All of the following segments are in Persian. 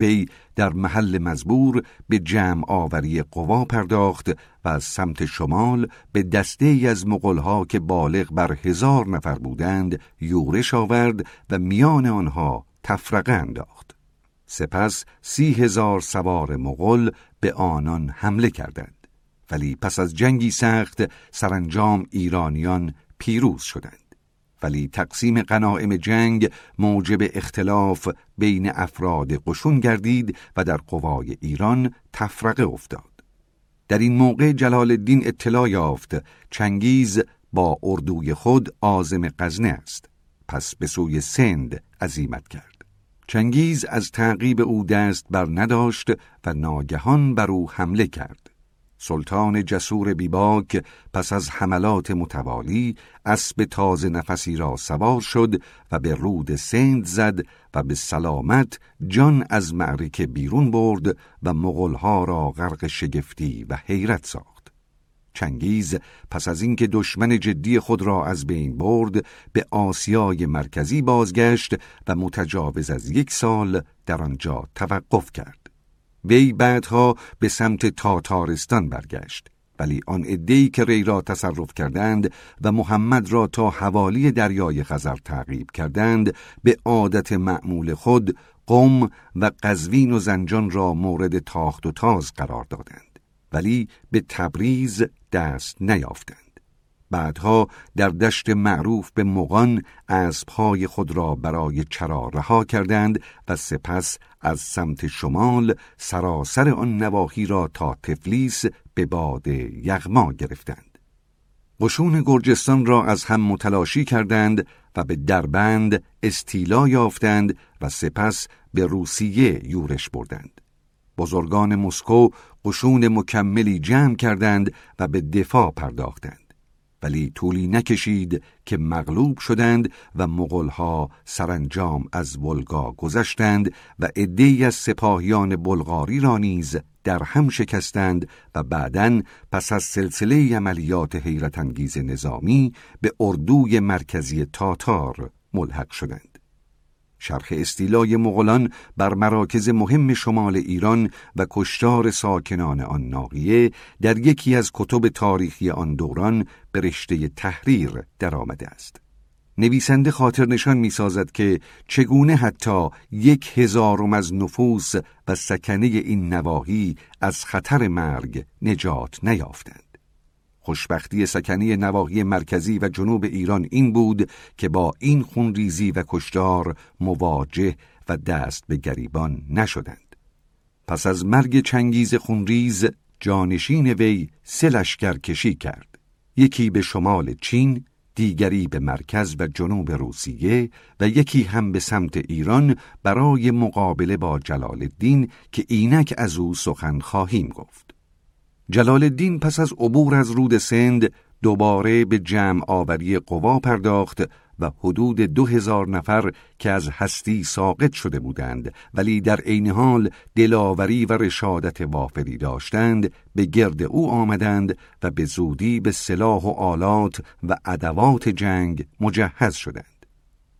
وی در محل مزبور به جمع آوری قوا پرداخت و از سمت شمال به دسته ای از مغلها که بالغ بر هزار نفر بودند یورش آورد و میان آنها تفرقه انداخت. سپس سی هزار سوار مغل به آنان حمله کردند. ولی پس از جنگی سخت سرانجام ایرانیان پیروز شدند. ولی تقسیم قناعم جنگ موجب اختلاف بین افراد قشون گردید و در قوای ایران تفرقه افتاد. در این موقع جلال الدین اطلاع یافت چنگیز با اردوی خود آزم قزنه است. پس به سوی سند عزیمت کرد. چنگیز از تعقیب او دست بر نداشت و ناگهان بر او حمله کرد. سلطان جسور بیباک پس از حملات متوالی اسب تازه نفسی را سوار شد و به رود سند زد و به سلامت جان از معرکه بیرون برد و مغلها را غرق شگفتی و حیرت ساخت. چنگیز پس از اینکه دشمن جدی خود را از بین برد به آسیای مرکزی بازگشت و متجاوز از یک سال در آنجا توقف کرد. وی بعدها به سمت تاتارستان برگشت. ولی آن عدهای که ری را تصرف کردند و محمد را تا حوالی دریای خزر تعقیب کردند به عادت معمول خود قم و قزوین و زنجان را مورد تاخت و تاز قرار دادند. ولی به تبریز دست نیافتند. بعدها در دشت معروف به مغان اسبهای خود را برای چرا رها کردند و سپس از سمت شمال سراسر آن نواحی را تا تفلیس به باد یغما گرفتند. قشون گرجستان را از هم متلاشی کردند و به دربند استیلا یافتند و سپس به روسیه یورش بردند. بزرگان مسکو قشون مکملی جمع کردند و به دفاع پرداختند. ولی طولی نکشید که مغلوب شدند و مغلها سرانجام از ولگا گذشتند و عدهای از سپاهیان بلغاری را نیز در هم شکستند و بعدا پس از سلسله عملیات حیرت انگیز نظامی به اردوی مرکزی تاتار ملحق شدند. شرح استیلای مغولان بر مراکز مهم شمال ایران و کشتار ساکنان آن ناقیه در یکی از کتب تاریخی آن دوران به رشته تحریر درآمده است. نویسنده خاطر نشان می سازد که چگونه حتی یک هزارم از نفوس و سکنه این نواحی از خطر مرگ نجات نیافتند. خوشبختی سکنی نواحی مرکزی و جنوب ایران این بود که با این خونریزی و کشتار مواجه و دست به گریبان نشدند. پس از مرگ چنگیز خونریز جانشین وی سه لشکر کشی کرد. یکی به شمال چین، دیگری به مرکز و جنوب روسیه و یکی هم به سمت ایران برای مقابله با جلال الدین که اینک از او سخن خواهیم گفت. جلال الدین پس از عبور از رود سند دوباره به جمع آوری قوا پرداخت و حدود دو هزار نفر که از هستی ساقط شده بودند ولی در عین حال دلاوری و رشادت وافری داشتند به گرد او آمدند و به زودی به سلاح و آلات و ادوات جنگ مجهز شدند.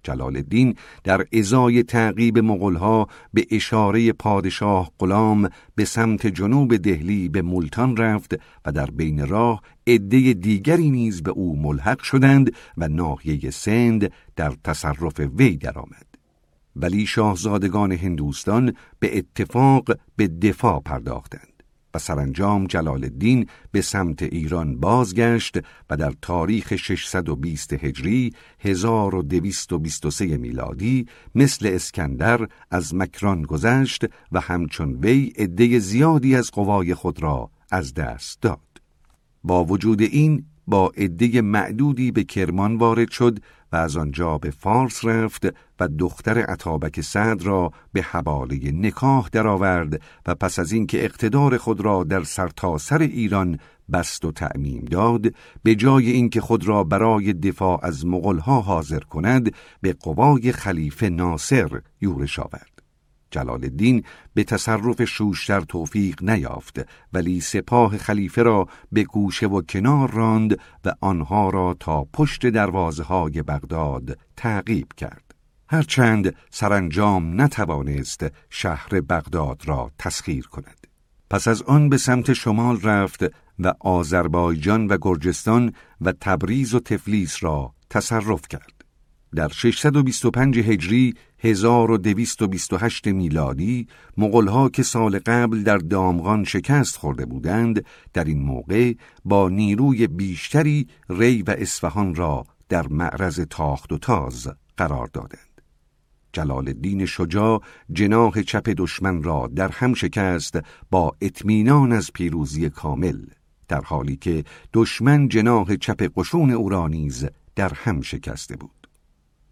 جلال الدین در ازای تعقیب مغلها به اشاره پادشاه غلام به سمت جنوب دهلی به ملتان رفت و در بین راه عده دیگری نیز به او ملحق شدند و ناحیه سند در تصرف وی درآمد. ولی شاهزادگان هندوستان به اتفاق به دفاع پرداختند. سرانجام جلال الدین به سمت ایران بازگشت و در تاریخ 620 هجری 1223 میلادی مثل اسکندر از مکران گذشت و همچون وی عده زیادی از قوای خود را از دست داد. با وجود این با عده معدودی به کرمان وارد شد و از آنجا به فارس رفت و دختر عطابک سعد را به حواله نکاح درآورد و پس از اینکه اقتدار خود را در سرتاسر سر ایران بست و تعمیم داد به جای اینکه خود را برای دفاع از مغلها حاضر کند به قوای خلیفه ناصر یورش آورد. جلال الدین به تصرف شوشتر توفیق نیافت ولی سپاه خلیفه را به گوشه و کنار راند و آنها را تا پشت دروازه های بغداد تعقیب کرد. هرچند سرانجام نتوانست شهر بغداد را تسخیر کند پس از آن به سمت شمال رفت و آذربایجان و گرجستان و تبریز و تفلیس را تصرف کرد در 625 هجری 1228 میلادی مغلها که سال قبل در دامغان شکست خورده بودند در این موقع با نیروی بیشتری ری و اصفهان را در معرض تاخت و تاز قرار دادند. جلال الدین شجاع جناح چپ دشمن را در هم شکست با اطمینان از پیروزی کامل در حالی که دشمن جناح چپ قشون او را نیز در هم شکسته بود.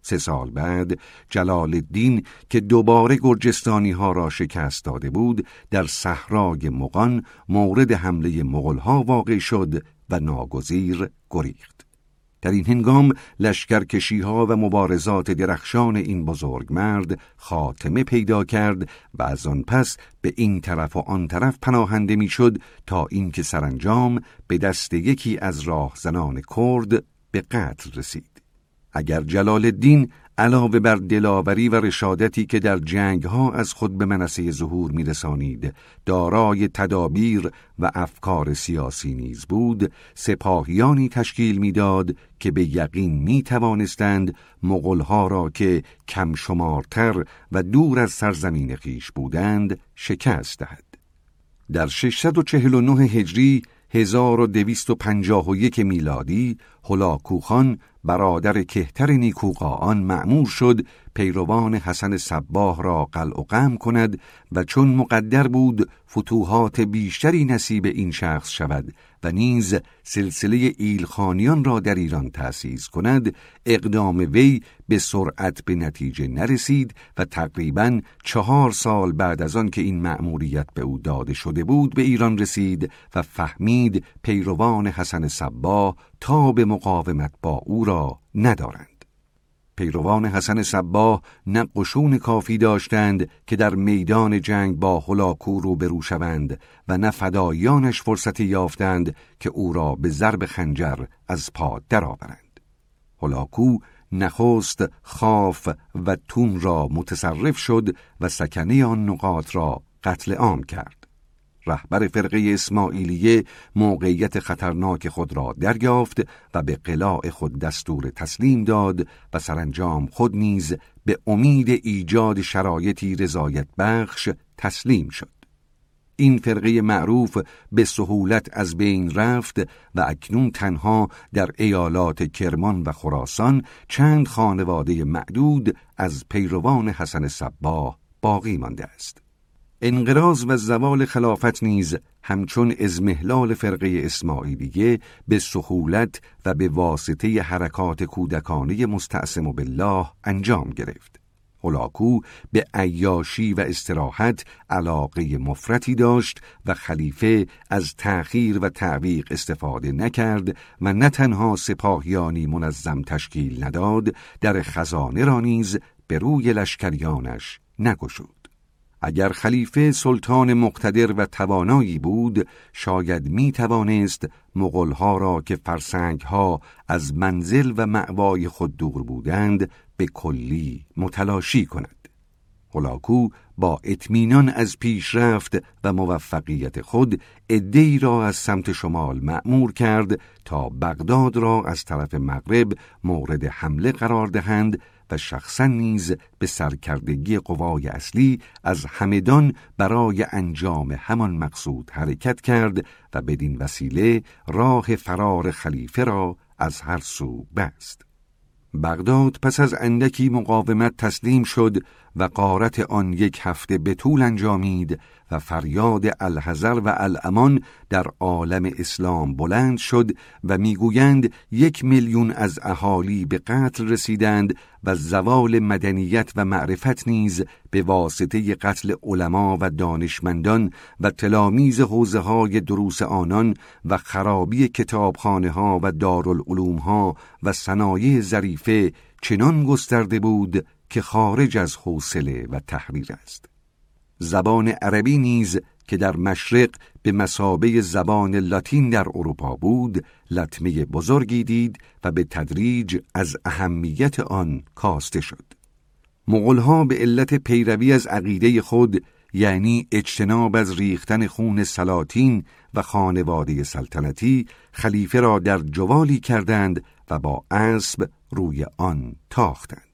سه سال بعد جلال الدین که دوباره گرجستانی ها را شکست داده بود در صحرای مغان مورد حمله مغلها واقع شد و ناگزیر گریخت. در این هنگام لشکرکشی ها و مبارزات درخشان این بزرگ مرد خاتمه پیدا کرد و از آن پس به این طرف و آن طرف پناهنده می‌شد تا اینکه سرانجام به دست یکی از راهزنان کرد به قتل رسید. اگر جلال الدین علاوه بر دلاوری و رشادتی که در جنگ ها از خود به منصه ظهور می رسانید دارای تدابیر و افکار سیاسی نیز بود سپاهیانی تشکیل می‌داد که به یقین می توانستند مغلها را که کم شمارتر و دور از سرزمین خیش بودند شکست دهد. در 649 هجری 1251 میلادی هلاکوخان برادر کهتر نیکوقاان معمور شد پیروان حسن صباه را قلع و قم کند و چون مقدر بود فتوحات بیشتری نصیب این شخص شود. و نیز سلسله ایلخانیان را در ایران تأسیس کند اقدام وی به سرعت به نتیجه نرسید و تقریبا چهار سال بعد از آن که این مأموریت به او داده شده بود به ایران رسید و فهمید پیروان حسن صباه تا به مقاومت با او را ندارند. پیروان حسن صباه نه قشون کافی داشتند که در میدان جنگ با هلاکو روبرو شوند و نه فدایانش فرصتی یافتند که او را به ضرب خنجر از پا درآورند. هلاکو نخست خاف و تون را متصرف شد و سکنه آن نقاط را قتل عام کرد. رهبر فرقه اسماعیلیه موقعیت خطرناک خود را دریافت و به قلاع خود دستور تسلیم داد و سرانجام خود نیز به امید ایجاد شرایطی رضایت بخش تسلیم شد. این فرقه معروف به سهولت از بین رفت و اکنون تنها در ایالات کرمان و خراسان چند خانواده معدود از پیروان حسن صباه باقی مانده است. انقراض و زوال خلافت نیز همچون ازمهلال فرقه اسماعیلیه به سهولت و به واسطه حرکات کودکانه مستعصم بالله انجام گرفت. هلاکو به عیاشی و استراحت علاقه مفرتی داشت و خلیفه از تأخیر و تعویق استفاده نکرد و نه تنها سپاهیانی منظم تشکیل نداد در خزانه را نیز به روی لشکریانش نگشود. اگر خلیفه سلطان مقتدر و توانایی بود شاید می توانست مغلها را که فرسنگها از منزل و معوای خود دور بودند به کلی متلاشی کند. هلاکو با اطمینان از پیشرفت و موفقیت خود ادهی را از سمت شمال معمور کرد تا بغداد را از طرف مغرب مورد حمله قرار دهند و شخصا نیز به سرکردگی قوای اصلی از همدان برای انجام همان مقصود حرکت کرد و بدین وسیله راه فرار خلیفه را از هر سو بست. بغداد پس از اندکی مقاومت تسلیم شد و قارت آن یک هفته به طول انجامید و فریاد الحذر و الامان در عالم اسلام بلند شد و می‌گویند یک میلیون از اهالی به قتل رسیدند و زوال مدنیت و معرفت نیز به واسطه قتل علما و دانشمندان و تلامیز حوزه های دروس آنان و خرابی کتابخانه ها و دارالعلوم ها و صنایع ظریفه چنان گسترده بود که خارج از حوصله و تحریر است زبان عربی نیز که در مشرق به مسابه زبان لاتین در اروپا بود لطمه بزرگی دید و به تدریج از اهمیت آن کاسته شد مغلها به علت پیروی از عقیده خود یعنی اجتناب از ریختن خون سلاطین و خانواده سلطنتی خلیفه را در جوالی کردند و با اسب روی آن تاختند.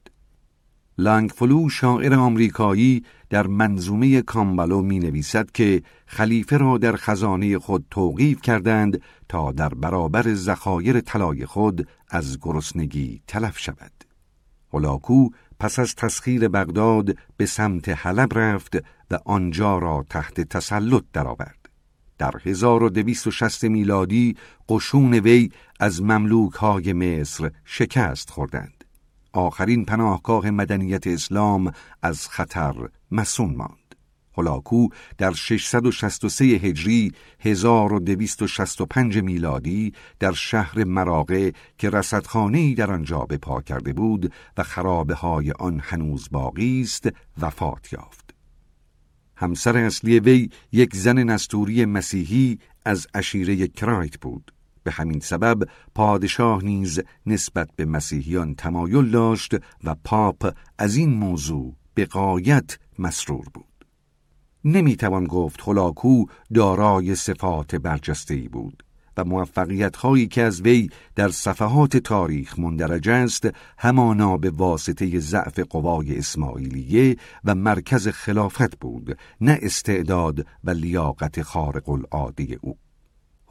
لانگفلو شاعر آمریکایی در منظومه کامبالو می نویسد که خلیفه را در خزانه خود توقیف کردند تا در برابر زخایر طلای خود از گرسنگی تلف شود. هلاکو پس از تسخیر بغداد به سمت حلب رفت و آنجا را تحت تسلط درآورد. در 1260 میلادی قشون وی از مملوک های مصر شکست خوردند. آخرین پناهگاه مدنیت اسلام از خطر مسون ماند. هلاکو در 663 هجری 1265 میلادی در شهر مراغه که رصدخانه‌ای در آنجا به پا کرده بود و خرابه های آن هنوز باقی است وفات یافت. همسر اصلی وی یک زن نستوری مسیحی از اشیره کرایت بود. به همین سبب پادشاه نیز نسبت به مسیحیان تمایل داشت و پاپ از این موضوع به قایت مسرور بود. نمی‌توان گفت هلاکو دارای صفات برجسته بود و موفقیت هایی که از وی در صفحات تاریخ مندرج است همانا به واسطه ضعف قوای اسماعیلیه و مرکز خلافت بود نه استعداد و لیاقت خارق العاده او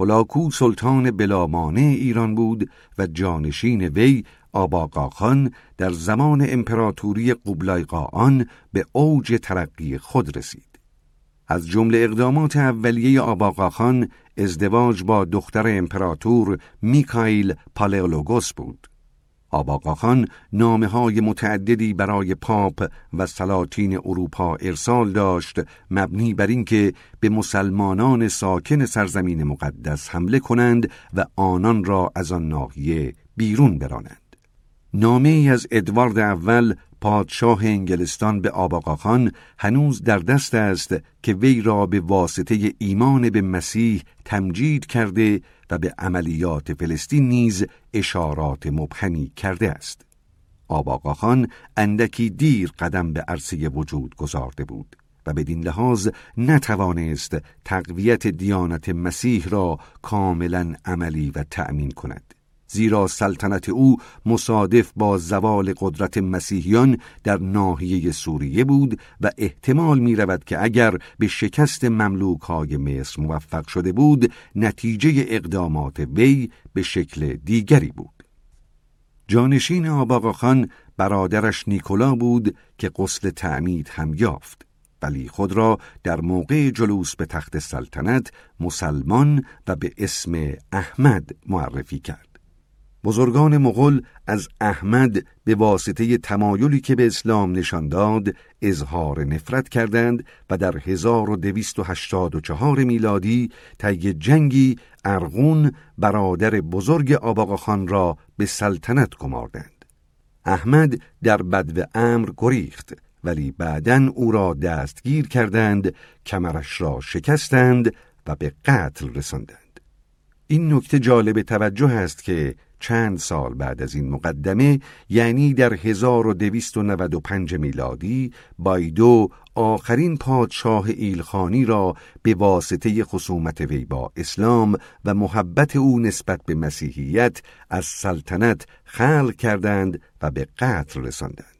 هلاکو سلطان بلامانه ایران بود و جانشین وی آباقاخان در زمان امپراتوری قبلای قاان به اوج ترقی خود رسید از جمله اقدامات اولیه آباقاخان ازدواج با دختر امپراتور میکایل پالئولوگوس بود. آباقاخان نامه های متعددی برای پاپ و سلاطین اروپا ارسال داشت مبنی بر اینکه به مسلمانان ساکن سرزمین مقدس حمله کنند و آنان را از آن ناحیه بیرون برانند. نامه ای از ادوارد اول پادشاه انگلستان به آباقاخان هنوز در دست است که وی را به واسطه ایمان به مسیح تمجید کرده و به عملیات فلسطین نیز اشارات مبهمی کرده است. آباقاخان اندکی دیر قدم به عرصه وجود گذارده بود و بدین لحاظ نتوانست تقویت دیانت مسیح را کاملا عملی و تأمین کند. زیرا سلطنت او مصادف با زوال قدرت مسیحیان در ناحیه سوریه بود و احتمال می رود که اگر به شکست مملوک های مصر موفق شده بود نتیجه اقدامات وی به شکل دیگری بود. جانشین آباقا خان برادرش نیکولا بود که قسل تعمید هم یافت. ولی خود را در موقع جلوس به تخت سلطنت مسلمان و به اسم احمد معرفی کرد. بزرگان مغل از احمد به واسطه تمایلی که به اسلام نشان داد اظهار نفرت کردند و در 1284 میلادی طی جنگی ارغون برادر بزرگ آباقا خان را به سلطنت گماردند. احمد در بدو امر گریخت ولی بعدا او را دستگیر کردند کمرش را شکستند و به قتل رساندند. این نکته جالب توجه است که چند سال بعد از این مقدمه یعنی در 1295 میلادی بایدو آخرین پادشاه ایلخانی را به واسطه خصومت وی با اسلام و محبت او نسبت به مسیحیت از سلطنت خلق کردند و به قتل رساندند.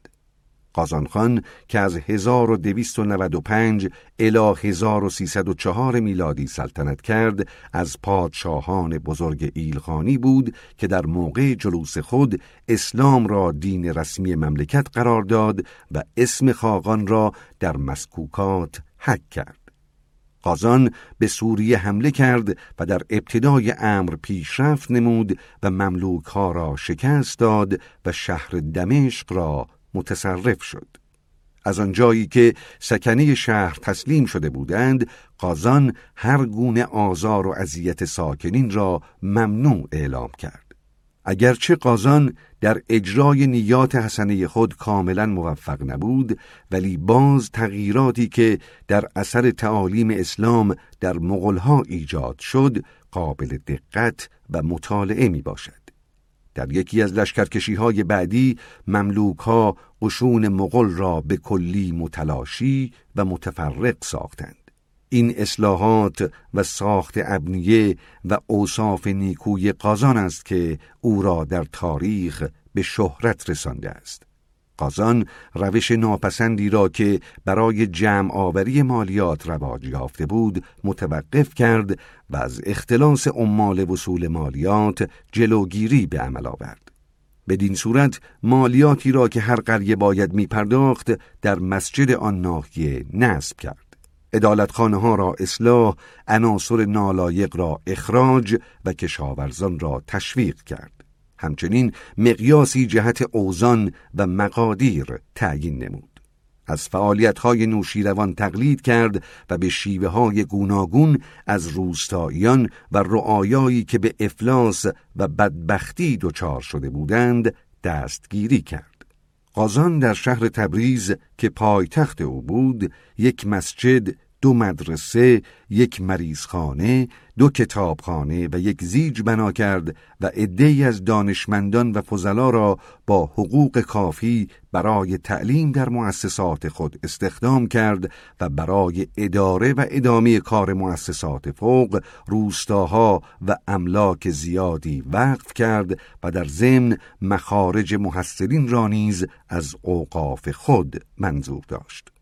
قازانخان که از 1295 الی 1304 میلادی سلطنت کرد از پادشاهان بزرگ ایلخانی بود که در موقع جلوس خود اسلام را دین رسمی مملکت قرار داد و اسم خاقان را در مسکوکات حک کرد. قازان به سوریه حمله کرد و در ابتدای امر پیشرفت نمود و مملوک ها را شکست داد و شهر دمشق را متصرف شد. از آنجایی که سکنه شهر تسلیم شده بودند قازان هر گونه آزار و اذیت ساکنین را ممنوع اعلام کرد. اگرچه قازان در اجرای نیات حسنه خود کاملا موفق نبود ولی باز تغییراتی که در اثر تعالیم اسلام در مغلها ایجاد شد قابل دقت و مطالعه می باشد در یکی از لشکرکشی های بعدی مملوک ها قشون مغل را به کلی متلاشی و متفرق ساختند. این اصلاحات و ساخت ابنیه و اوصاف نیکوی قازان است که او را در تاریخ به شهرت رسانده است. قازان روش ناپسندی را که برای جمع آوری مالیات رواج یافته بود متوقف کرد و از اختلاس عمال وصول مالیات جلوگیری به عمل آورد. بدین صورت مالیاتی را که هر قریه باید می پرداخت در مسجد آن ناحیه نصب کرد. ادالتخانه ها را اصلاح، عناصر نالایق را اخراج و کشاورزان را تشویق کرد. همچنین مقیاسی جهت اوزان و مقادیر تعیین نمود. از های نوشیروان تقلید کرد و به شیوه های گوناگون از روستاییان و رعایایی که به افلاس و بدبختی دچار شده بودند دستگیری کرد. قازان در شهر تبریز که پایتخت او بود یک مسجد دو مدرسه، یک مریضخانه، دو کتابخانه و یک زیج بنا کرد و عدهای از دانشمندان و فضلا را با حقوق کافی برای تعلیم در مؤسسات خود استخدام کرد و برای اداره و ادامه کار مؤسسات فوق روستاها و املاک زیادی وقف کرد و در ضمن مخارج محصلین را نیز از اوقاف خود منظور داشت.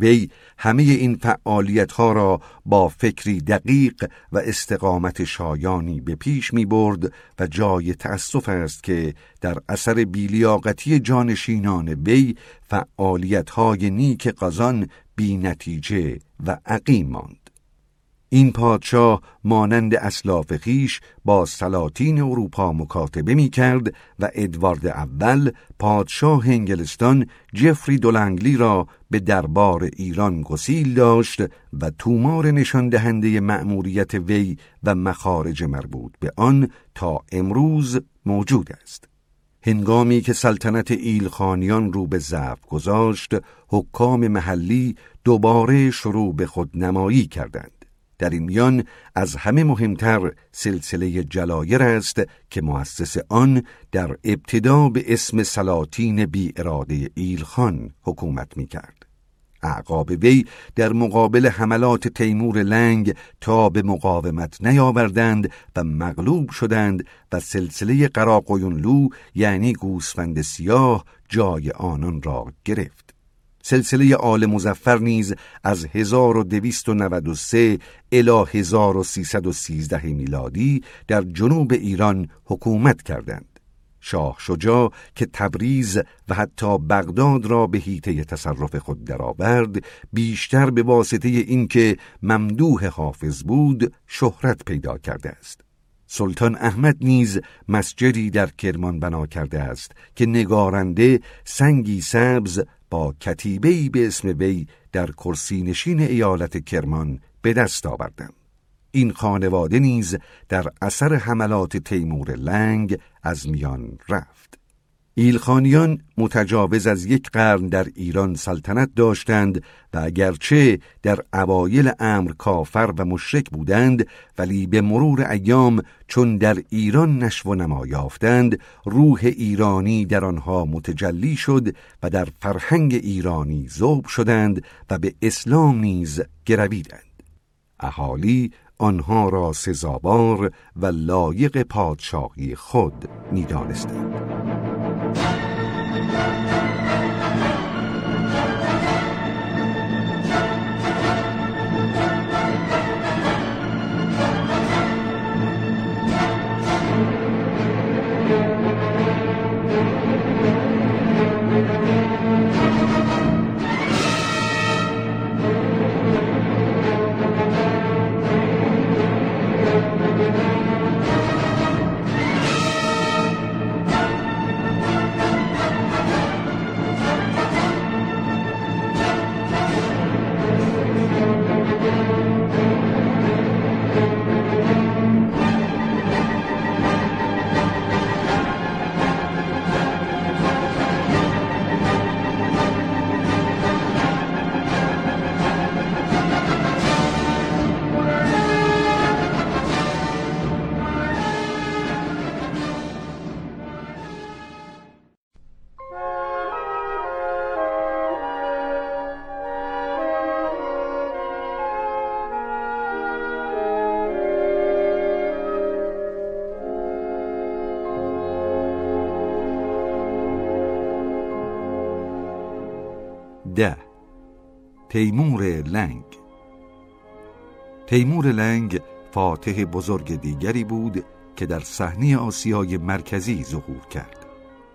وی همه این فعالیت ها را با فکری دقیق و استقامت شایانی به پیش می برد و جای تأسف است که در اثر بیلیاقتی جانشینان وی فعالیت های نیک قزان بی نتیجه و عقیم ماند. این پادشاه مانند اسلاف خیش با سلاطین اروپا مکاتبه می کرد و ادوارد اول پادشاه انگلستان جفری دولنگلی را به دربار ایران گسیل داشت و تومار نشان دهنده مأموریت وی و مخارج مربوط به آن تا امروز موجود است. هنگامی که سلطنت ایلخانیان رو به ضعف گذاشت، حکام محلی دوباره شروع به خود نمایی کردند. در این میان از همه مهمتر سلسله جلایر است که مؤسس آن در ابتدا به اسم سلاطین بی اراده ایلخان حکومت می کرد. اعقاب وی در مقابل حملات تیمور لنگ تا به مقاومت نیاوردند و مغلوب شدند و سلسله قراقویونلو یعنی گوسفند سیاه جای آنان را گرفت. سلسله آل مزفر نیز از 1293 الی 1313 میلادی در جنوب ایران حکومت کردند. شاه شجاع که تبریز و حتی بغداد را به حیطه تصرف خود درآورد بیشتر به واسطه اینکه ممدوح حافظ بود شهرت پیدا کرده است سلطان احمد نیز مسجدی در کرمان بنا کرده است که نگارنده سنگی سبز با کتیبهی به اسم وی در کرسی نشین ایالت کرمان به دست آوردم. این خانواده نیز در اثر حملات تیمور لنگ از میان رفت. ایلخانیان متجاوز از یک قرن در ایران سلطنت داشتند و اگرچه در اوایل امر کافر و مشرک بودند ولی به مرور ایام چون در ایران نشو و نما یافتند روح ایرانی در آنها متجلی شد و در فرهنگ ایرانی ذوب شدند و به اسلام نیز گرویدند اهالی آنها را سزاوار و لایق پادشاهی خود می‌دانستند. تیمور لنگ. تیمور لنگ فاتح بزرگ دیگری بود که در صحنه آسیای مرکزی ظهور کرد.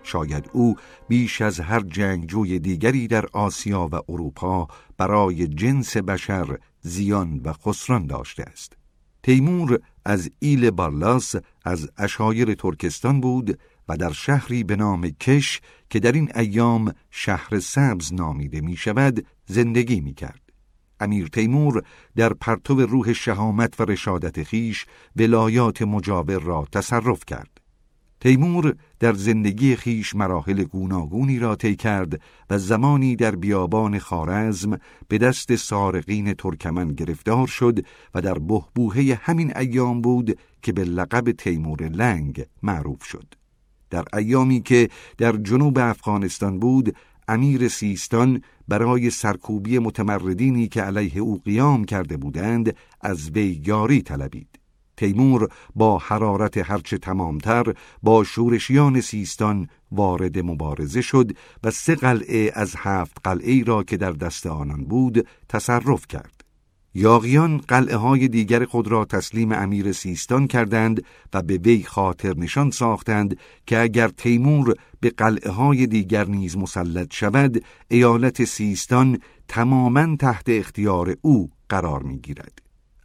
شاید او بیش از هر جنگجوی دیگری در آسیا و اروپا برای جنس بشر زیان و خسران داشته است. تیمور از ایل بارلاس از اشایر ترکستان بود و در شهری به نام کش که در این ایام شهر سبز نامیده می شود زندگی می کرد. امیر تیمور در پرتو روح شهامت و رشادت خیش ولایات مجاور را تصرف کرد. تیمور در زندگی خیش مراحل گوناگونی را طی کرد و زمانی در بیابان خارزم به دست سارقین ترکمن گرفتار شد و در بهبوهه همین ایام بود که به لقب تیمور لنگ معروف شد. در ایامی که در جنوب افغانستان بود امیر سیستان برای سرکوبی متمردینی که علیه او قیام کرده بودند از وی یاری طلبید. تیمور با حرارت هرچه تمامتر با شورشیان سیستان وارد مبارزه شد و سه قلعه از هفت قلعه را که در دست آنان بود تصرف کرد. یاغیان قلعه های دیگر خود را تسلیم امیر سیستان کردند و به وی خاطر نشان ساختند که اگر تیمور به قلعه های دیگر نیز مسلط شود ایالت سیستان تماما تحت اختیار او قرار می گیرد.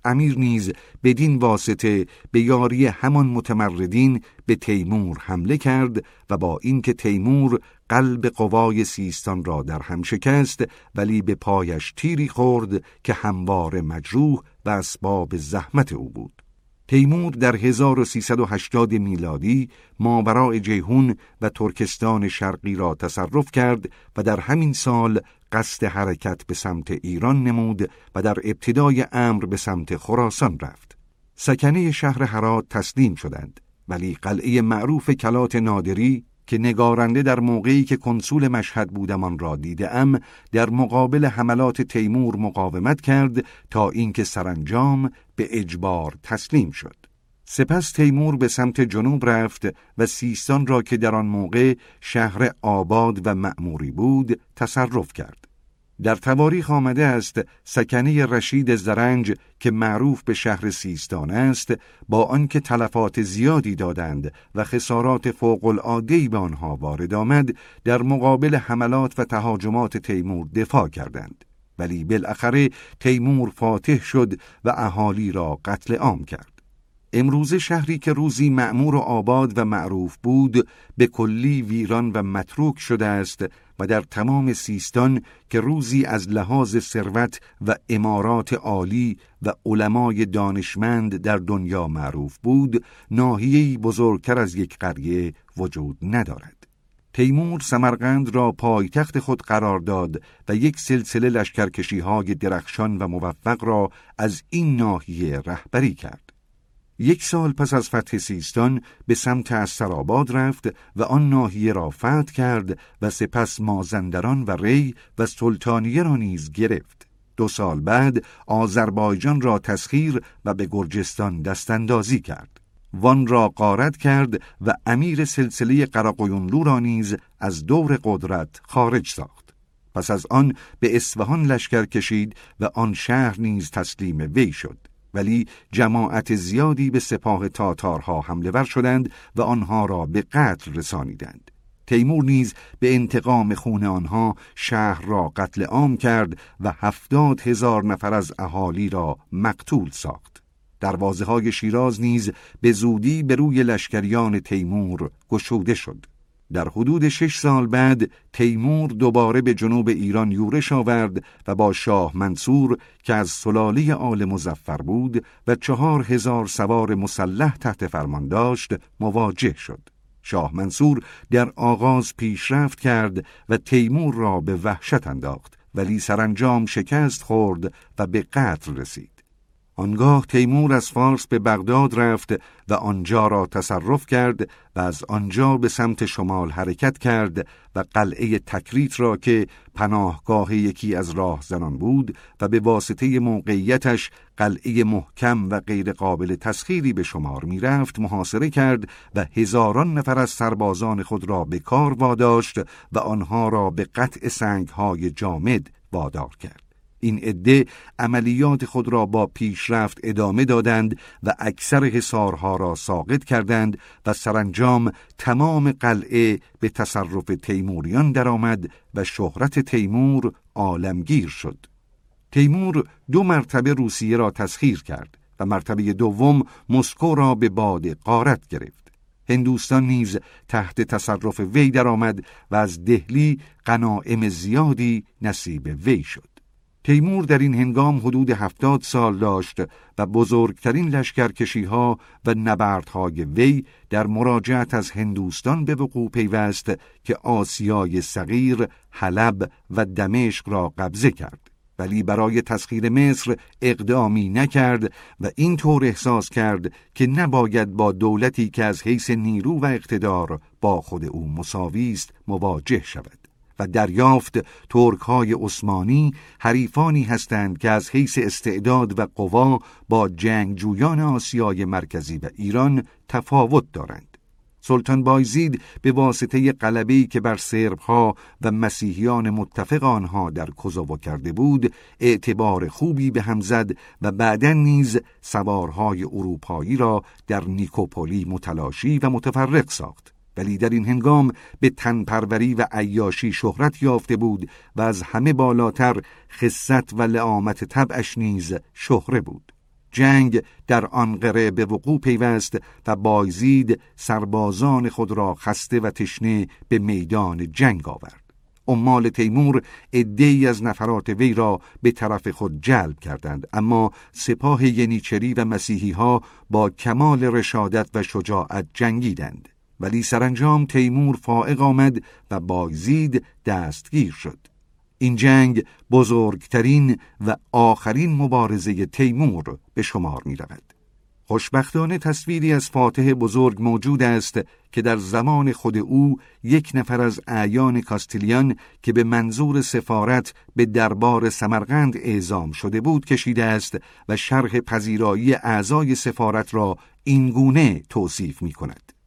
امیر نیز بدین واسطه به یاری همان متمردین به تیمور حمله کرد و با اینکه تیمور قلب قوای سیستان را در هم شکست ولی به پایش تیری خورد که هموار مجروح و اسباب زحمت او بود. تیمور در 1380 میلادی ماورای جیهون و ترکستان شرقی را تصرف کرد و در همین سال قصد حرکت به سمت ایران نمود و در ابتدای امر به سمت خراسان رفت. سکنه شهر هرات تسلیم شدند ولی قلعه معروف کلات نادری که نگارنده در موقعی که کنسول مشهد بودمان را ام در مقابل حملات تیمور مقاومت کرد تا اینکه سرانجام به اجبار تسلیم شد. سپس تیمور به سمت جنوب رفت و سیستان را که در آن موقع شهر آباد و معموری بود تصرف کرد. در تواریخ آمده است سکنه رشید زرنج که معروف به شهر سیستان است با آنکه تلفات زیادی دادند و خسارات فوق العاده به آنها وارد آمد در مقابل حملات و تهاجمات تیمور دفاع کردند ولی بالاخره تیمور فاتح شد و اهالی را قتل عام کرد امروزه شهری که روزی معمور و آباد و معروف بود به کلی ویران و متروک شده است و در تمام سیستان که روزی از لحاظ ثروت و امارات عالی و علمای دانشمند در دنیا معروف بود ناحیه‌ای بزرگتر از یک قریه وجود ندارد. تیمور سمرقند را پایتخت خود قرار داد و یک سلسله لشکرکشی های درخشان و موفق را از این ناحیه رهبری کرد. یک سال پس از فتح سیستان به سمت استراباد رفت و آن ناحیه را فتح کرد و سپس مازندران و ری و سلطانیه را نیز گرفت. دو سال بعد آذربایجان را تسخیر و به گرجستان دستاندازی کرد. وان را قارت کرد و امیر سلسله قراقیونلو را نیز از دور قدرت خارج ساخت. پس از آن به اصفهان لشکر کشید و آن شهر نیز تسلیم وی شد. ولی جماعت زیادی به سپاه تاتارها حمله ور شدند و آنها را به قتل رسانیدند. تیمور نیز به انتقام خون آنها شهر را قتل عام کرد و هفتاد هزار نفر از اهالی را مقتول ساخت. دروازه های شیراز نیز به زودی به روی لشکریان تیمور گشوده شد. در حدود شش سال بعد تیمور دوباره به جنوب ایران یورش آورد و با شاه منصور که از سلاله آل مزفر بود و چهار هزار سوار مسلح تحت فرمان داشت مواجه شد. شاه منصور در آغاز پیشرفت کرد و تیمور را به وحشت انداخت ولی سرانجام شکست خورد و به قتل رسید. آنگاه تیمور از فارس به بغداد رفت و آنجا را تصرف کرد و از آنجا به سمت شمال حرکت کرد و قلعه تکریت را که پناهگاه یکی از راه زنان بود و به واسطه موقعیتش قلعه محکم و غیر قابل تسخیری به شمار می رفت محاصره کرد و هزاران نفر از سربازان خود را به کار واداشت و آنها را به قطع سنگهای جامد وادار کرد. این عده عملیات خود را با پیشرفت ادامه دادند و اکثر حصارها را ساقط کردند و سرانجام تمام قلعه به تصرف تیموریان درآمد و شهرت تیمور عالمگیر شد. تیمور دو مرتبه روسیه را تسخیر کرد و مرتبه دوم مسکو را به باد قارت گرفت. هندوستان نیز تحت تصرف وی درآمد و از دهلی غنایم زیادی نصیب وی شد. تیمور در این هنگام حدود هفتاد سال داشت و بزرگترین لشکرکشی ها و نبردهای وی در مراجعت از هندوستان به وقوع پیوست که آسیای صغیر، حلب و دمشق را قبضه کرد. ولی برای تسخیر مصر اقدامی نکرد و اینطور احساس کرد که نباید با دولتی که از حیث نیرو و اقتدار با خود او مساوی است مواجه شود. و دریافت ترک های عثمانی حریفانی هستند که از حیث استعداد و قوا با جنگجویان آسیای مرکزی و ایران تفاوت دارند. سلطان بایزید به واسطه قلبه‌ای که بر سربها و مسیحیان متفق آنها در کوزوو کرده بود اعتبار خوبی به هم زد و بعدا نیز سوارهای اروپایی را در نیکوپولی متلاشی و متفرق ساخت ولی در این هنگام به تنپروری و عیاشی شهرت یافته بود و از همه بالاتر خصت و لعامت طبعش نیز شهره بود. جنگ در آن قره به وقوع پیوست و بایزید سربازان خود را خسته و تشنه به میدان جنگ آورد. عمال تیمور عدهای از نفرات وی را به طرف خود جلب کردند اما سپاه ینیچری و مسیحی ها با کمال رشادت و شجاعت جنگیدند. ولی سرانجام تیمور فائق آمد و بایزید دستگیر شد این جنگ بزرگترین و آخرین مبارزه تیمور به شمار می رود. خوشبختانه تصویری از فاتح بزرگ موجود است که در زمان خود او یک نفر از اعیان کاستیلیان که به منظور سفارت به دربار سمرقند اعزام شده بود کشیده است و شرح پذیرایی اعضای سفارت را اینگونه توصیف می کند.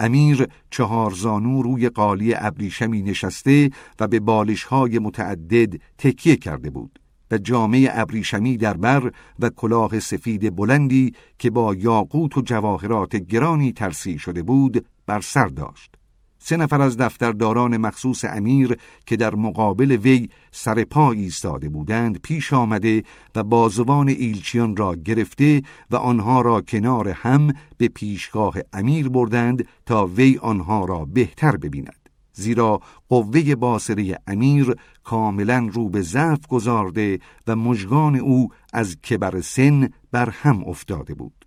امیر چهارزانو روی قالی ابریشمی نشسته و به بالشهای متعدد تکیه کرده بود و جامعه ابریشمی در بر و کلاه سفید بلندی که با یاقوت و جواهرات گرانی ترسی شده بود بر سر داشت. سه نفر از دفترداران مخصوص امیر که در مقابل وی سر پا ایستاده بودند پیش آمده و بازوان ایلچیان را گرفته و آنها را کنار هم به پیشگاه امیر بردند تا وی آنها را بهتر ببیند. زیرا قوه باسره امیر کاملا رو به ضعف گذارده و مژگان او از کبر سن بر هم افتاده بود.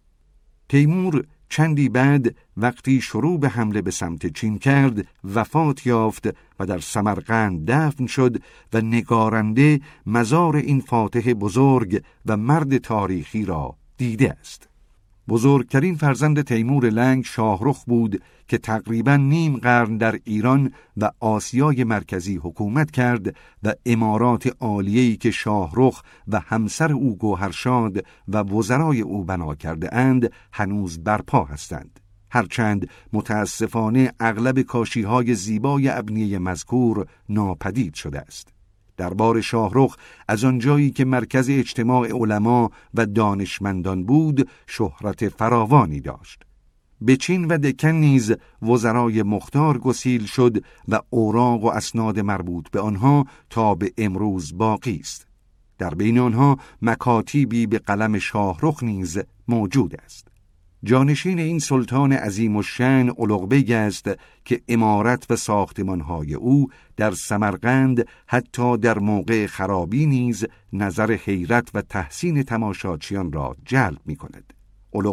تیمور چندی بعد وقتی شروع به حمله به سمت چین کرد وفات یافت و در سمرقند دفن شد و نگارنده مزار این فاتح بزرگ و مرد تاریخی را دیده است. بزرگترین فرزند تیمور لنگ شاهرخ بود که تقریبا نیم قرن در ایران و آسیای مرکزی حکومت کرد و امارات عالیه‌ای که شاهرخ و همسر او گوهرشاد و وزرای او بنا کرده اند هنوز برپا هستند. هرچند متاسفانه اغلب کاشیهای زیبای ابنیه مذکور ناپدید شده است. دربار شاهرخ از آنجایی که مرکز اجتماع علما و دانشمندان بود شهرت فراوانی داشت. به چین و دکن نیز وزرای مختار گسیل شد و اوراق و اسناد مربوط به آنها تا به امروز باقی است. در بین آنها مکاتیبی به قلم شاهرخ نیز موجود است. جانشین این سلطان عظیم و شن است که عمارت و ساختمانهای او در سمرقند حتی در موقع خرابی نیز نظر حیرت و تحسین تماشاچیان را جلب می کند.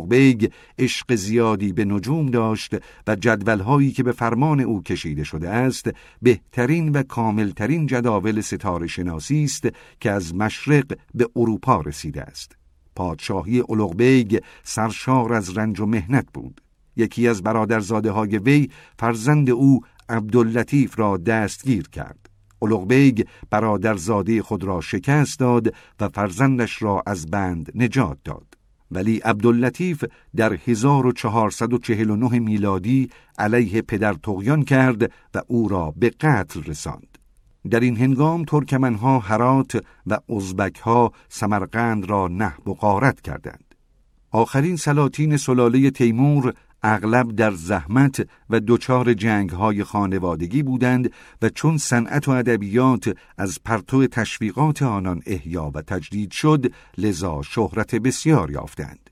بیگ عشق زیادی به نجوم داشت و جدولهایی که به فرمان او کشیده شده است بهترین و کاملترین جداول ستاره شناسی است که از مشرق به اروپا رسیده است. پادشاهی اولوغبیگ سرشار از رنج و محنت بود. یکی از برادرزاده های وی فرزند او عبداللطیف را دستگیر کرد. اولوغبیگ برادرزاده خود را شکست داد و فرزندش را از بند نجات داد. ولی عبداللطیف در 1449 میلادی علیه پدر تغیان کرد و او را به قتل رساند. در این هنگام ترکمنها هرات و ازبکها سمرقند را نحب و غارت کردند. آخرین سلاطین سلاله تیمور اغلب در زحمت و دچار جنگ های خانوادگی بودند و چون صنعت و ادبیات از پرتو تشویقات آنان احیا و تجدید شد لذا شهرت بسیار یافتند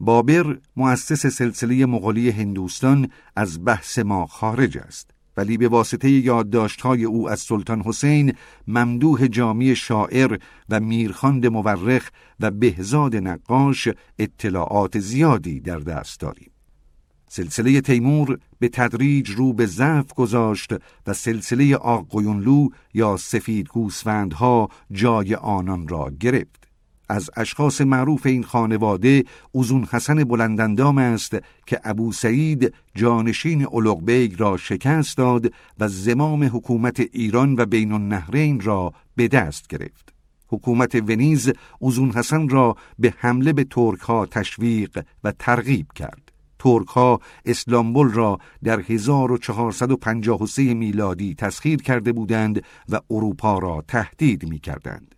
بابر مؤسس سلسله مغولی هندوستان از بحث ما خارج است ولی به واسطه یادداشت‌های او از سلطان حسین ممدوح جامی شاعر و میرخاند مورخ و بهزاد نقاش اطلاعات زیادی در دست داریم سلسله تیمور به تدریج رو به ضعف گذاشت و سلسله آقویونلو یا سفید گوسفندها جای آنان را گرفت. از اشخاص معروف این خانواده اوزون حسن بلندندام است که ابو سعید جانشین اولوغبیگ را شکست داد و زمام حکومت ایران و بین النهرین را به دست گرفت. حکومت ونیز اوزون حسن را به حمله به ترک ها تشویق و ترغیب کرد. ترک ها اسلامبول را در 1453 میلادی تسخیر کرده بودند و اروپا را تهدید می کردند.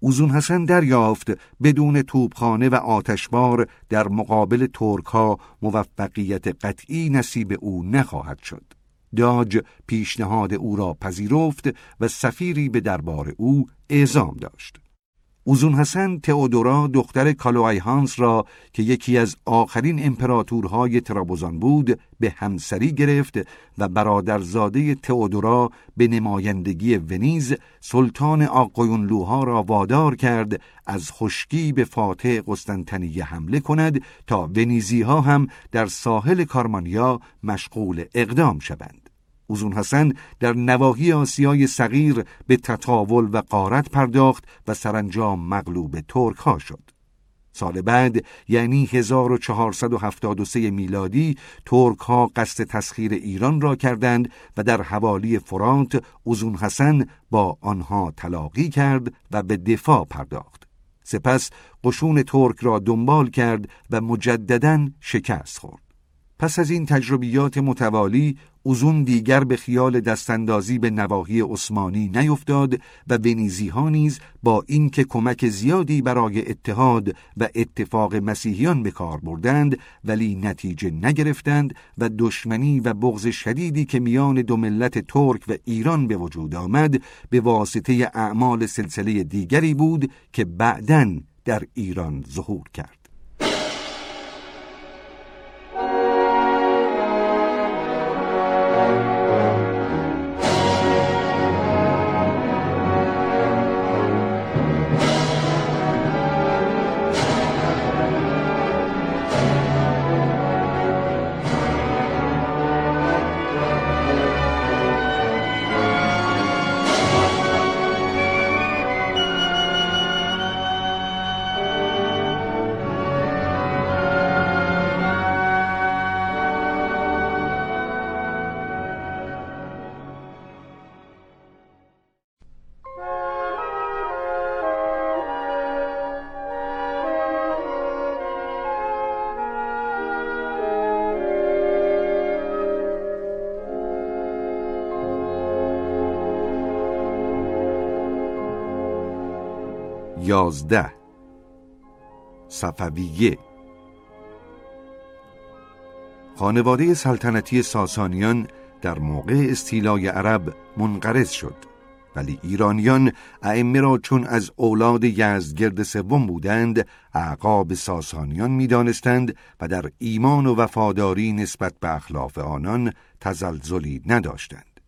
اوزون حسن دریافت بدون توپخانه و آتشبار در مقابل ترک ها موفقیت قطعی نصیب او نخواهد شد. داج پیشنهاد او را پذیرفت و سفیری به دربار او اعزام داشت. اوزون حسن تئودورا دختر کالوای هانس را که یکی از آخرین امپراتورهای ترابوزان بود به همسری گرفت و برادرزاده تئودورا به نمایندگی ونیز سلطان آقایونلوها را وادار کرد از خشکی به فاتح قسطنطنیه حمله کند تا ونیزی ها هم در ساحل کارمانیا مشغول اقدام شوند. اوزون حسن در نواحی آسیای صغیر به تطاول و قارت پرداخت و سرانجام مغلوب ترک ها شد. سال بعد یعنی 1473 میلادی ترک ها قصد تسخیر ایران را کردند و در حوالی فرانت اوزون حسن با آنها تلاقی کرد و به دفاع پرداخت. سپس قشون ترک را دنبال کرد و مجددا شکست خورد. پس از این تجربیات متوالی اوزون دیگر به خیال دستاندازی به نواحی عثمانی نیفتاد و ونیزی ها نیز با اینکه کمک زیادی برای اتحاد و اتفاق مسیحیان به کار بردند ولی نتیجه نگرفتند و دشمنی و بغض شدیدی که میان دو ملت ترک و ایران به وجود آمد به واسطه اعمال سلسله دیگری بود که بعداً در ایران ظهور کرد. یازده صفویه خانواده سلطنتی ساسانیان در موقع استیلای عرب منقرض شد ولی ایرانیان ائمه را چون از اولاد یزدگرد سوم بودند اعقاب ساسانیان می‌دانستند و در ایمان و وفاداری نسبت به اخلاف آنان تزلزلی نداشتند.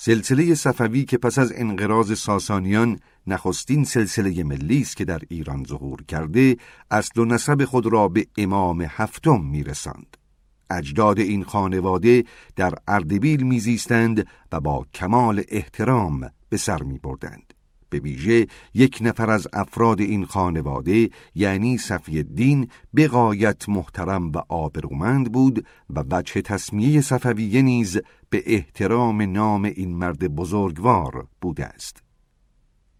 سلسله صفوی که پس از انقراض ساسانیان نخستین سلسله ملی است که در ایران ظهور کرده اصل و نسب خود را به امام هفتم میرساند اجداد این خانواده در اردبیل میزیستند و با کمال احترام به سر می بردند. به ویژه یک نفر از افراد این خانواده یعنی صفی الدین بقایت محترم و آبرومند بود و وجه تصمیه صفویه نیز به احترام نام این مرد بزرگوار بوده است.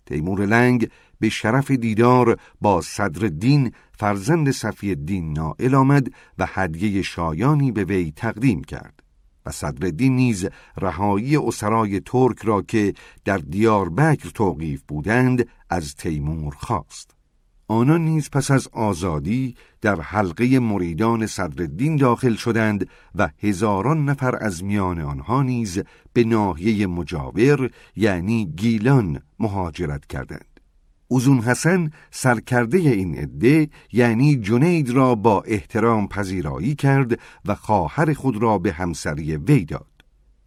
تیمور لنگ به شرف دیدار با صدر دین فرزند صفی الدین نائل آمد و هدیه شایانی به وی تقدیم کرد. و صدرالدین نیز رهایی اسرای ترک را که در دیاربکر توقیف بودند از تیمور خواست آنان نیز پس از آزادی در حلقه مریدان صدرالدین داخل شدند و هزاران نفر از میان آنها نیز به ناحیه مجاور یعنی گیلان مهاجرت کردند اوزون حسن سرکرده این عده یعنی جنید را با احترام پذیرایی کرد و خواهر خود را به همسری وی داد.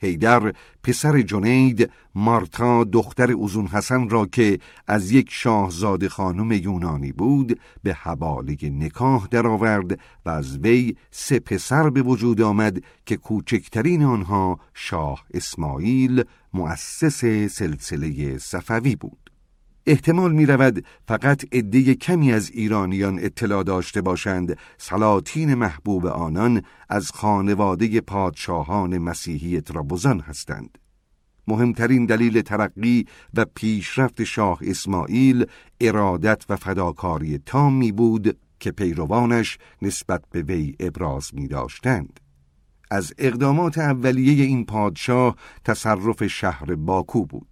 هیدر پسر جنید مارتا دختر اوزون حسن را که از یک شاهزاده خانم یونانی بود به حواله نکاح درآورد و از وی سه پسر به وجود آمد که کوچکترین آنها شاه اسماعیل مؤسس سلسله صفوی بود. احتمال می رود فقط عده کمی از ایرانیان اطلاع داشته باشند سلاطین محبوب آنان از خانواده پادشاهان مسیحی ترابوزان هستند. مهمترین دلیل ترقی و پیشرفت شاه اسماعیل ارادت و فداکاری تامی بود که پیروانش نسبت به وی ابراز می داشتند. از اقدامات اولیه این پادشاه تصرف شهر باکو بود.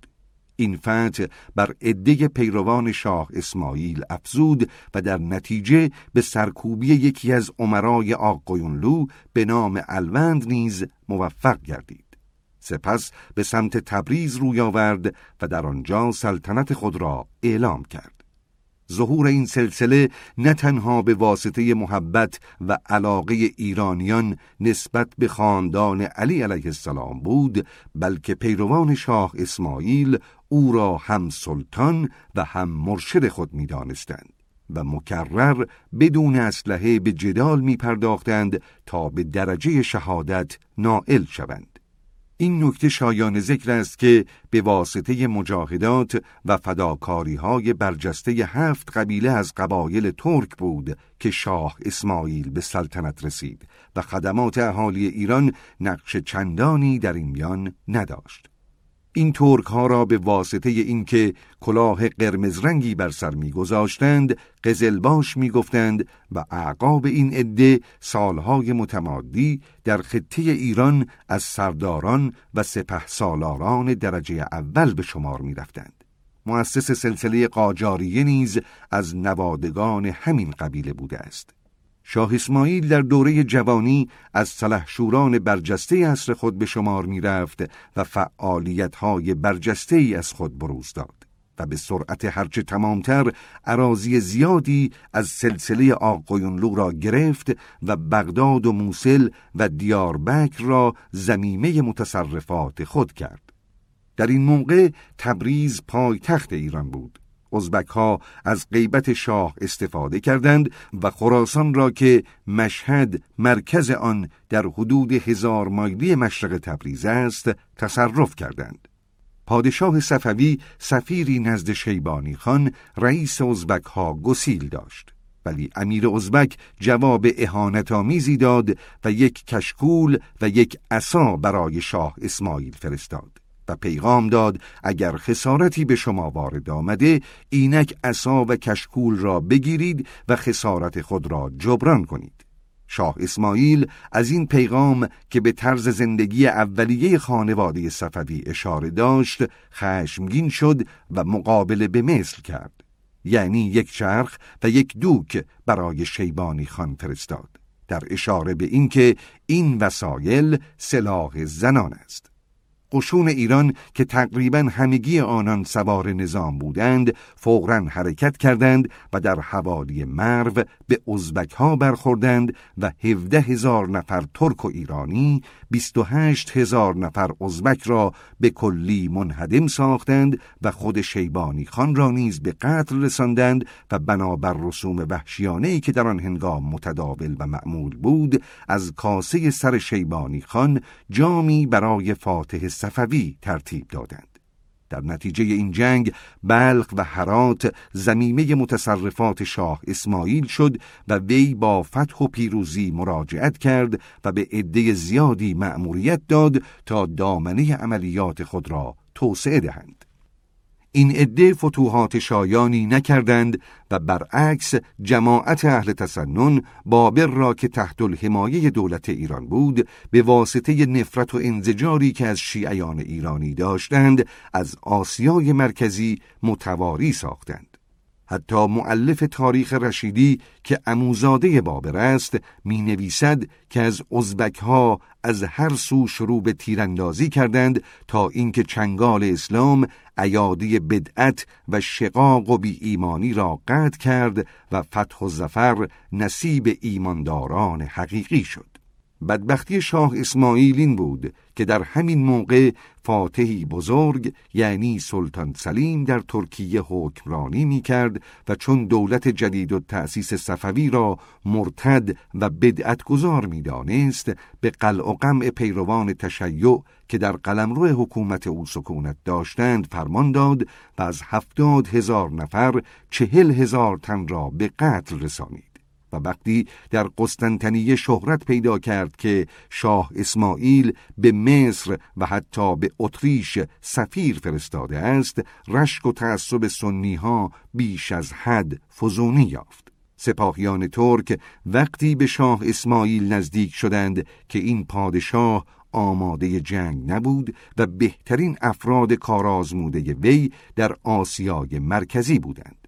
این فتح بر عده پیروان شاه اسماعیل افزود و در نتیجه به سرکوبی یکی از عمرای آقایونلو به نام الوند نیز موفق گردید. سپس به سمت تبریز روی آورد و در آنجا سلطنت خود را اعلام کرد. ظهور این سلسله نه تنها به واسطه محبت و علاقه ایرانیان نسبت به خاندان علی علیه السلام بود بلکه پیروان شاه اسماعیل او را هم سلطان و هم مرشد خود می دانستند و مکرر بدون اسلحه به جدال می پرداختند تا به درجه شهادت نائل شوند. این نکته شایان ذکر است که به واسطه مجاهدات و فداکاری های برجسته هفت قبیله از قبایل ترک بود که شاه اسماعیل به سلطنت رسید و خدمات اهالی ایران نقش چندانی در این میان نداشت. این ترک ها را به واسطه اینکه کلاه قرمز رنگی بر سر میگذاشتند قزلباش می‌گفتند و اعقاب این عده سالهای متمادی در خطه ایران از سرداران و سپه سالاران درجه اول به شمار می‌رفتند. مؤسس سلسله قاجاریه نیز از نوادگان همین قبیله بوده است. شاه اسماعیل در دوره جوانی از سلحشوران برجسته اصر خود به شمار می رفت و فعالیت های برجسته از خود بروز داد و به سرعت هرچه تمامتر عراضی زیادی از سلسله آقایونلو را گرفت و بغداد و موسل و دیاربکر را زمیمه متصرفات خود کرد. در این موقع تبریز پایتخت ایران بود ازبک ها از غیبت شاه استفاده کردند و خراسان را که مشهد مرکز آن در حدود هزار مایلی مشرق تبریز است تصرف کردند. پادشاه صفوی سفیری نزد شیبانی خان رئیس ازبک ها گسیل داشت. ولی امیر ازبک جواب اهانت آمیزی داد و یک کشکول و یک عصا برای شاه اسماعیل فرستاد. و پیغام داد اگر خسارتی به شما وارد آمده اینک عصا و کشکول را بگیرید و خسارت خود را جبران کنید. شاه اسماعیل از این پیغام که به طرز زندگی اولیه خانواده صفوی اشاره داشت خشمگین شد و مقابله به مثل کرد. یعنی یک چرخ و یک دوک برای شیبانی خان فرستاد. در اشاره به اینکه این وسایل سلاح زنان است. قشون ایران که تقریبا همگی آنان سوار نظام بودند فورا حرکت کردند و در حوالی مرو به ازبک ها برخوردند و 17 هزار نفر ترک و ایرانی 28 هزار نفر ازبک را به کلی منهدم ساختند و خود شیبانی خان را نیز به قتل رساندند و بنابر رسوم وحشیانه که در آن هنگام متداول و معمول بود از کاسه سر شیبانی خان جامی برای فاتح صفوی ترتیب دادند در نتیجه این جنگ بلخ و هرات زمینه متصرفات شاه اسماعیل شد و وی با فتح و پیروزی مراجعت کرد و به عده زیادی مأموریت داد تا دامنه عملیات خود را توسعه دهند. این عده فتوحات شایانی نکردند و برعکس جماعت اهل تسنن بابر را که تحت الحمایه دولت ایران بود به واسطه نفرت و انزجاری که از شیعیان ایرانی داشتند از آسیای مرکزی متواری ساختند. حتی معلف تاریخ رشیدی که اموزاده بابر است می نویسد که از ازبک ها از هر سو شروع به تیراندازی کردند تا اینکه چنگال اسلام ایادی بدعت و شقاق و بی ایمانی را قطع کرد و فتح و زفر نصیب ایمانداران حقیقی شد. بدبختی شاه اسماعیل این بود که در همین موقع فاتحی بزرگ یعنی سلطان سلیم در ترکیه حکمرانی می کرد و چون دولت جدید و تأسیس صفوی را مرتد و بدعت گذار می دانست به قلع و قمع پیروان تشیع که در قلمرو حکومت او سکونت داشتند فرمان داد و از هفتاد هزار نفر چهل هزار تن را به قتل رسانید. و وقتی در قسطنطنیه شهرت پیدا کرد که شاه اسماعیل به مصر و حتی به اتریش سفیر فرستاده است رشک و تعصب سنی ها بیش از حد فزونی یافت. سپاهیان ترک وقتی به شاه اسماعیل نزدیک شدند که این پادشاه آماده جنگ نبود و بهترین افراد کارآزموده وی در آسیای مرکزی بودند.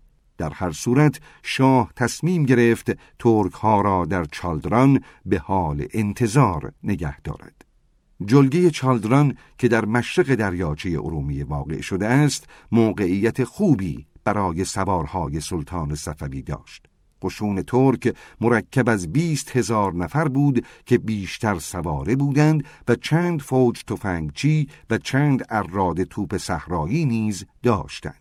در هر صورت شاه تصمیم گرفت ترک ها را در چالدران به حال انتظار نگه دارد. جلگه چالدران که در مشرق دریاچه ارومیه واقع شده است موقعیت خوبی برای سوارهای سلطان صفوی داشت. قشون ترک مرکب از بیست هزار نفر بود که بیشتر سواره بودند و چند فوج تفنگچی و چند اراد توپ صحرایی نیز داشتند.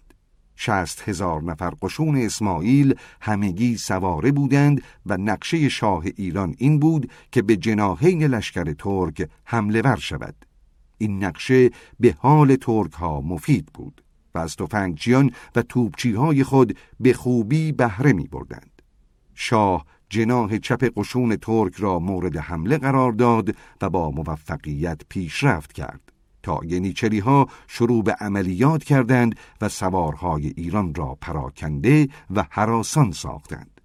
شست هزار نفر قشون اسماعیل همگی سواره بودند و نقشه شاه ایران این بود که به جناهین لشکر ترک حمله ور شود. این نقشه به حال ترک ها مفید بود و از تفنگچیان و توپچی های خود به خوبی بهره می بردند. شاه جناه چپ قشون ترک را مورد حمله قرار داد و با موفقیت پیشرفت کرد. تا ینیچری ها شروع به عملیات کردند و سوارهای ایران را پراکنده و حراسان ساختند.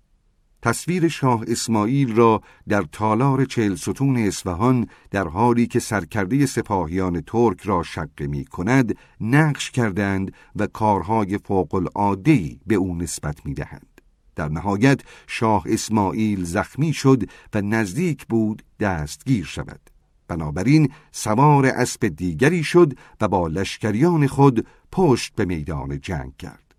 تصویر شاه اسماعیل را در تالار چهل ستون اصفهان در حالی که سرکرده سپاهیان ترک را شق می کند نقش کردند و کارهای فوق العاده به او نسبت می دهند. در نهایت شاه اسماعیل زخمی شد و نزدیک بود دستگیر شود. بنابراین سوار اسب دیگری شد و با لشکریان خود پشت به میدان جنگ کرد.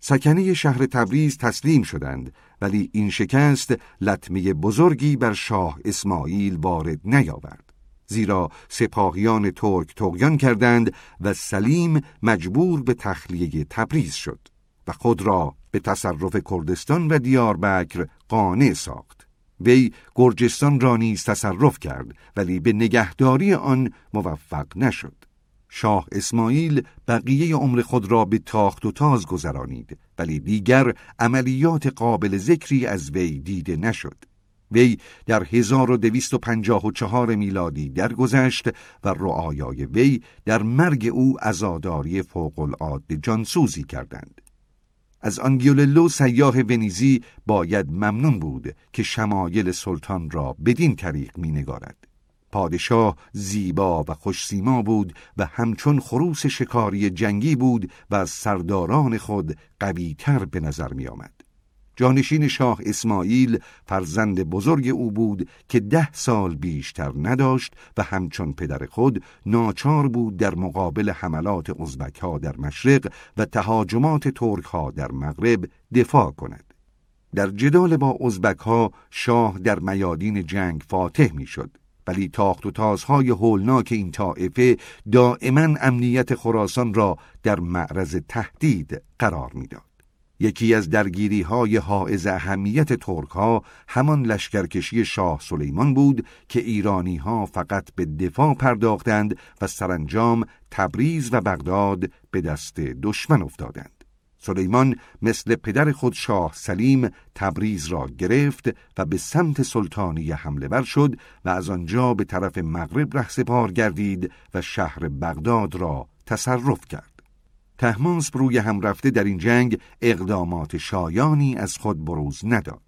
سکنه شهر تبریز تسلیم شدند ولی این شکست لطمه بزرگی بر شاه اسماعیل وارد نیاورد. زیرا سپاهیان ترک تغیان کردند و سلیم مجبور به تخلیه تبریز شد و خود را به تصرف کردستان و دیاربکر قانع ساخت. وی گرجستان را نیز تصرف کرد ولی به نگهداری آن موفق نشد. شاه اسماعیل بقیه عمر خود را به تاخت و تاز گذرانید ولی دیگر عملیات قابل ذکری از وی دیده نشد. وی در 1254 میلادی درگذشت و رعایای وی در مرگ او عزاداری فوق العاده جانسوزی کردند. از آنگیوللو سیاه ونیزی باید ممنون بود که شمایل سلطان را بدین طریق می نگارد. پادشاه زیبا و خوشسیما بود و همچون خروس شکاری جنگی بود و از سرداران خود قویتر به نظر می آمد. جانشین شاه اسماعیل فرزند بزرگ او بود که ده سال بیشتر نداشت و همچون پدر خود ناچار بود در مقابل حملات ازبک ها در مشرق و تهاجمات ترک ها در مغرب دفاع کند. در جدال با ازبک ها شاه در میادین جنگ فاتح می‌شد. ولی تاخت و تازهای هولناک این طائفه دائما امنیت خراسان را در معرض تهدید قرار می‌داد. یکی از درگیری های حائز اهمیت ترک ها همان لشکرکشی شاه سلیمان بود که ایرانی ها فقط به دفاع پرداختند و سرانجام تبریز و بغداد به دست دشمن افتادند. سلیمان مثل پدر خود شاه سلیم تبریز را گرفت و به سمت سلطانی حمله ور شد و از آنجا به طرف مغرب رهسپار گردید و شهر بغداد را تصرف کرد. تهماسب روی هم رفته در این جنگ اقدامات شایانی از خود بروز نداد.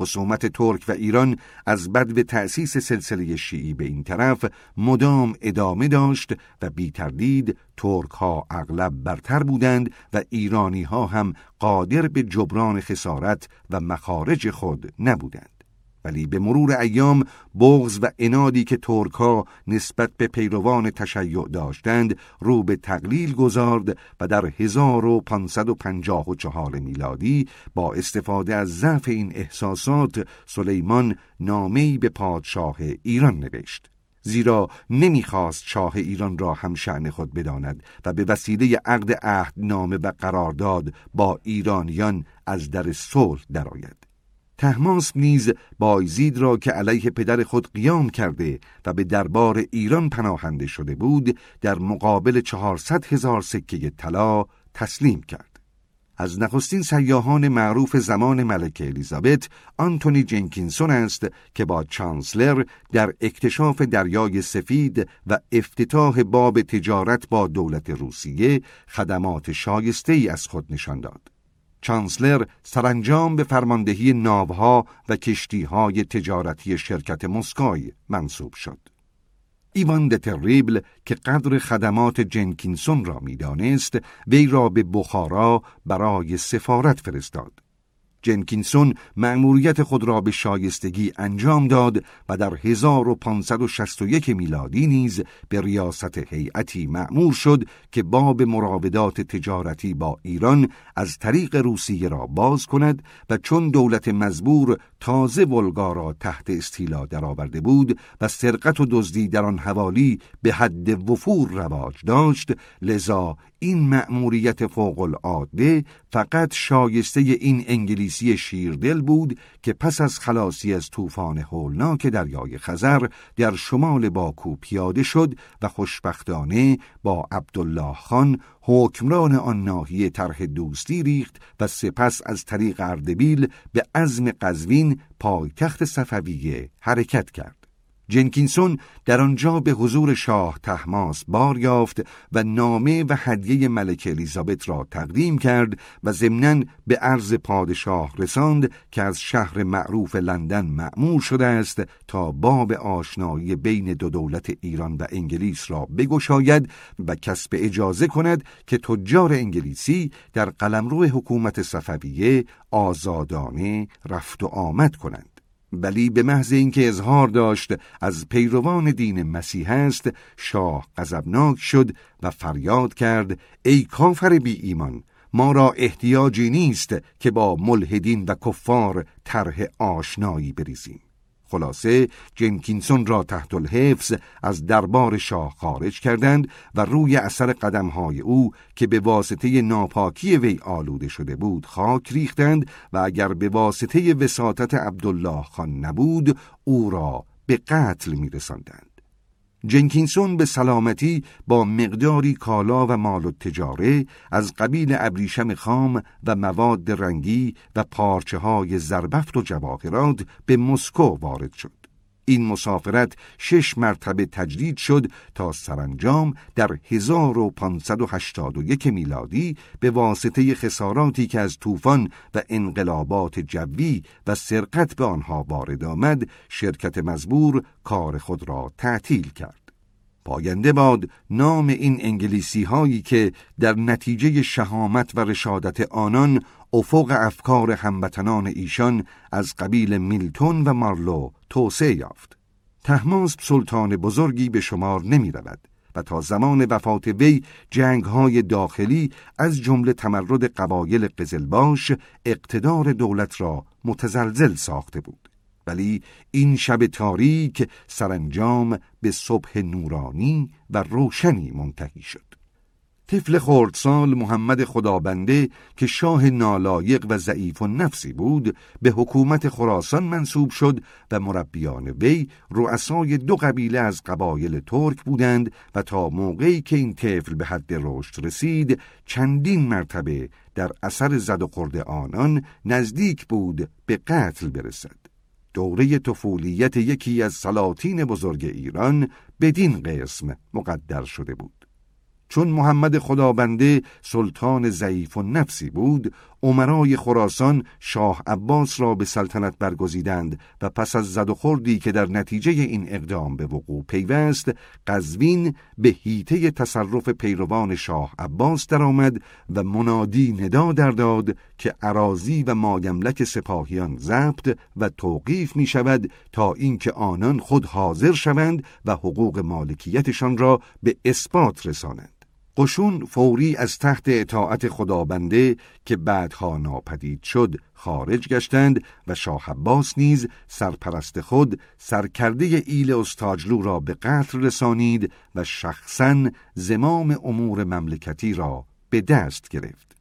خصومت ترک و ایران از بد به تأسیس سلسله شیعی به این طرف مدام ادامه داشت و بی تردید ترک ها اغلب برتر بودند و ایرانی ها هم قادر به جبران خسارت و مخارج خود نبودند. ولی به مرور ایام بغز و انادی که ترک نسبت به پیروان تشیع داشتند رو به تقلیل گذارد و در 1554 میلادی با استفاده از ضعف این احساسات سلیمان نامه‌ای به پادشاه ایران نوشت. زیرا نمی‌خواست شاه ایران را هم شعن خود بداند و به وسیله عقد نامه و قرارداد با ایرانیان از در صلح درآید. تهماس نیز بایزید را که علیه پدر خود قیام کرده و به دربار ایران پناهنده شده بود در مقابل چهارصد هزار سکه طلا تسلیم کرد. از نخستین سیاهان معروف زمان ملکه الیزابت آنتونی جنکینسون است که با چانسلر در اکتشاف دریای سفید و افتتاح باب تجارت با دولت روسیه خدمات شایسته ای از خود نشان داد. چانسلر سرانجام به فرماندهی ناوها و کشتیهای تجارتی شرکت مسکای منصوب شد. ایوان تریبل که قدر خدمات جنکینسون را می‌دانست وی را به بخارا برای سفارت فرستاد. جنکینسون مأموریت خود را به شایستگی انجام داد و در 1561 میلادی نیز به ریاست هیئتی مأمور شد که باب مراودات تجارتی با ایران از طریق روسیه را باز کند و چون دولت مزبور تازه ولگا را تحت استیلا درآورده بود و سرقت و دزدی در آن حوالی به حد وفور رواج داشت لذا این مأموریت فوق العاده فقط شایسته این انگلیسی شیردل بود که پس از خلاصی از طوفان هولناک دریای خزر در شمال باکو پیاده شد و خوشبختانه با عبدالله خان حکمران آن ناحیه طرح دوستی ریخت و سپس از طریق اردبیل به عزم قزوین پایتخت صفویه حرکت کرد. جنکینسون در آنجا به حضور شاه تحماس بار یافت و نامه و هدیه ملک الیزابت را تقدیم کرد و ضمناً به عرض پادشاه رساند که از شهر معروف لندن معمور شده است تا باب آشنایی بین دو دولت ایران و انگلیس را بگشاید و کسب اجازه کند که تجار انگلیسی در قلمرو حکومت صفویه آزادانه رفت و آمد کنند. ولی به محض اینکه اظهار داشت از پیروان دین مسیح است شاه غضبناک شد و فریاد کرد ای کافر بی ایمان ما را احتیاجی نیست که با ملحدین و کفار طرح آشنایی بریزیم. خلاصه جنکینسون را تحت الحفظ از دربار شاه خارج کردند و روی اثر قدمهای او که به واسطه ناپاکی وی آلوده شده بود خاک ریختند و اگر به واسطه وساطت عبدالله خان نبود او را به قتل میرساندند. جنکینسون به سلامتی با مقداری کالا و مال و تجاره از قبیل ابریشم خام و مواد رنگی و پارچه های زربفت و جواهرات به مسکو وارد شد. این مسافرت شش مرتبه تجدید شد تا سرانجام در 1581 میلادی به واسطه خساراتی که از طوفان و انقلابات جوی و سرقت به آنها وارد آمد شرکت مزبور کار خود را تعطیل کرد. پاینده باد نام این انگلیسی هایی که در نتیجه شهامت و رشادت آنان افق افکار هموطنان ایشان از قبیل میلتون و مارلو توسعه یافت. تحماسب سلطان بزرگی به شمار نمی رود و تا زمان وفات وی جنگ های داخلی از جمله تمرد قبایل قزلباش اقتدار دولت را متزلزل ساخته بود. ولی این شب تاریک سرانجام به صبح نورانی و روشنی منتهی شد. طفل خردسال محمد خدابنده که شاه نالایق و ضعیف و نفسی بود به حکومت خراسان منصوب شد و مربیان وی رؤسای دو قبیله از قبایل ترک بودند و تا موقعی که این طفل به حد رشد رسید چندین مرتبه در اثر زد و خورد آنان نزدیک بود به قتل برسد. دوره طفولیت یکی از سلاطین بزرگ ایران بدین قسم مقدر شده بود. چون محمد خدابنده سلطان ضعیف و نفسی بود عمرای خراسان شاه عباس را به سلطنت برگزیدند و پس از زد و خوردی که در نتیجه این اقدام به وقوع پیوست قزوین به هیته تصرف پیروان شاه عباس درآمد و منادی ندا در داد که عراضی و مایملک سپاهیان ضبط و توقیف می شود تا اینکه آنان خود حاضر شوند و حقوق مالکیتشان را به اثبات رسانند. قشون فوری از تحت اطاعت خدابنده که بعدها ناپدید شد خارج گشتند و شاه عباس نیز سرپرست خود سرکرده ایل استاجلو را به قتل رسانید و شخصا زمام امور مملکتی را به دست گرفت.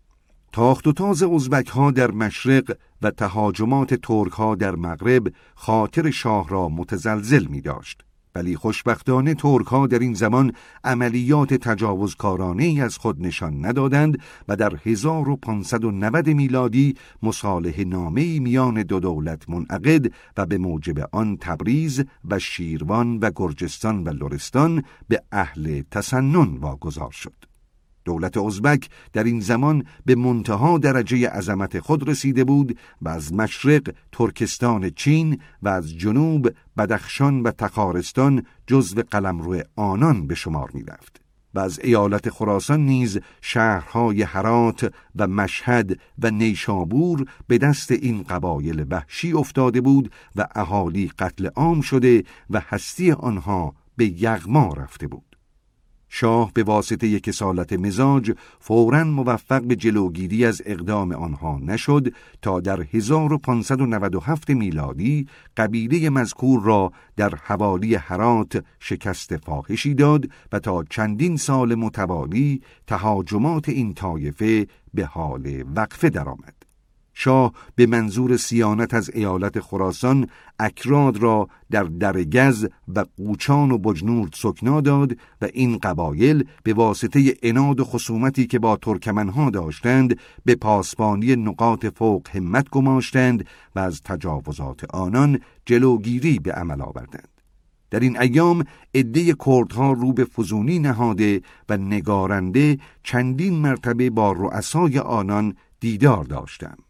تاخت و تاز ازبک ها در مشرق و تهاجمات ترک ها در مغرب خاطر شاه را متزلزل می داشت. ولی خوشبختانه ترک ها در این زمان عملیات تجاوزکارانه ای از خود نشان ندادند و در 1590 میلادی مصالح نامه میان دو دولت منعقد و به موجب آن تبریز و شیروان و گرجستان و لرستان به اهل تسنن واگذار شد. دولت ازبک در این زمان به منتها درجه عظمت خود رسیده بود و از مشرق ترکستان چین و از جنوب بدخشان و تخارستان جزو قلمرو آنان به شمار می رفت. و از ایالت خراسان نیز شهرهای هرات و مشهد و نیشابور به دست این قبایل وحشی افتاده بود و اهالی قتل عام شده و هستی آنها به یغما رفته بود. شاه به واسطه یک سالت مزاج فورا موفق به جلوگیری از اقدام آنها نشد تا در 1597 میلادی قبیله مذکور را در حوالی حرات شکست فاحشی داد و تا چندین سال متوالی تهاجمات این طایفه به حال وقفه درآمد. شاه به منظور سیانت از ایالت خراسان اکراد را در درگز و قوچان و بجنورد سکنا داد و این قبایل به واسطه اناد و خصومتی که با ترکمنها داشتند به پاسبانی نقاط فوق همت گماشتند و از تجاوزات آنان جلوگیری به عمل آوردند. در این ایام عده کردها رو به فزونی نهاده و نگارنده چندین مرتبه با رؤسای آنان دیدار داشتند.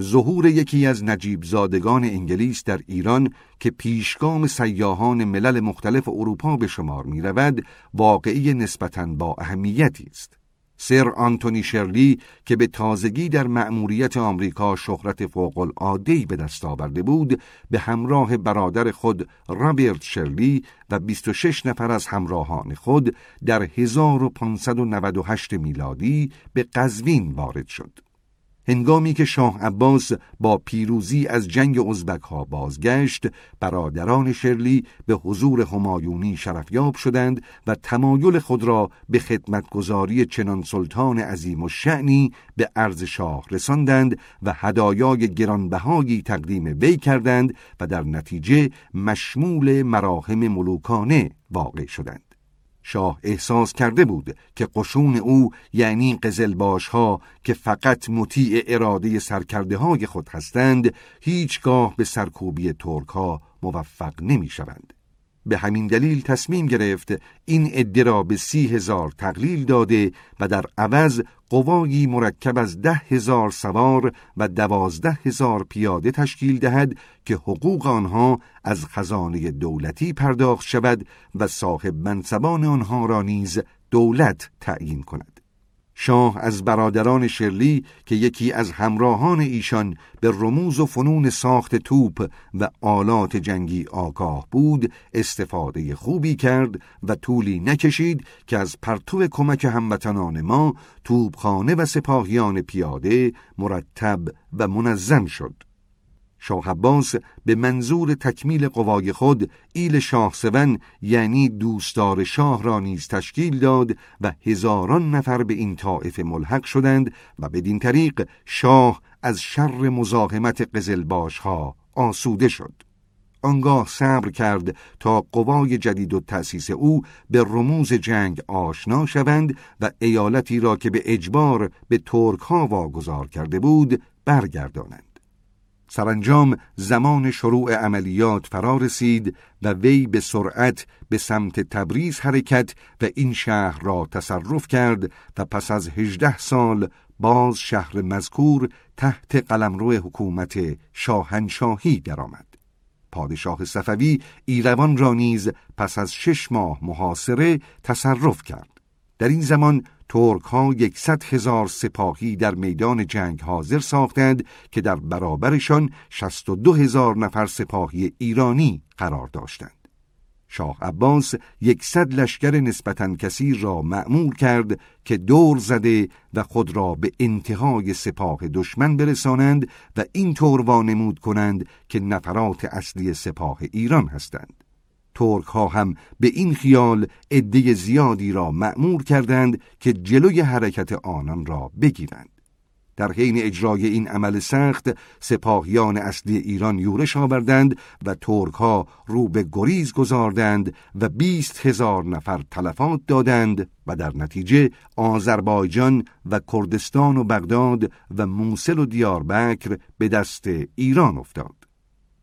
ظهور یکی از نجیب زادگان انگلیس در ایران که پیشگام سیاهان ملل مختلف اروپا به شمار می رود واقعی نسبتاً با اهمیتی است. سر آنتونی شرلی که به تازگی در مأموریت آمریکا شهرت فوق العاده به دست آورده بود به همراه برادر خود رابرت شرلی و 26 نفر از همراهان خود در 1598 میلادی به قزوین وارد شد. هنگامی که شاه عباس با پیروزی از جنگ ازبک ها بازگشت برادران شرلی به حضور همایونی شرفیاب شدند و تمایل خود را به خدمتگذاری چنان سلطان عظیم و شعنی به عرض شاه رساندند و هدایای گرانبهایی تقدیم وی کردند و در نتیجه مشمول مراهم ملوکانه واقع شدند. شاه احساس کرده بود که قشون او یعنی قزلباش ها که فقط مطیع اراده سرکرده های خود هستند هیچگاه به سرکوبی ترک ها موفق نمی شوند. به همین دلیل تصمیم گرفت این عده را به سی هزار تقلیل داده و در عوض قوایی مرکب از ده هزار سوار و دوازده هزار پیاده تشکیل دهد که حقوق آنها از خزانه دولتی پرداخت شود و صاحب منصبان آنها را نیز دولت تعیین کند. شاه از برادران شرلی که یکی از همراهان ایشان به رموز و فنون ساخت توپ و آلات جنگی آگاه بود استفاده خوبی کرد و طولی نکشید که از پرتو کمک هموطنان ما توپخانه و سپاهیان پیاده مرتب و منظم شد. شاه عباس به منظور تکمیل قوای خود ایل شاه سون یعنی دوستدار شاه را نیز تشکیل داد و هزاران نفر به این طائفه ملحق شدند و بدین طریق شاه از شر مزاحمت قزلباش ها آسوده شد. آنگاه صبر کرد تا قوای جدید و تأسیس او به رموز جنگ آشنا شوند و ایالتی را که به اجبار به ترک ها واگذار کرده بود برگردانند. سرانجام زمان شروع عملیات فرا رسید و وی به سرعت به سمت تبریز حرکت و این شهر را تصرف کرد و پس از هجده سال باز شهر مذکور تحت قلمرو حکومت شاهنشاهی درآمد. پادشاه صفوی ایروان را نیز پس از شش ماه محاصره تصرف کرد. در این زمان ترک ها یکصد هزار سپاهی در میدان جنگ حاضر ساختند که در برابرشان شست و دو هزار نفر سپاهی ایرانی قرار داشتند. شاه عباس یکصد لشکر نسبتا کثیر را معمول کرد که دور زده و خود را به انتهای سپاه دشمن برسانند و این طور وانمود کنند که نفرات اصلی سپاه ایران هستند. ترک ها هم به این خیال عده زیادی را معمور کردند که جلوی حرکت آنان را بگیرند. در حین اجرای این عمل سخت سپاهیان اصلی ایران یورش آوردند و ترک ها رو به گریز گذاردند و بیست هزار نفر تلفات دادند و در نتیجه آذربایجان و کردستان و بغداد و موسل و دیاربکر به دست ایران افتاد.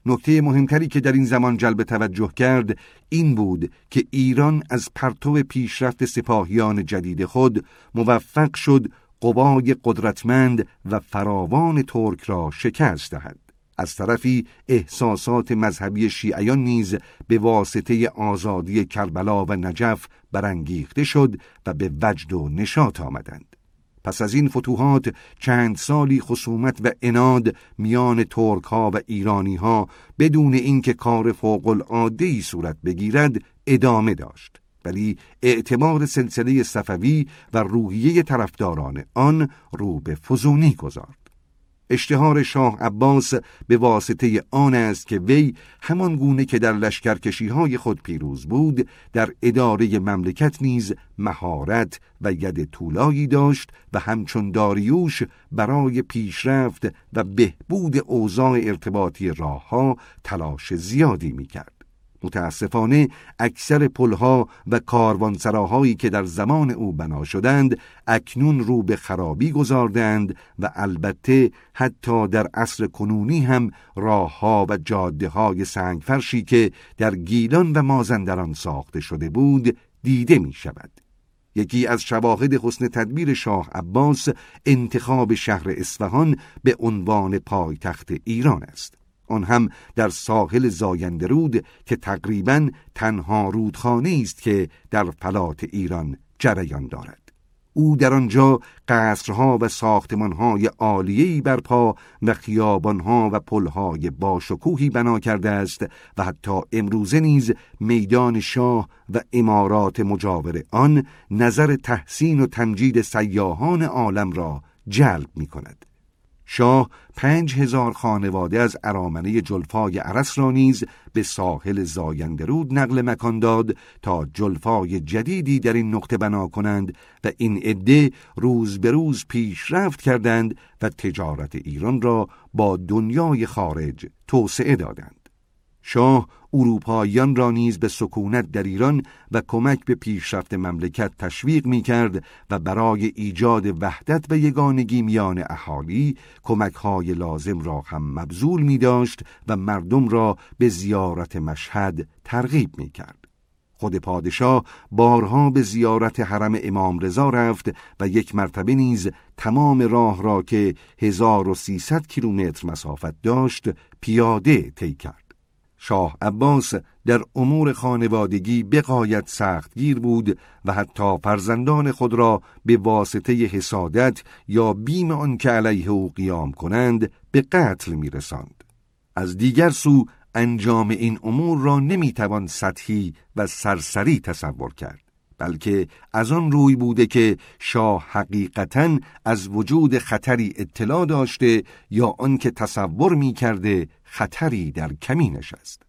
نکته مهمتری که در این زمان جلب توجه کرد این بود که ایران از پرتو پیشرفت سپاهیان جدید خود موفق شد قوای قدرتمند و فراوان ترک را شکست دهد. از طرفی احساسات مذهبی شیعیان نیز به واسطه آزادی کربلا و نجف برانگیخته شد و به وجد و نشاط آمدند. پس از این فتوحات چند سالی خصومت و اناد میان ترک ها و ایرانی ها بدون اینکه کار فوق العاده صورت بگیرد ادامه داشت. ولی اعتماد سلسله صفوی و روحیه طرفداران آن رو به فزونی گذارد. اشتهار شاه عباس به واسطه آن است که وی همان گونه که در لشکرکشی های خود پیروز بود در اداره مملکت نیز مهارت و ید طولایی داشت و همچون داریوش برای پیشرفت و بهبود اوضاع ارتباطی راهها تلاش زیادی می کرد. متاسفانه اکثر پلها و کاروانسراهایی که در زمان او بنا شدند اکنون رو به خرابی گذاردند و البته حتی در عصر کنونی هم راهها و جاده های سنگفرشی که در گیلان و مازندران ساخته شده بود دیده می شود. یکی از شواهد حسن تدبیر شاه عباس انتخاب شهر اصفهان به عنوان پایتخت ایران است. آن هم در ساحل زایندرود که تقریبا تنها رودخانه است که در فلات ایران جریان دارد او در آنجا قصرها و ساختمانهای عالیه‌ای برپا و خیابانها و پلهای باشکوهی بنا کرده است و حتی امروزه نیز میدان شاه و امارات مجاور آن نظر تحسین و تمجید سیاهان عالم را جلب می کند. شاه پنج هزار خانواده از ارامنه جلفای عرس را نیز به ساحل زایندرود نقل مکان داد تا جلفای جدیدی در این نقطه بنا کنند و این عده روز به روز پیشرفت کردند و تجارت ایران را با دنیای خارج توسعه دادند. شاه اروپاییان را نیز به سکونت در ایران و کمک به پیشرفت مملکت تشویق می کرد و برای ایجاد وحدت و یگانگی میان اهالی کمک های لازم را هم مبذول می داشت و مردم را به زیارت مشهد ترغیب می کرد. خود پادشاه بارها به زیارت حرم امام رضا رفت و یک مرتبه نیز تمام راه را که 1300 کیلومتر مسافت داشت پیاده طی کرد. شاه عباس در امور خانوادگی بقایت سختگیر بود و حتی فرزندان خود را به واسطه حسادت یا بیم آن که علیه او قیام کنند به قتل میرساند. از دیگر سو انجام این امور را نمی‌توان سطحی و سرسری تصور کرد. بلکه از آن روی بوده که شاه حقیقتا از وجود خطری اطلاع داشته یا آنکه تصور می کرده خطری در کمینش است.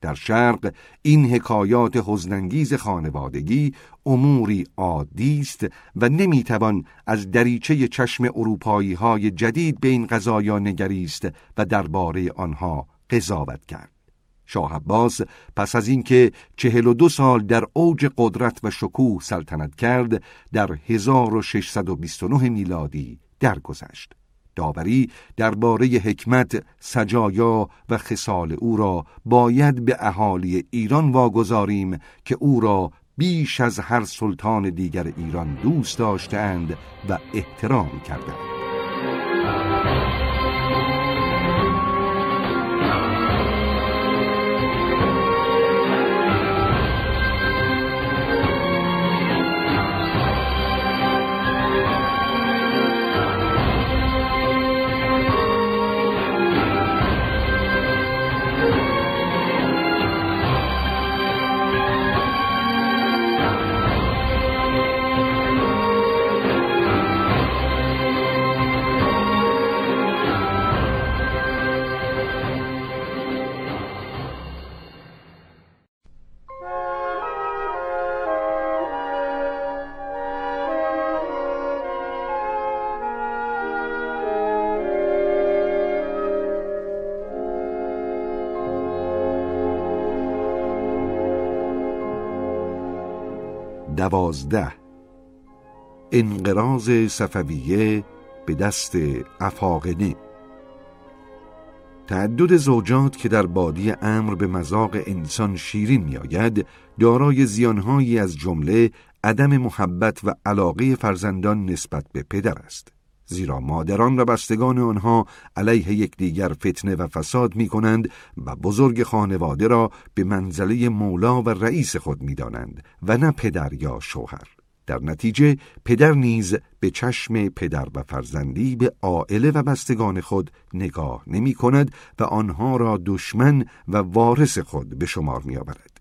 در شرق این حکایات حزنانگیز خانوادگی اموری عادی است و نمی‌توان از دریچه چشم اروپایی های جدید به این قضایا نگریست و درباره آنها قضاوت کرد. شاه عباس پس از اینکه چهل و دو سال در اوج قدرت و شکوه سلطنت کرد در 1629 میلادی درگذشت. داوری درباره حکمت، سجایا و خصال او را باید به اهالی ایران واگذاریم که او را بیش از هر سلطان دیگر ایران دوست داشتند و احترام کردند. دوازده. انقراض صفویه به دست افاقنه. تعدد زوجات که در بادی امر به مذاق انسان شیرین میآید دارای زیانهایی از جمله عدم محبت و علاقه فرزندان نسبت به پدر است. زیرا مادران و بستگان آنها علیه یکدیگر فتنه و فساد می کنند و بزرگ خانواده را به منزله مولا و رئیس خود می دانند و نه پدر یا شوهر. در نتیجه پدر نیز به چشم پدر و فرزندی به عائله و بستگان خود نگاه نمی کند و آنها را دشمن و وارث خود به شمار می آورد.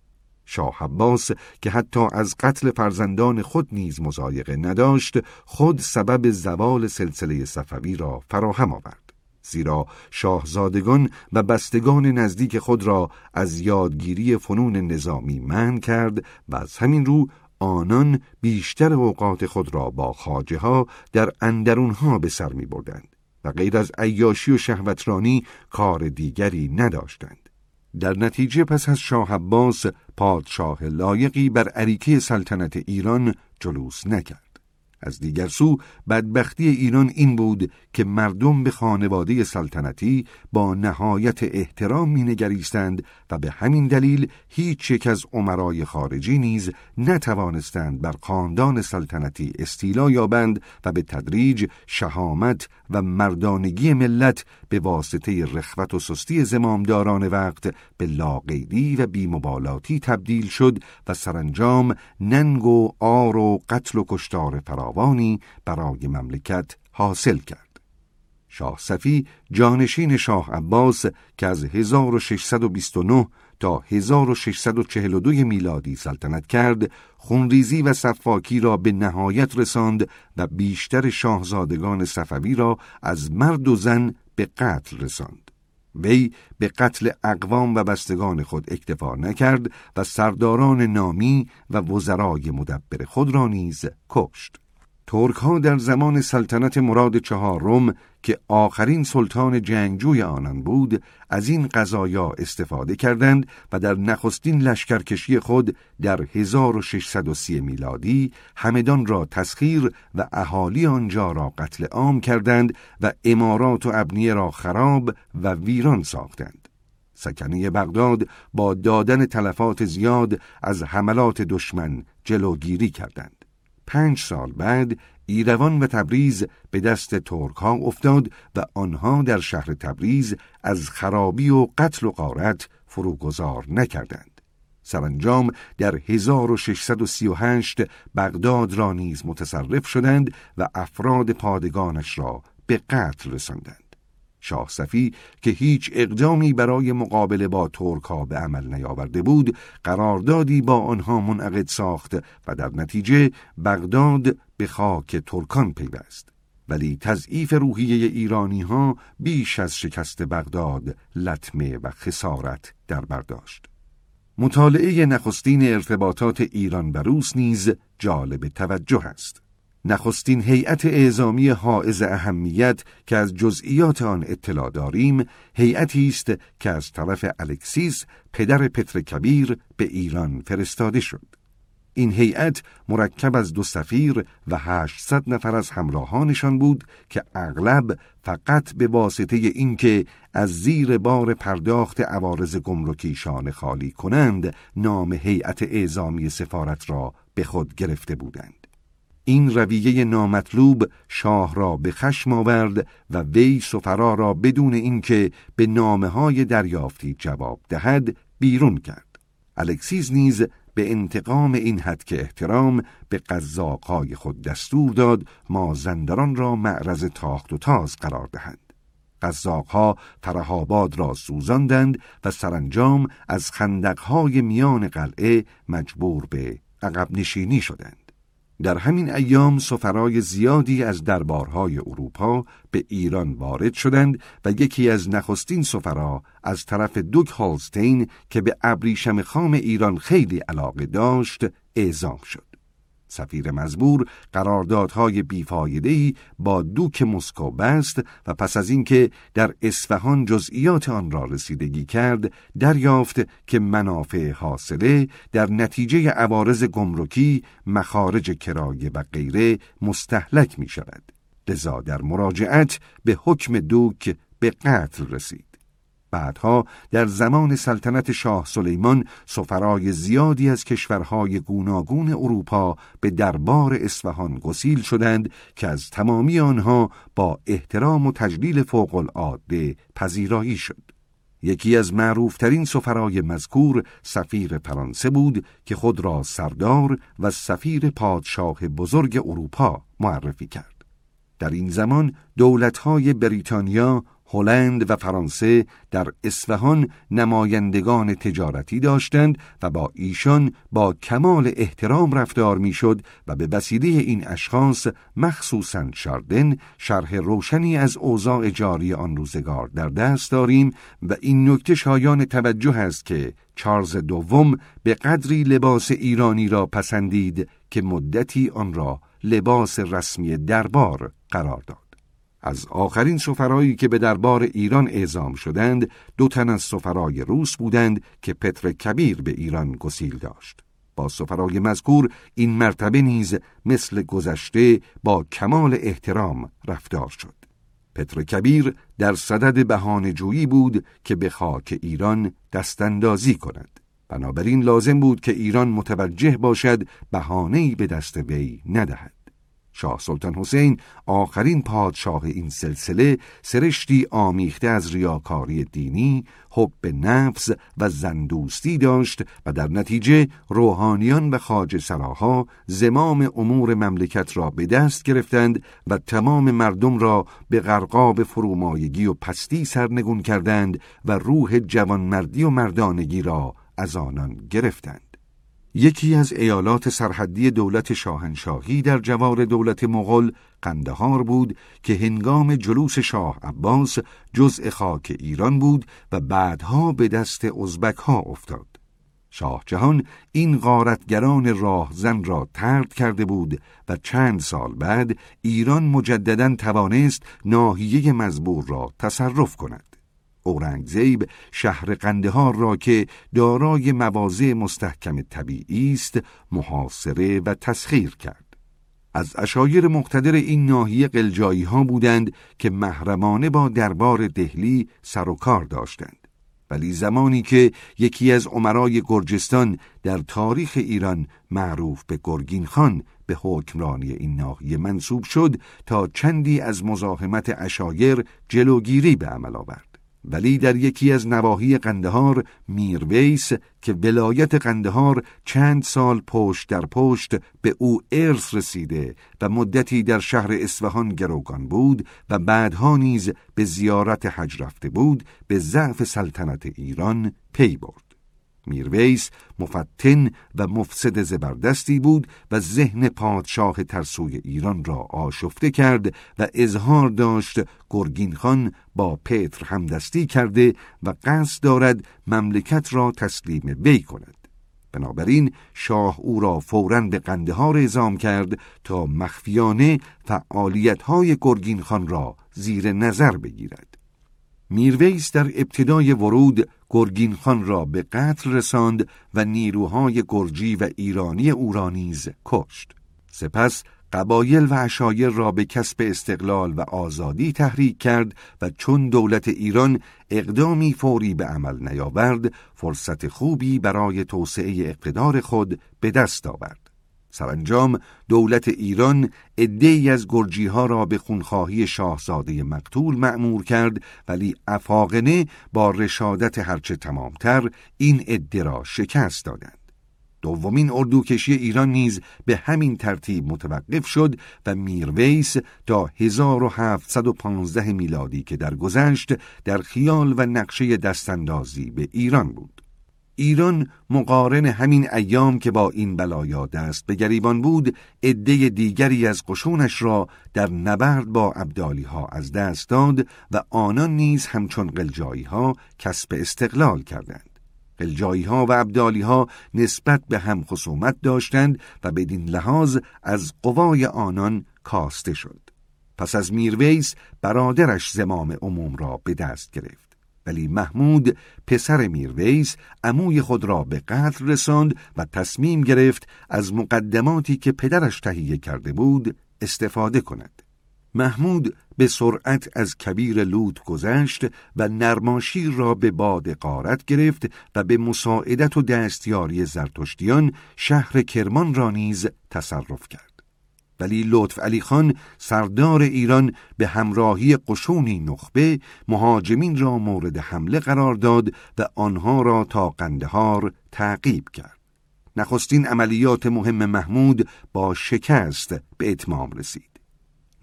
شاه عباس که حتی از قتل فرزندان خود نیز مزایقه نداشت خود سبب زوال سلسله صفوی را فراهم آورد زیرا شاهزادگان و بستگان نزدیک خود را از یادگیری فنون نظامی من کرد و از همین رو آنان بیشتر اوقات خود را با خاجه ها در اندرونها به سر می بردند و غیر از عیاشی و شهوترانی کار دیگری نداشتند. در نتیجه پس از شاه عباس پادشاه لایقی بر عریکه سلطنت ایران جلوس نکرد. از دیگر سو بدبختی ایران این بود که مردم به خانواده سلطنتی با نهایت احترام مینگریستند و به همین دلیل هیچ یک از عمرای خارجی نیز نتوانستند بر خاندان سلطنتی استیلا یابند و به تدریج شهامت و مردانگی ملت به واسطه رخوت و سستی زمامداران وقت به لاقیدی و بیمبالاتی تبدیل شد و سرانجام ننگ و آر و قتل و کشتار فراوانی برای مملکت حاصل کرد. شاه صفی جانشین شاه عباس که از 1629 تا 1642 میلادی سلطنت کرد خونریزی و صفاکی را به نهایت رساند و بیشتر شاهزادگان صفوی را از مرد و زن به قتل رساند. وی به قتل اقوام و بستگان خود اکتفا نکرد و سرداران نامی و وزرای مدبر خود را نیز کشت. ترک ها در زمان سلطنت مراد چهارم که آخرین سلطان جنگجوی آنان بود از این قضایا استفاده کردند و در نخستین لشکرکشی خود در 1630 میلادی همدان را تسخیر و اهالی آنجا را قتل عام کردند و امارات و ابنیه را خراب و ویران ساختند. سکنه بغداد با دادن تلفات زیاد از حملات دشمن جلوگیری کردند. پنج سال بعد ایروان و تبریز به دست ترک ها افتاد و آنها در شهر تبریز از خرابی و قتل و غارت فروگذار نکردند. سرانجام در 1638 بغداد را نیز متصرف شدند و افراد پادگانش را به قتل رساندند. شاه صفی که هیچ اقدامی برای مقابله با ترک ها به عمل نیاورده بود قراردادی با آنها منعقد ساخت و در نتیجه بغداد به خاک ترکان پیوست. ولی تضعیف روحیه ایرانی ها بیش از شکست بغداد لطمه و خسارت در برداشت مطالعه نخستین ارتباطات ایران و روس نیز جالب توجه است. نخستین هیئت اعزامی حائز اهمیت که از جزئیات آن اطلاع داریم هیئتی است که از طرف الکسیس پدر پتر کبیر به ایران فرستاده شد. این هیئت مرکب از دو سفیر و 800 نفر از همراهانشان بود که اغلب فقط به واسطه اینکه از زیر بار پرداخت عوارض گمرکی شان خالی کنند نام هیئت اعزامی سفارت را به خود گرفته بودند. این رویه نامطلوب شاه را به خشم آورد و وی سفرا را بدون اینکه به نامه های دریافتی جواب دهد بیرون کرد. الکسیز نیز به انتقام این حد که احترام به قذاقای خود دستور داد مازندران را معرض تاخت و تاز قرار دهند. قزاقها فرهاباد را سوزاندند و سرانجام از خندقهای میان قلعه مجبور به عقب نشینی شدند. در همین ایام سفرای زیادی از دربارهای اروپا به ایران وارد شدند و یکی از نخستین سفرا از طرف دوک هالستین که به ابریشم خام ایران خیلی علاقه داشت اعزام شد. سفیر مزبور قراردادهای بیفایدهی با دوک مسکو بست و پس از اینکه در اصفهان جزئیات آن را رسیدگی کرد دریافت که منافع حاصله در نتیجه عوارض گمرکی مخارج کرایه و غیره مستحلک می شود لذا در مراجعت به حکم دوک به قتل رسید. بعدها در زمان سلطنت شاه سلیمان سفرای زیادی از کشورهای گوناگون اروپا به دربار اصفهان گسیل شدند که از تمامی آنها با احترام و تجلیل فوق العاده پذیرایی شد. یکی از معروفترین سفرای مذکور سفیر فرانسه بود که خود را سردار و سفیر پادشاه بزرگ اروپا معرفی کرد. در این زمان دولتهای بریتانیا، هلند و فرانسه در اصفهان نمایندگان تجارتی داشتند و با ایشان با کمال احترام رفتار می‌شد و به وسیله این اشخاص مخصوصا شاردن شرح روشنی از اوضاع جاری آن روزگار در دست داریم و این نکته شایان توجه است که چارلز دوم به قدری لباس ایرانی را پسندید که مدتی آن را لباس رسمی دربار قرار داد. از آخرین سفرایی که به دربار ایران اعزام شدند دو تن از سفرای روس بودند که پتر کبیر به ایران گسیل داشت. با سفرای مذکور این مرتبه نیز مثل گذشته با کمال احترام رفتار شد. پتر کبیر در صدد بهانه جویی بود که به خاک ایران دستاندازی کند. بنابراین لازم بود که ایران متوجه باشد بهانه‌ای به دست وی ندهد. شاه سلطان حسین آخرین پادشاه این سلسله سرشتی آمیخته از ریاکاری دینی، حب نفس و زندوستی داشت و در نتیجه روحانیان و خاج سراها زمام امور مملکت را به دست گرفتند و تمام مردم را به غرقاب فرومایگی و پستی سرنگون کردند و روح جوانمردی و مردانگی را از آنان گرفتند. یکی از ایالات سرحدی دولت شاهنشاهی در جوار دولت مغل قندهار بود که هنگام جلوس شاه عباس جزء خاک ایران بود و بعدها به دست ازبک ها افتاد. شاه جهان این غارتگران راهزن را ترد کرده بود و چند سال بعد ایران مجددا توانست ناحیه مزبور را تصرف کند. اورنگزیب شهر قندهار را که دارای مواضع مستحکم طبیعی است محاصره و تسخیر کرد. از اشایر مقتدر این ناحیه قلجایی ها بودند که محرمانه با دربار دهلی سر و کار داشتند. ولی زمانی که یکی از عمرای گرجستان در تاریخ ایران معروف به گرگین خان به حکمرانی این ناحیه منصوب شد تا چندی از مزاحمت اشایر جلوگیری به عمل آورد. ولی در یکی از نواحی قندهار میرویس که ولایت قندهار چند سال پشت در پشت به او ارث رسیده و مدتی در شهر اصفهان گروگان بود و بعدها نیز به زیارت حج رفته بود به ضعف سلطنت ایران پی برد. میرویس مفتن و مفسد زبردستی بود و ذهن پادشاه ترسوی ایران را آشفته کرد و اظهار داشت گرگین خان با پتر همدستی کرده و قصد دارد مملکت را تسلیم وی کند. بنابراین شاه او را فوراً به قندهار اعزام کرد تا مخفیانه فعالیت های گرگین خان را زیر نظر بگیرد. میرویس در ابتدای ورود گرگین خان را به قتل رساند و نیروهای گرجی و ایرانی او را نیز کشت. سپس قبایل و عشایر را به کسب استقلال و آزادی تحریک کرد و چون دولت ایران اقدامی فوری به عمل نیاورد فرصت خوبی برای توسعه اقتدار خود به دست آورد. سرانجام دولت ایران عدهای از گرجی ها را به خونخواهی شاهزاده مقتول معمور کرد ولی افاقنه با رشادت هرچه تمامتر این عده را شکست دادند. دومین اردوکشی ایران نیز به همین ترتیب متوقف شد و میرویس تا 1715 میلادی که درگذشت در خیال و نقشه دستاندازی به ایران بود. ایران مقارن همین ایام که با این بلایا دست به گریبان بود عده دیگری از قشونش را در نبرد با ابدالی ها از دست داد و آنان نیز همچون قلجایی ها کسب استقلال کردند. قلجایی و ابدالی ها نسبت به هم خصومت داشتند و بدین لحاظ از قوای آنان کاسته شد. پس از میرویس برادرش زمام عموم را به دست گرفت. ولی محمود پسر میرویس عموی خود را به قتل رساند و تصمیم گرفت از مقدماتی که پدرش تهیه کرده بود استفاده کند. محمود به سرعت از کبیر لوط گذشت و نرماشیر را به باد قارت گرفت و به مساعدت و دستیاری زرتشتیان شهر کرمان را نیز تصرف کرد. ولی لطف علی خان سردار ایران به همراهی قشونی نخبه مهاجمین را مورد حمله قرار داد و آنها را تا قندهار تعقیب کرد. نخستین عملیات مهم محمود با شکست به اتمام رسید.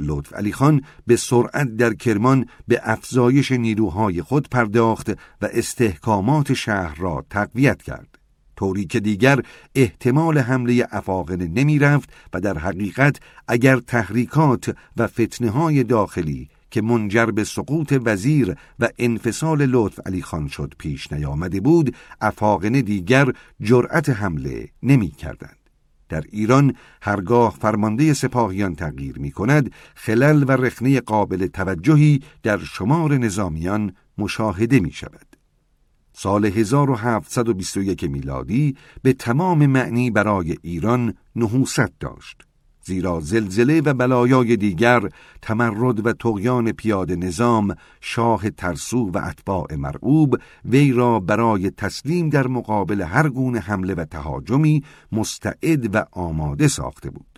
لطف علی خان به سرعت در کرمان به افزایش نیروهای خود پرداخت و استحکامات شهر را تقویت کرد. طوری که دیگر احتمال حمله افاقنه نمی رفت و در حقیقت اگر تحریکات و فتنه های داخلی که منجر به سقوط وزیر و انفصال لطف علی خان شد پیش نیامده بود افاقنه دیگر جرأت حمله نمی کردند. در ایران هرگاه فرمانده سپاهیان تغییر می کند خلل و رخنه قابل توجهی در شمار نظامیان مشاهده می شود. سال 1721 میلادی به تمام معنی برای ایران نحوست داشت زیرا زلزله و بلایای دیگر تمرد و تغیان پیاده نظام شاه ترسو و اتباع مرعوب وی را برای تسلیم در مقابل هر گونه حمله و تهاجمی مستعد و آماده ساخته بود.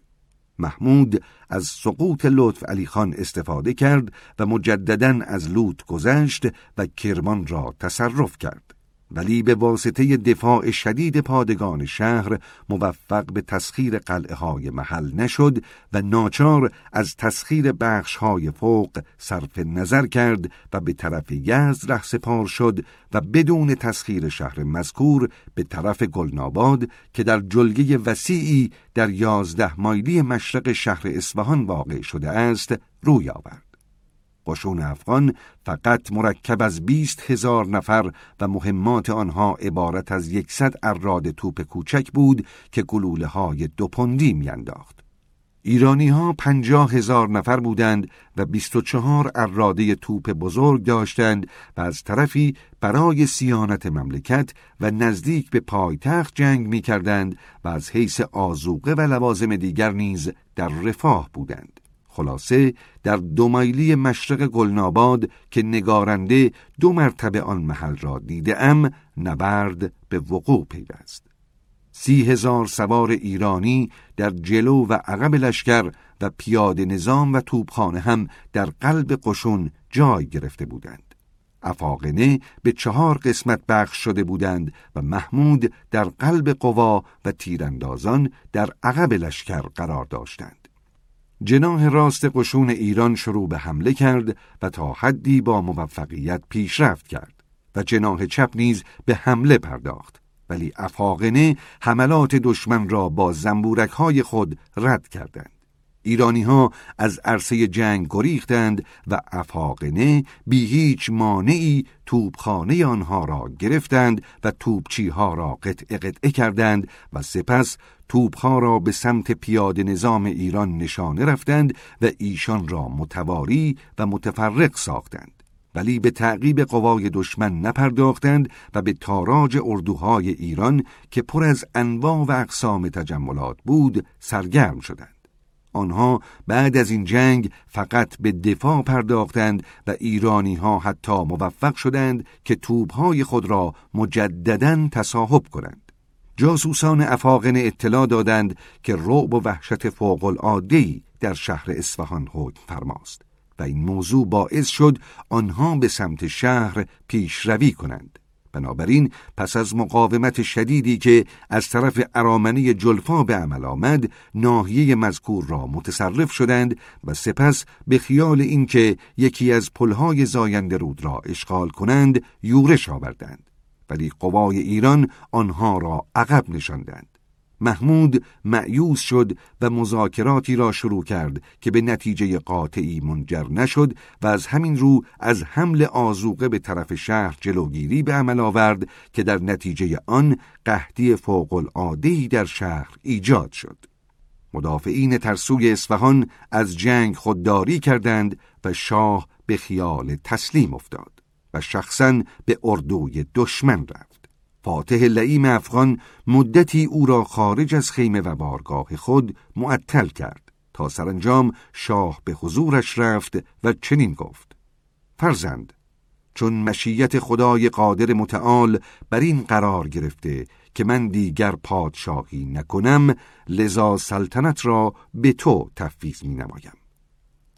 محمود از سقوط لطف علی خان استفاده کرد و مجددا از لوط گذشت و کرمان را تصرف کرد. ولی به واسطه دفاع شدید پادگان شهر موفق به تسخیر قلعه های محل نشد و ناچار از تسخیر بخش های فوق صرف نظر کرد و به طرف یزد ره سپار شد و بدون تسخیر شهر مذکور به طرف گلناباد که در جلگه وسیعی در یازده مایلی مشرق شهر اصفهان واقع شده است روی آورد. قشون افغان فقط مرکب از بیست هزار نفر و مهمات آنها عبارت از یکصد اراد توپ کوچک بود که گلوله های دو پندی میانداخت. ایرانی ها پنجاه هزار نفر بودند و بیست و چهار اراده توپ بزرگ داشتند و از طرفی برای سیانت مملکت و نزدیک به پایتخت جنگ می کردند و از حیث آزوقه و لوازم دیگر نیز در رفاه بودند. خلاصه در دو مایلی مشرق گلناباد که نگارنده دو مرتبه آن محل را دیده ام نبرد به وقوع پیوست سی هزار سوار ایرانی در جلو و عقب لشکر و پیاده نظام و توپخانه هم در قلب قشون جای گرفته بودند افاقنه به چهار قسمت بخش شده بودند و محمود در قلب قوا و تیراندازان در عقب لشکر قرار داشتند. جناح راست قشون ایران شروع به حمله کرد و تا حدی با موفقیت پیشرفت کرد و جناح چپ نیز به حمله پرداخت ولی افاقنه حملات دشمن را با زنبورک های خود رد کردند. ایرانی ها از عرصه جنگ گریختند و افاقنه بی هیچ مانعی توبخانه آنها را گرفتند و توبچی ها را قطع قطعه کردند و سپس توبها را به سمت پیاده نظام ایران نشانه رفتند و ایشان را متواری و متفرق ساختند. ولی به تعقیب قوای دشمن نپرداختند و به تاراج اردوهای ایران که پر از انواع و اقسام تجملات بود سرگرم شدند. آنها بعد از این جنگ فقط به دفاع پرداختند و ایرانی ها حتی موفق شدند که توبهای خود را مجددا تصاحب کنند. جاسوسان افاقن اطلاع دادند که رعب و وحشت فوق العاده در شهر اصفهان حکم فرماست و این موضوع باعث شد آنها به سمت شهر پیشروی کنند. بنابراین پس از مقاومت شدیدی که از طرف ارامنه جلفا به عمل آمد ناحیه مذکور را متصرف شدند و سپس به خیال اینکه یکی از پلهای زاینده رود را اشغال کنند یورش آوردند ولی قوای ایران آنها را عقب نشاندند محمود معیوس شد و مذاکراتی را شروع کرد که به نتیجه قاطعی منجر نشد و از همین رو از حمل آزوقه به طرف شهر جلوگیری به عمل آورد که در نتیجه آن قحطی فوق العاده‌ای در شهر ایجاد شد. مدافعین ترسوی اصفهان از جنگ خودداری کردند و شاه به خیال تسلیم افتاد و شخصا به اردوی دشمن رفت. فاتح لعیم افغان مدتی او را خارج از خیمه و بارگاه خود معطل کرد. تا سرانجام شاه به حضورش رفت و چنین گفت. فرزند چون مشیت خدای قادر متعال بر این قرار گرفته که من دیگر پادشاهی نکنم لذا سلطنت را به تو تفویض می نمایم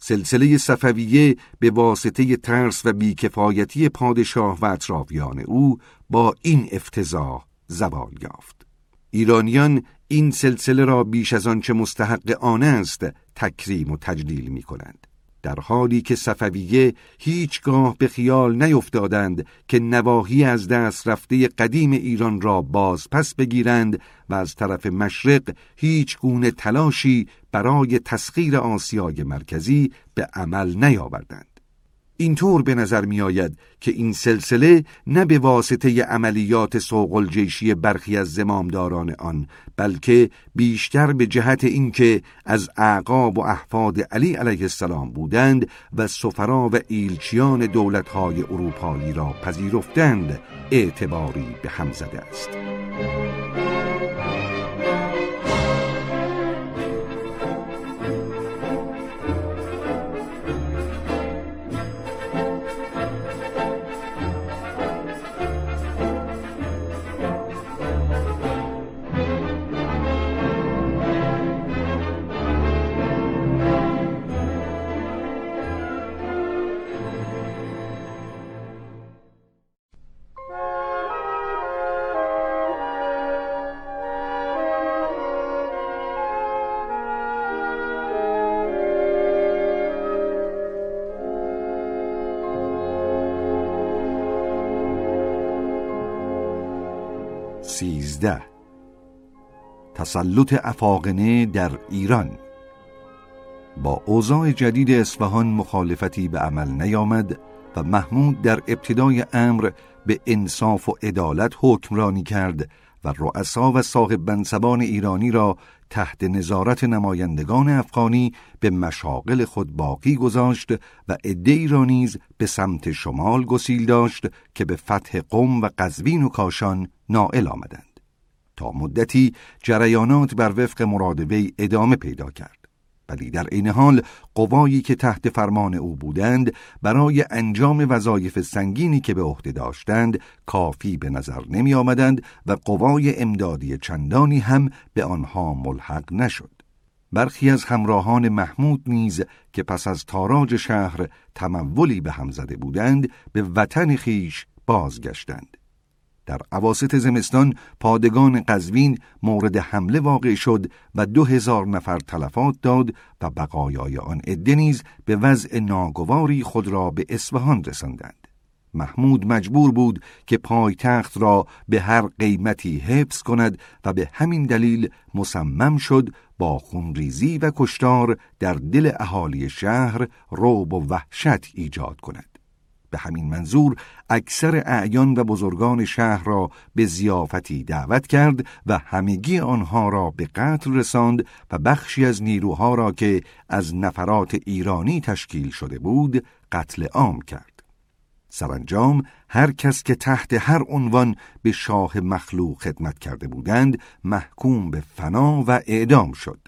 سلسله صفویه به واسطه ترس و بیکفایتی پادشاه و اطرافیان او با این افتضاح زوال یافت. ایرانیان این سلسله را بیش از آنچه مستحق آن است تکریم و تجلیل می کنند در حالی که صفویه هیچگاه به خیال نیفتادند که نواحی از دست رفته قدیم ایران را باز پس بگیرند و از طرف مشرق هیچ گونه تلاشی برای تسخیر آسیای مرکزی به عمل نیاوردند. اینطور به نظر می آید که این سلسله نه به واسطه عملیات سوقل جیشی برخی از زمامداران آن بلکه بیشتر به جهت اینکه از اعقاب و احفاد علی علیه السلام بودند و سفرا و ایلچیان دولتهای اروپایی را پذیرفتند اعتباری به هم زده است. تسلط افاقنه در ایران. با اوضاع جدید اصفهان مخالفتی به عمل نیامد و محمود در ابتدای امر به انصاف و عدالت حکمرانی کرد و رؤسا و صاحب بنسبان ایرانی را تحت نظارت نمایندگان افغانی به مشاغل خود باقی گذاشت و عده را نیز به سمت شمال گسیل داشت که به فتح قم و قزوین و کاشان نائل آمدند. تا مدتی جریانات بر وفق مراد وی ادامه پیدا کرد ولی در عین حال قوایی که تحت فرمان او بودند برای انجام وظایف سنگینی که به عهده داشتند کافی به نظر نمی آمدند و قوای امدادی چندانی هم به آنها ملحق نشد برخی از همراهان محمود نیز که پس از تاراج شهر تمولی به هم زده بودند به وطن خیش بازگشتند. در عواست زمستان پادگان قزوین مورد حمله واقع شد و دو هزار نفر تلفات داد و بقایای آن عده نیز به وضع ناگواری خود را به اصفهان رساندند. محمود مجبور بود که پایتخت را به هر قیمتی حفظ کند و به همین دلیل مصمم شد با خونریزی و کشتار در دل اهالی شهر روب و وحشت ایجاد کند. به همین منظور اکثر اعیان و بزرگان شهر را به زیافتی دعوت کرد و همگی آنها را به قتل رساند و بخشی از نیروها را که از نفرات ایرانی تشکیل شده بود قتل عام کرد. سرانجام هر کس که تحت هر عنوان به شاه مخلوق خدمت کرده بودند محکوم به فنا و اعدام شد.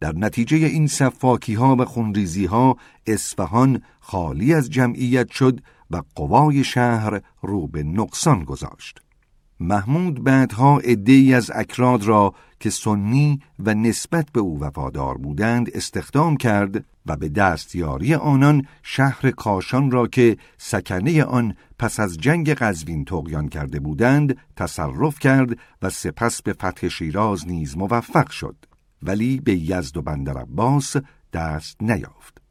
در نتیجه این صفاکی ها و خونریزی ها اصفهان خالی از جمعیت شد و قوای شهر رو به نقصان گذاشت. محمود بعدها عدهای از اکراد را که سنی و نسبت به او وفادار بودند استخدام کرد و به دستیاری آنان شهر کاشان را که سکنه آن پس از جنگ قزوین تقیان کرده بودند تصرف کرد و سپس به فتح شیراز نیز موفق شد ولی به یزد و بندر عباس دست نیافت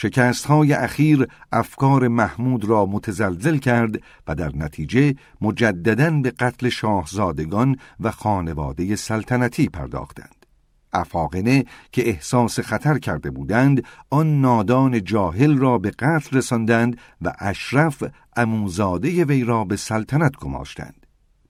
شکست های اخیر افکار محمود را متزلزل کرد و در نتیجه مجددا به قتل شاهزادگان و خانواده سلطنتی پرداختند. افاقنه که احساس خطر کرده بودند آن نادان جاهل را به قتل رساندند و اشرف اموزاده وی را به سلطنت گماشتند.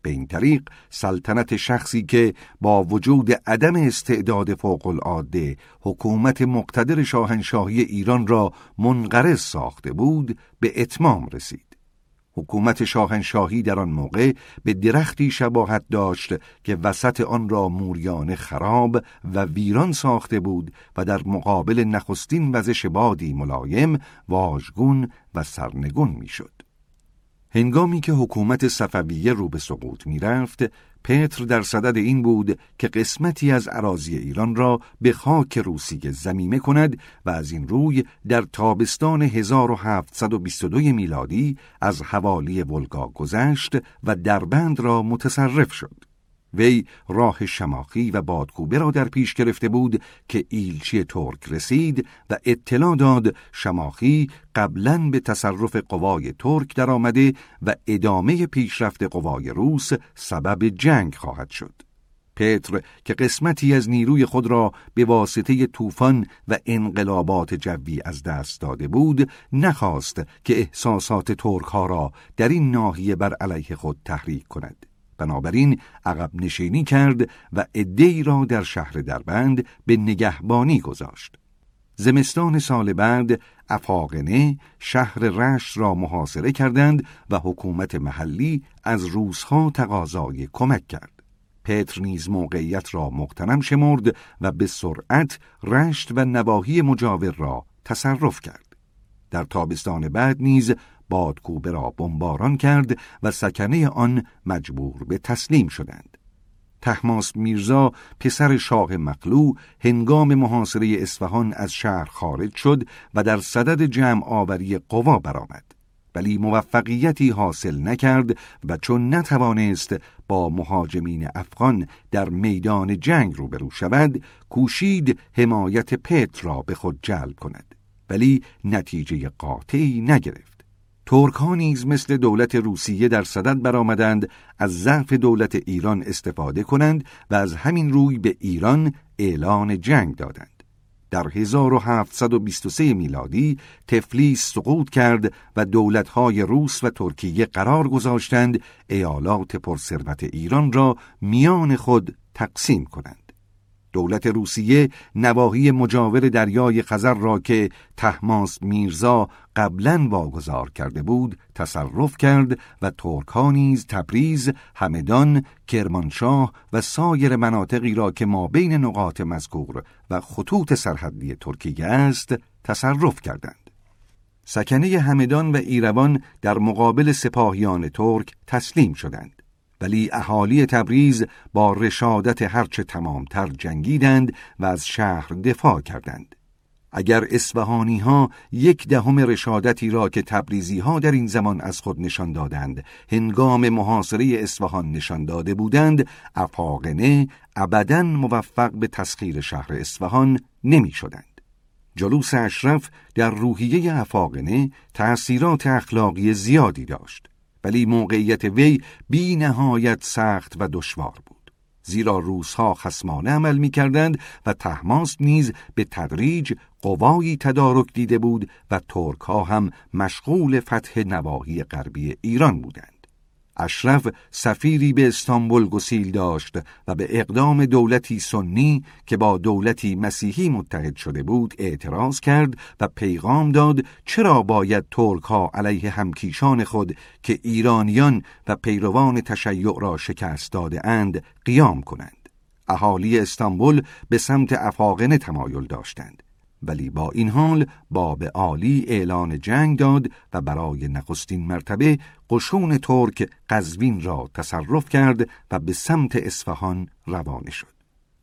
به این طریق سلطنت شخصی که با وجود عدم استعداد فوق العاده حکومت مقتدر شاهنشاهی ایران را منقرض ساخته بود به اتمام رسید. حکومت شاهنشاهی در آن موقع به درختی شباهت داشت که وسط آن را موریان خراب و ویران ساخته بود و در مقابل نخستین وزش بادی ملایم واژگون و سرنگون می‌شد. هنگامی که حکومت صفویه رو به سقوط می رفت، پتر در صدد این بود که قسمتی از عراضی ایران را به خاک روسیه زمیمه کند و از این روی در تابستان 1722 میلادی از حوالی ولگا گذشت و دربند را متصرف شد. وی راه شماخی و بادکوبه را در پیش گرفته بود که ایلچی ترک رسید و اطلاع داد شماخی قبلا به تصرف قوای ترک درآمده و ادامه پیشرفت قوای روس سبب جنگ خواهد شد. پتر که قسمتی از نیروی خود را به واسطه طوفان و انقلابات جوی از دست داده بود نخواست که احساسات ترک ها را در این ناحیه بر علیه خود تحریک کند بنابراین عقب نشینی کرد و ادهی را در شهر دربند به نگهبانی گذاشت. زمستان سال بعد افاقنه شهر رشت را محاصره کردند و حکومت محلی از روزها تقاضای کمک کرد. پتر نیز موقعیت را مقتنم شمرد و به سرعت رشت و نواحی مجاور را تصرف کرد. در تابستان بعد نیز بادکوبه را بمباران کرد و سکنه آن مجبور به تسلیم شدند. تحماس میرزا پسر شاه مقلو هنگام محاصره اصفهان از شهر خارج شد و در صدد جمع آوری قوا برآمد. ولی موفقیتی حاصل نکرد و چون نتوانست با مهاجمین افغان در میدان جنگ روبرو شود کوشید حمایت پتر را به خود جلب کند ولی نتیجه قاطعی نگرفت ترک ها نیز مثل دولت روسیه در صدد برآمدند از ضعف دولت ایران استفاده کنند و از همین روی به ایران اعلان جنگ دادند. در 1723 میلادی تفلیس سقوط کرد و دولتهای روس و ترکیه قرار گذاشتند ایالات پرثروت ایران را میان خود تقسیم کنند. دولت روسیه نواحی مجاور دریای خزر را که تحماس میرزا قبلا واگذار کرده بود تصرف کرد و ترک نیز تبریز، همدان، کرمانشاه و سایر مناطقی را که ما بین نقاط مذکور و خطوط سرحدی ترکیه است تصرف کردند. سکنه همدان و ایروان در مقابل سپاهیان ترک تسلیم شدند. ولی اهالی تبریز با رشادت هرچه تمامتر جنگیدند و از شهر دفاع کردند. اگر اسفهانی ها یک دهم رشادتی را که تبریزی ها در این زمان از خود نشان دادند هنگام محاصره اصفهان نشان داده بودند افاقنه ابدا موفق به تسخیر شهر اصفهان نمی شدند. جلوس اشرف در روحیه افاقنه تأثیرات اخلاقی زیادی داشت ولی موقعیت وی بی نهایت سخت و دشوار بود. زیرا روسها خسمانه عمل می کردند و تحماس نیز به تدریج قوایی تدارک دیده بود و ترک ها هم مشغول فتح نواحی غربی ایران بودند. اشرف سفیری به استانبول گسیل داشت و به اقدام دولتی سنی که با دولتی مسیحی متحد شده بود اعتراض کرد و پیغام داد چرا باید ترک ها علیه همکیشان خود که ایرانیان و پیروان تشیع را شکست داده اند قیام کنند. اهالی استانبول به سمت افاقنه تمایل داشتند. ولی با این حال باب عالی اعلان جنگ داد و برای نخستین مرتبه قشون ترک قزوین را تصرف کرد و به سمت اصفهان روانه شد.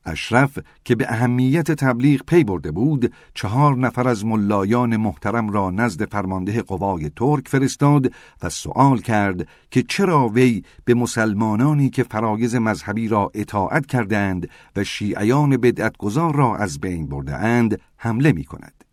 اشرف که به اهمیت تبلیغ پی برده بود چهار نفر از ملایان محترم را نزد فرمانده قوای ترک فرستاد و سوال کرد که چرا وی به مسلمانانی که فرایض مذهبی را اطاعت کردند و شیعیان بدعتگذار را از بین برده اند حمله می کند.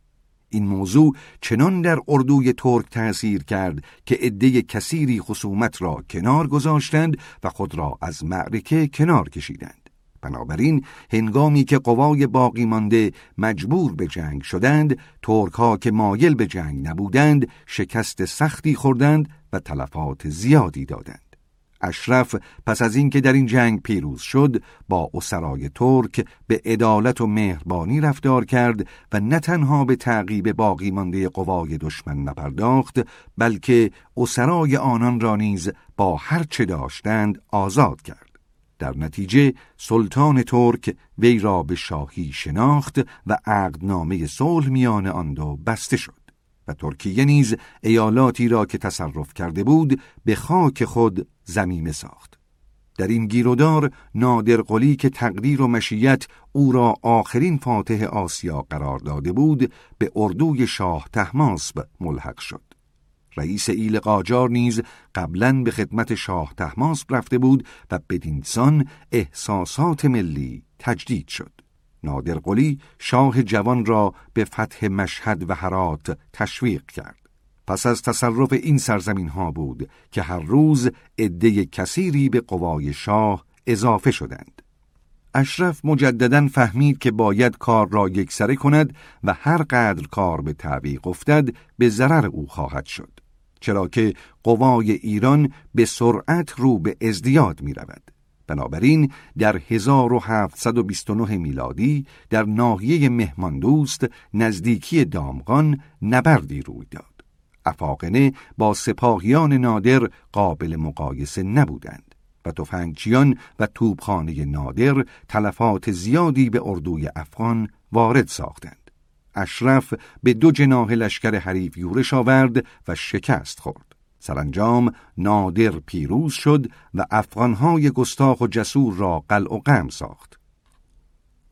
این موضوع چنان در اردوی ترک تأثیر کرد که عده کثیری خصومت را کنار گذاشتند و خود را از معرکه کنار کشیدند. بنابراین هنگامی که قوای باقی مانده مجبور به جنگ شدند ترک ها که مایل به جنگ نبودند شکست سختی خوردند و تلفات زیادی دادند. اشرف پس از اینکه در این جنگ پیروز شد با اسرای ترک به عدالت و مهربانی رفتار کرد و نه تنها به تعقیب باقی مانده قوای دشمن نپرداخت بلکه اسرای آنان را نیز با هر چه داشتند آزاد کرد. در نتیجه سلطان ترک وی را به شاهی شناخت و عقدنامه صلح میان آن دو بسته شد و ترکیه نیز ایالاتی را که تصرف کرده بود به خاک خود زمینه ساخت. در این گیرودار نادر قلی که تقدیر و مشیت او را آخرین فاتح آسیا قرار داده بود به اردوی شاه تحماسب ملحق شد. رئیس ایل قاجار نیز قبلا به خدمت شاه تحماس رفته بود و بدینسان احساسات ملی تجدید شد. نادر قلی شاه جوان را به فتح مشهد و هرات تشویق کرد. پس از تصرف این سرزمین ها بود که هر روز عده کثیری به قوای شاه اضافه شدند. اشرف مجددا فهمید که باید کار را یکسره کند و هر قدر کار به تعویق افتد به ضرر او خواهد شد. چرا که قوای ایران به سرعت رو به ازدیاد می رود. بنابراین در 1729 میلادی در ناحیه مهماندوست نزدیکی دامغان نبردی روی داد. افاقنه با سپاهیان نادر قابل مقایسه نبودند و تفنگچیان و توبخانه نادر تلفات زیادی به اردوی افغان وارد ساختند. اشرف به دو جناه لشکر حریف یورش آورد و شکست خورد. سرانجام نادر پیروز شد و افغانهای گستاخ و جسور را قلع و قم ساخت.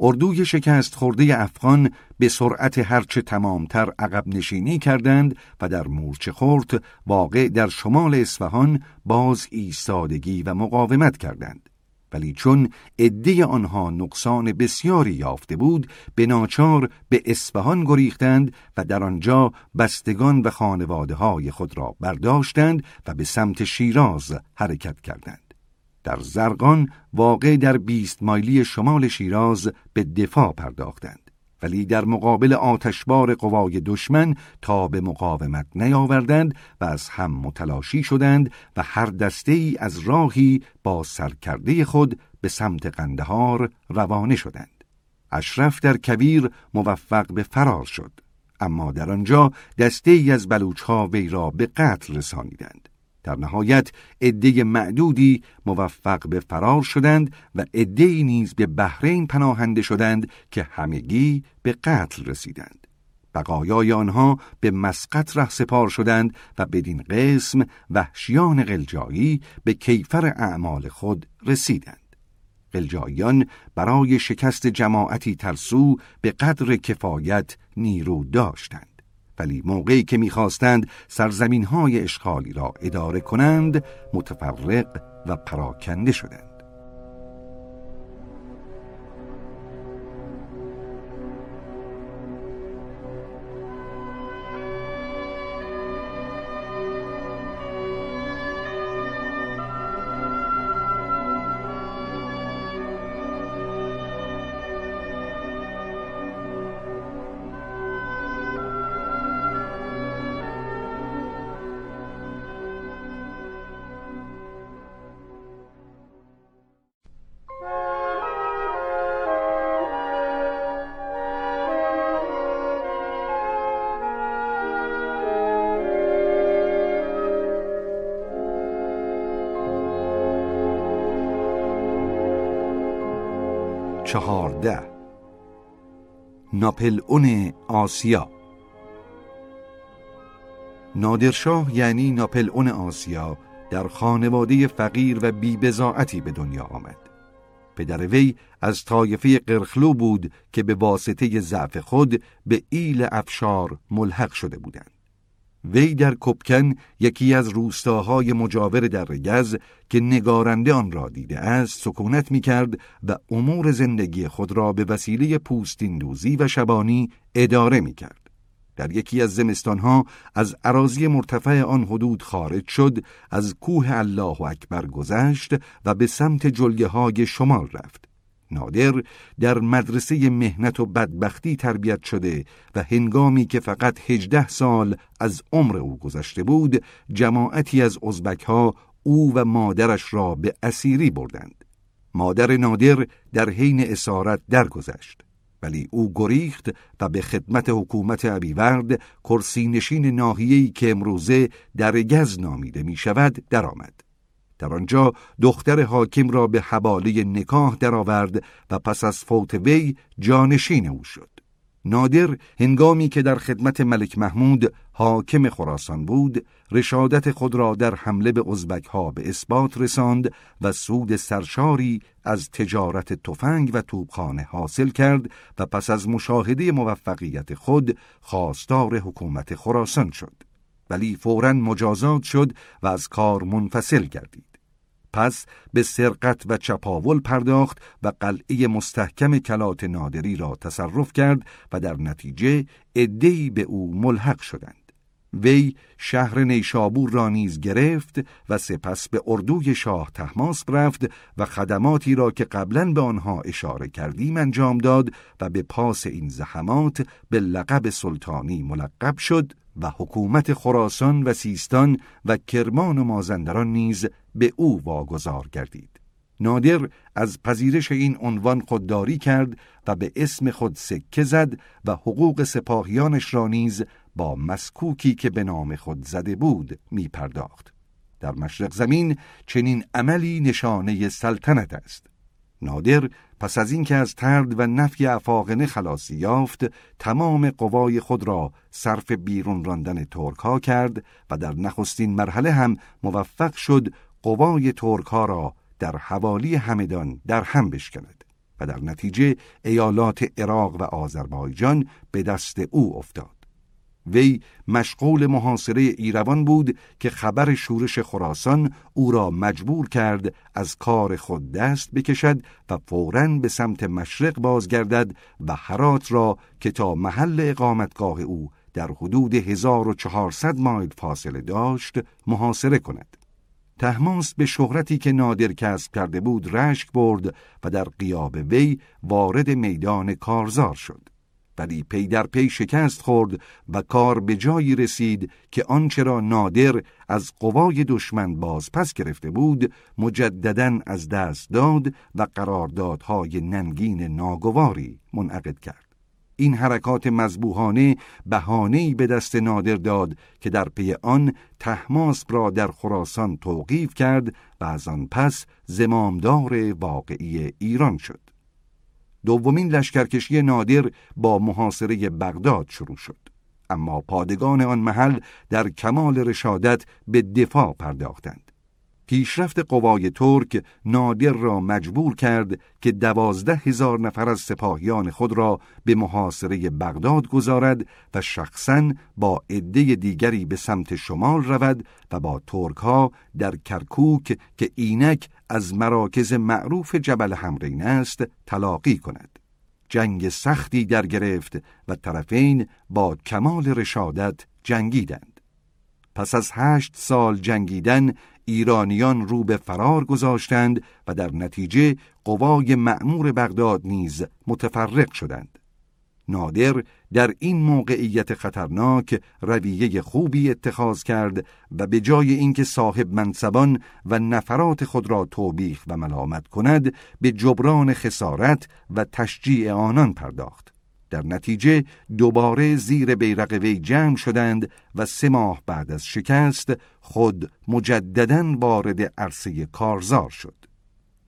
اردوی شکست خورده افغان به سرعت هرچه تمامتر عقب نشینی کردند و در مورچه خورد واقع در شمال اصفهان باز ایستادگی و مقاومت کردند. ولی چون عده آنها نقصان بسیاری یافته بود به ناچار به اصفهان گریختند و در آنجا بستگان و خانواده های خود را برداشتند و به سمت شیراز حرکت کردند. در زرقان واقع در بیست مایلی شمال شیراز به دفاع پرداختند. ولی در مقابل آتشبار قوای دشمن تا به مقاومت نیاوردند و از هم متلاشی شدند و هر دسته ای از راهی با سرکرده خود به سمت قندهار روانه شدند. اشرف در کبیر موفق به فرار شد اما در آنجا دسته ای از بلوچها وی را به قتل رسانیدند. در نهایت عده معدودی موفق به فرار شدند و عده نیز به بحرین پناهنده شدند که همگی به قتل رسیدند بقایای آنها به مسقط ره سپار شدند و بدین قسم وحشیان قلجایی به کیفر اعمال خود رسیدند. قلجاییان برای شکست جماعتی ترسو به قدر کفایت نیرو داشتند. ولی موقعی که می‌خواستند سرزمین های اشغالی را اداره کنند متفرق و پراکنده شدند. چهارده. ناپل اون آسیا. نادرشاه یعنی ناپل اون آسیا در خانواده فقیر و بیبزاعتی به دنیا آمد. پدر وی از طایفه قرخلو بود که به واسطه ضعف خود به ایل افشار ملحق شده بودند. وی در کپکن یکی از روستاهای مجاور در رگز که نگارنده آن را دیده است سکونت می کرد و امور زندگی خود را به وسیله پوستین دوزی و شبانی اداره می کرد. در یکی از زمستانها از عراضی مرتفع آن حدود خارج شد از کوه الله اکبر گذشت و به سمت جلگه های شمال رفت نادر در مدرسه مهنت و بدبختی تربیت شده و هنگامی که فقط هجده سال از عمر او گذشته بود جماعتی از ازبک ها او و مادرش را به اسیری بردند مادر نادر در حین اسارت درگذشت ولی او گریخت و به خدمت حکومت ابیورد کرسی نشین ناحیه‌ای که امروزه در گز نامیده می شود درآمد. در آنجا دختر حاکم را به حواله نکاح درآورد و پس از فوت وی جانشین او شد. نادر هنگامی که در خدمت ملک محمود حاکم خراسان بود رشادت خود را در حمله به ازبک ها به اثبات رساند و سود سرشاری از تجارت تفنگ و توبخانه حاصل کرد و پس از مشاهده موفقیت خود خواستار حکومت خراسان شد ولی فورا مجازات شد و از کار منفصل گردید پس به سرقت و چپاول پرداخت و قلعه مستحکم کلات نادری را تصرف کرد و در نتیجه عدهای به او ملحق شدند. وی شهر نیشابور را نیز گرفت و سپس به اردوی شاه تحماس رفت و خدماتی را که قبلا به آنها اشاره کردیم انجام داد و به پاس این زحمات به لقب سلطانی ملقب شد و حکومت خراسان و سیستان و کرمان و مازندران نیز به او واگذار گردید. نادر از پذیرش این عنوان خودداری کرد و به اسم خود سکه زد و حقوق سپاهیانش را نیز با مسکوکی که به نام خود زده بود می پرداخت. در مشرق زمین چنین عملی نشانه سلطنت است. نادر پس از اینکه از ترد و نفی افاقنه خلاصی یافت تمام قوای خود را صرف بیرون راندن ترک ها کرد و در نخستین مرحله هم موفق شد قوای ترک ها را در حوالی همدان در هم بشکند و در نتیجه ایالات عراق و آذربایجان به دست او افتاد. وی مشغول محاصره ایروان بود که خبر شورش خراسان او را مجبور کرد از کار خود دست بکشد و فوراً به سمت مشرق بازگردد و حرات را که تا محل اقامتگاه او در حدود 1400 مایل فاصله داشت محاصره کند. تهماس به شهرتی که نادر کسب کرده بود رشک برد و در غیاب وی وارد میدان کارزار شد. ولی پی در پی شکست خورد و کار به جایی رسید که آنچه را نادر از قوای دشمن باز پس گرفته بود مجددا از دست داد و قراردادهای ننگین ناگواری منعقد کرد. این حرکات مذبوحانه بهانه‌ای به دست نادر داد که در پی آن تحماس را در خراسان توقیف کرد و از آن پس زمامدار واقعی ایران شد. دومین لشکرکشی نادر با محاصره بغداد شروع شد. اما پادگان آن محل در کمال رشادت به دفاع پرداختند. پیشرفت قوای ترک نادر را مجبور کرد که دوازده هزار نفر از سپاهیان خود را به محاصره بغداد گذارد و شخصا با عده دیگری به سمت شمال رود و با ترک ها در کرکوک که اینک از مراکز معروف جبل همرین است تلاقی کند. جنگ سختی در گرفت و طرفین با کمال رشادت جنگیدند. پس از هشت سال جنگیدن ایرانیان رو به فرار گذاشتند و در نتیجه قوای معمور بغداد نیز متفرق شدند. نادر در این موقعیت خطرناک رویه خوبی اتخاذ کرد و به جای اینکه صاحب منصبان و نفرات خود را توبیخ و ملامت کند به جبران خسارت و تشجیع آنان پرداخت. در نتیجه دوباره زیر بیرق وی جمع شدند و سه ماه بعد از شکست خود مجددا وارد عرصه کارزار شد.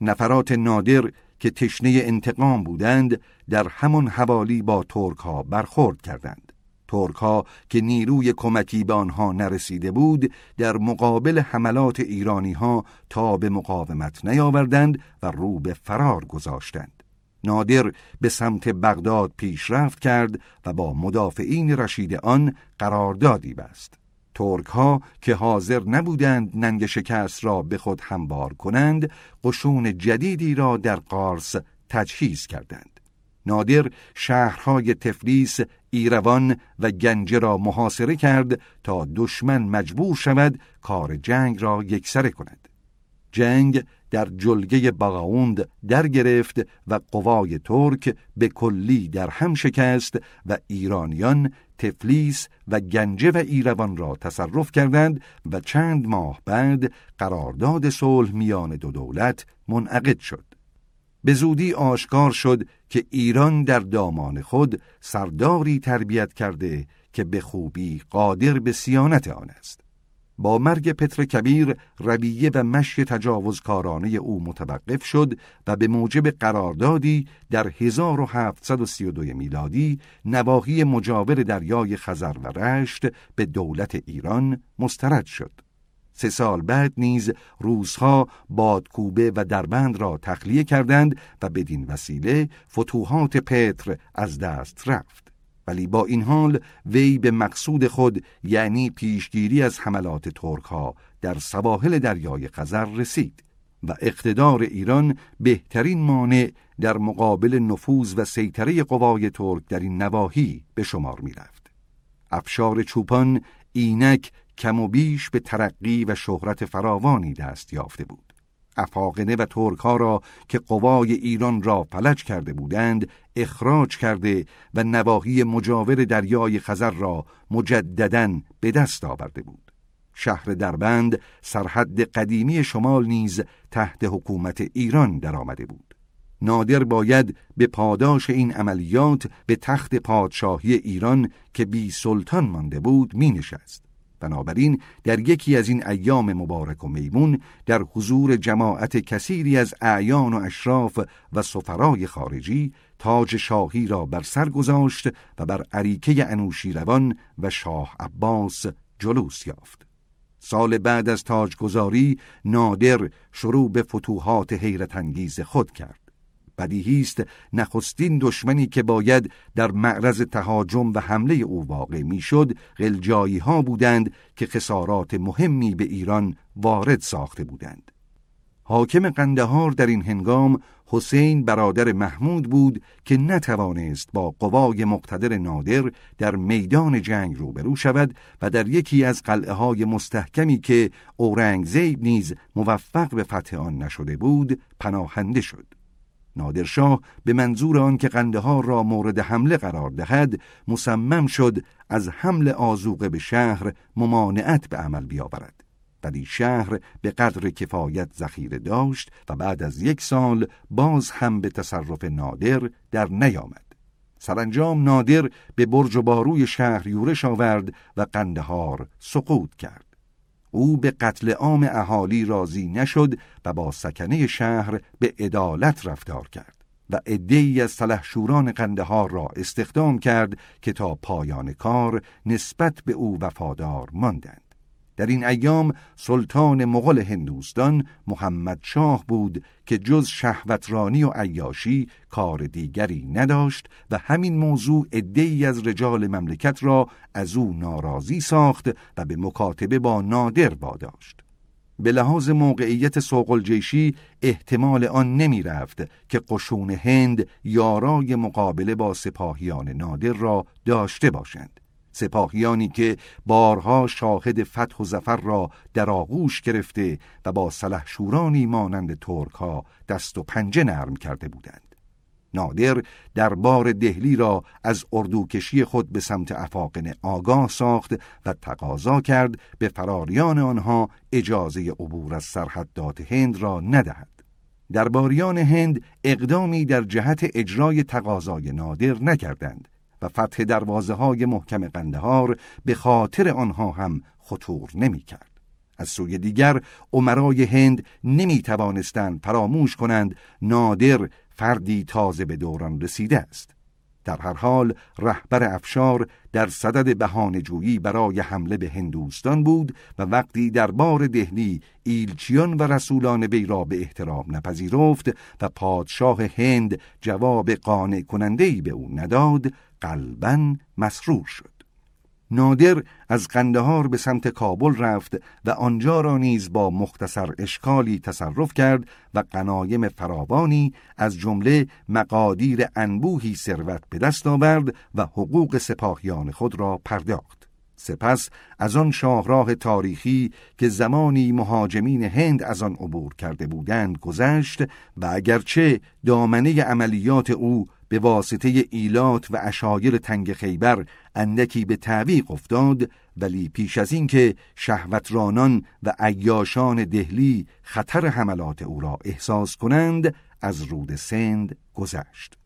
نفرات نادر که تشنه انتقام بودند در همان حوالی با ترک ها برخورد کردند. ترک ها که نیروی کمکی به آنها نرسیده بود در مقابل حملات ایرانی ها تا به مقاومت نیاوردند و رو به فرار گذاشتند. نادر به سمت بغداد پیشرفت کرد و با مدافعین رشید آن قراردادی بست. ترک ها که حاضر نبودند ننگ شکست را به خود همبار کنند قشون جدیدی را در قارس تجهیز کردند. نادر شهرهای تفلیس، ایروان و گنجه را محاصره کرد تا دشمن مجبور شود کار جنگ را یکسره کند. جنگ در جلگه باغاوند در گرفت و قوای ترک به کلی در هم شکست و ایرانیان تفلیس و گنجه و ایروان را تصرف کردند و چند ماه بعد قرارداد صلح میان دو دولت منعقد شد. به زودی آشکار شد که ایران در دامان خود سرداری تربیت کرده که به خوبی قادر به سیانت آن است. با مرگ پتر کبیر رویه و مشی تجاوزکارانه او متوقف شد و به موجب قراردادی در 1732 میلادی نواحی مجاور دریای خزر و رشت به دولت ایران مسترد شد. سه سال بعد نیز روزها بادکوبه و دربند را تخلیه کردند و بدین وسیله فتوحات پتر از دست رفت. ولی با این حال وی به مقصود خود یعنی پیشگیری از حملات ترک ها در سواحل دریای خزر رسید و اقتدار ایران بهترین مانع در مقابل نفوذ و سیطره قوای ترک در این نواحی به شمار می رفت. افشار چوپان اینک کم و بیش به ترقی و شهرت فراوانی دست یافته بود. افاقنه و ترک ها را که قوای ایران را فلج کرده بودند اخراج کرده و نواحی مجاور دریای خزر را مجددا به دست آورده بود شهر دربند سرحد قدیمی شمال نیز تحت حکومت ایران درآمده بود نادر باید به پاداش این عملیات به تخت پادشاهی ایران که بی سلطان مانده بود می نشست. بنابراین در یکی از این ایام مبارک و میمون در حضور جماعت کثیری از اعیان و اشراف و سفرای خارجی تاج شاهی را بر سر گذاشت و بر عریکه انوشیروان و شاه عباس جلوس یافت. سال بعد از تاجگذاری نادر شروع به فتوحات حیرت انگیز خود کرد. بدیهی است نخستین دشمنی که باید در معرض تهاجم و حمله او واقع می‌شد غلجایی ها بودند که خسارات مهمی به ایران وارد ساخته بودند. حاکم قندهار در این هنگام حسین برادر محمود بود که نتوانست با قوای مقتدر نادر در میدان جنگ روبرو شود و در یکی از قلعه های مستحکمی که اورنگزیب نیز موفق به فتح آن نشده بود پناهنده شد. نادرشاه به منظور آن که قندهار را مورد حمله قرار دهد مصمم شد از حمل آزوقه به شهر ممانعت به عمل بیاورد. ولی شهر به قدر کفایت ذخیره داشت و بعد از یک سال باز هم به تصرف نادر در نیامد. سرانجام نادر به برج و باروی شهر یورش آورد و قندهار سقوط کرد. او به قتل عام اهالی راضی نشد و با سکنه شهر به عدالت رفتار کرد و عدهای از سلحشوران قندهار را استخدام کرد که تا پایان کار نسبت به او وفادار ماندند. در این ایام سلطان مغل هندوستان محمد شاه بود که جز شهوترانی و عیاشی کار دیگری نداشت و همین موضوع ادهی از رجال مملکت را از او ناراضی ساخت و به مکاتبه با نادر واداشت. به لحاظ موقعیت سوق جیشی احتمال آن نمی رفت که قشون هند یارای مقابله با سپاهیان نادر را داشته باشند. سپاهیانی که بارها شاهد فتح و زفر را در آغوش گرفته و با سلحشورانی مانند ترک ها دست و پنجه نرم کرده بودند. نادر دربار دهلی را از اردوکشی خود به سمت افاقن آگاه ساخت و تقاضا کرد به فراریان آنها اجازه عبور از سرحدات هند را ندهد. درباریان هند اقدامی در جهت اجرای تقاضای نادر نکردند و فتح دروازه های محکم قندهار به خاطر آنها هم خطور نمی کرد. از سوی دیگر عمرای هند نمی توانستند فراموش کنند نادر فردی تازه به دوران رسیده است در هر حال رهبر افشار در صدد بهانه‌جویی برای حمله به هندوستان بود و وقتی در بار دهلی ایلچیان و رسولان وی را به احترام نپذیرفت و پادشاه هند جواب قانع کننده‌ای به او نداد قلبا مسرور شد. نادر از قندهار به سمت کابل رفت و آنجا را نیز با مختصر اشکالی تصرف کرد و قنایم فراوانی از جمله مقادیر انبوهی ثروت به دست آورد و حقوق سپاهیان خود را پرداخت. سپس از آن شاهراه تاریخی که زمانی مهاجمین هند از آن عبور کرده بودند گذشت و اگرچه دامنه عملیات او به واسطه ایلات و اشایر تنگ خیبر اندکی به تعویق افتاد ولی پیش از اینکه شهوترانان و عیاشان دهلی خطر حملات او را احساس کنند از رود سند گذشت.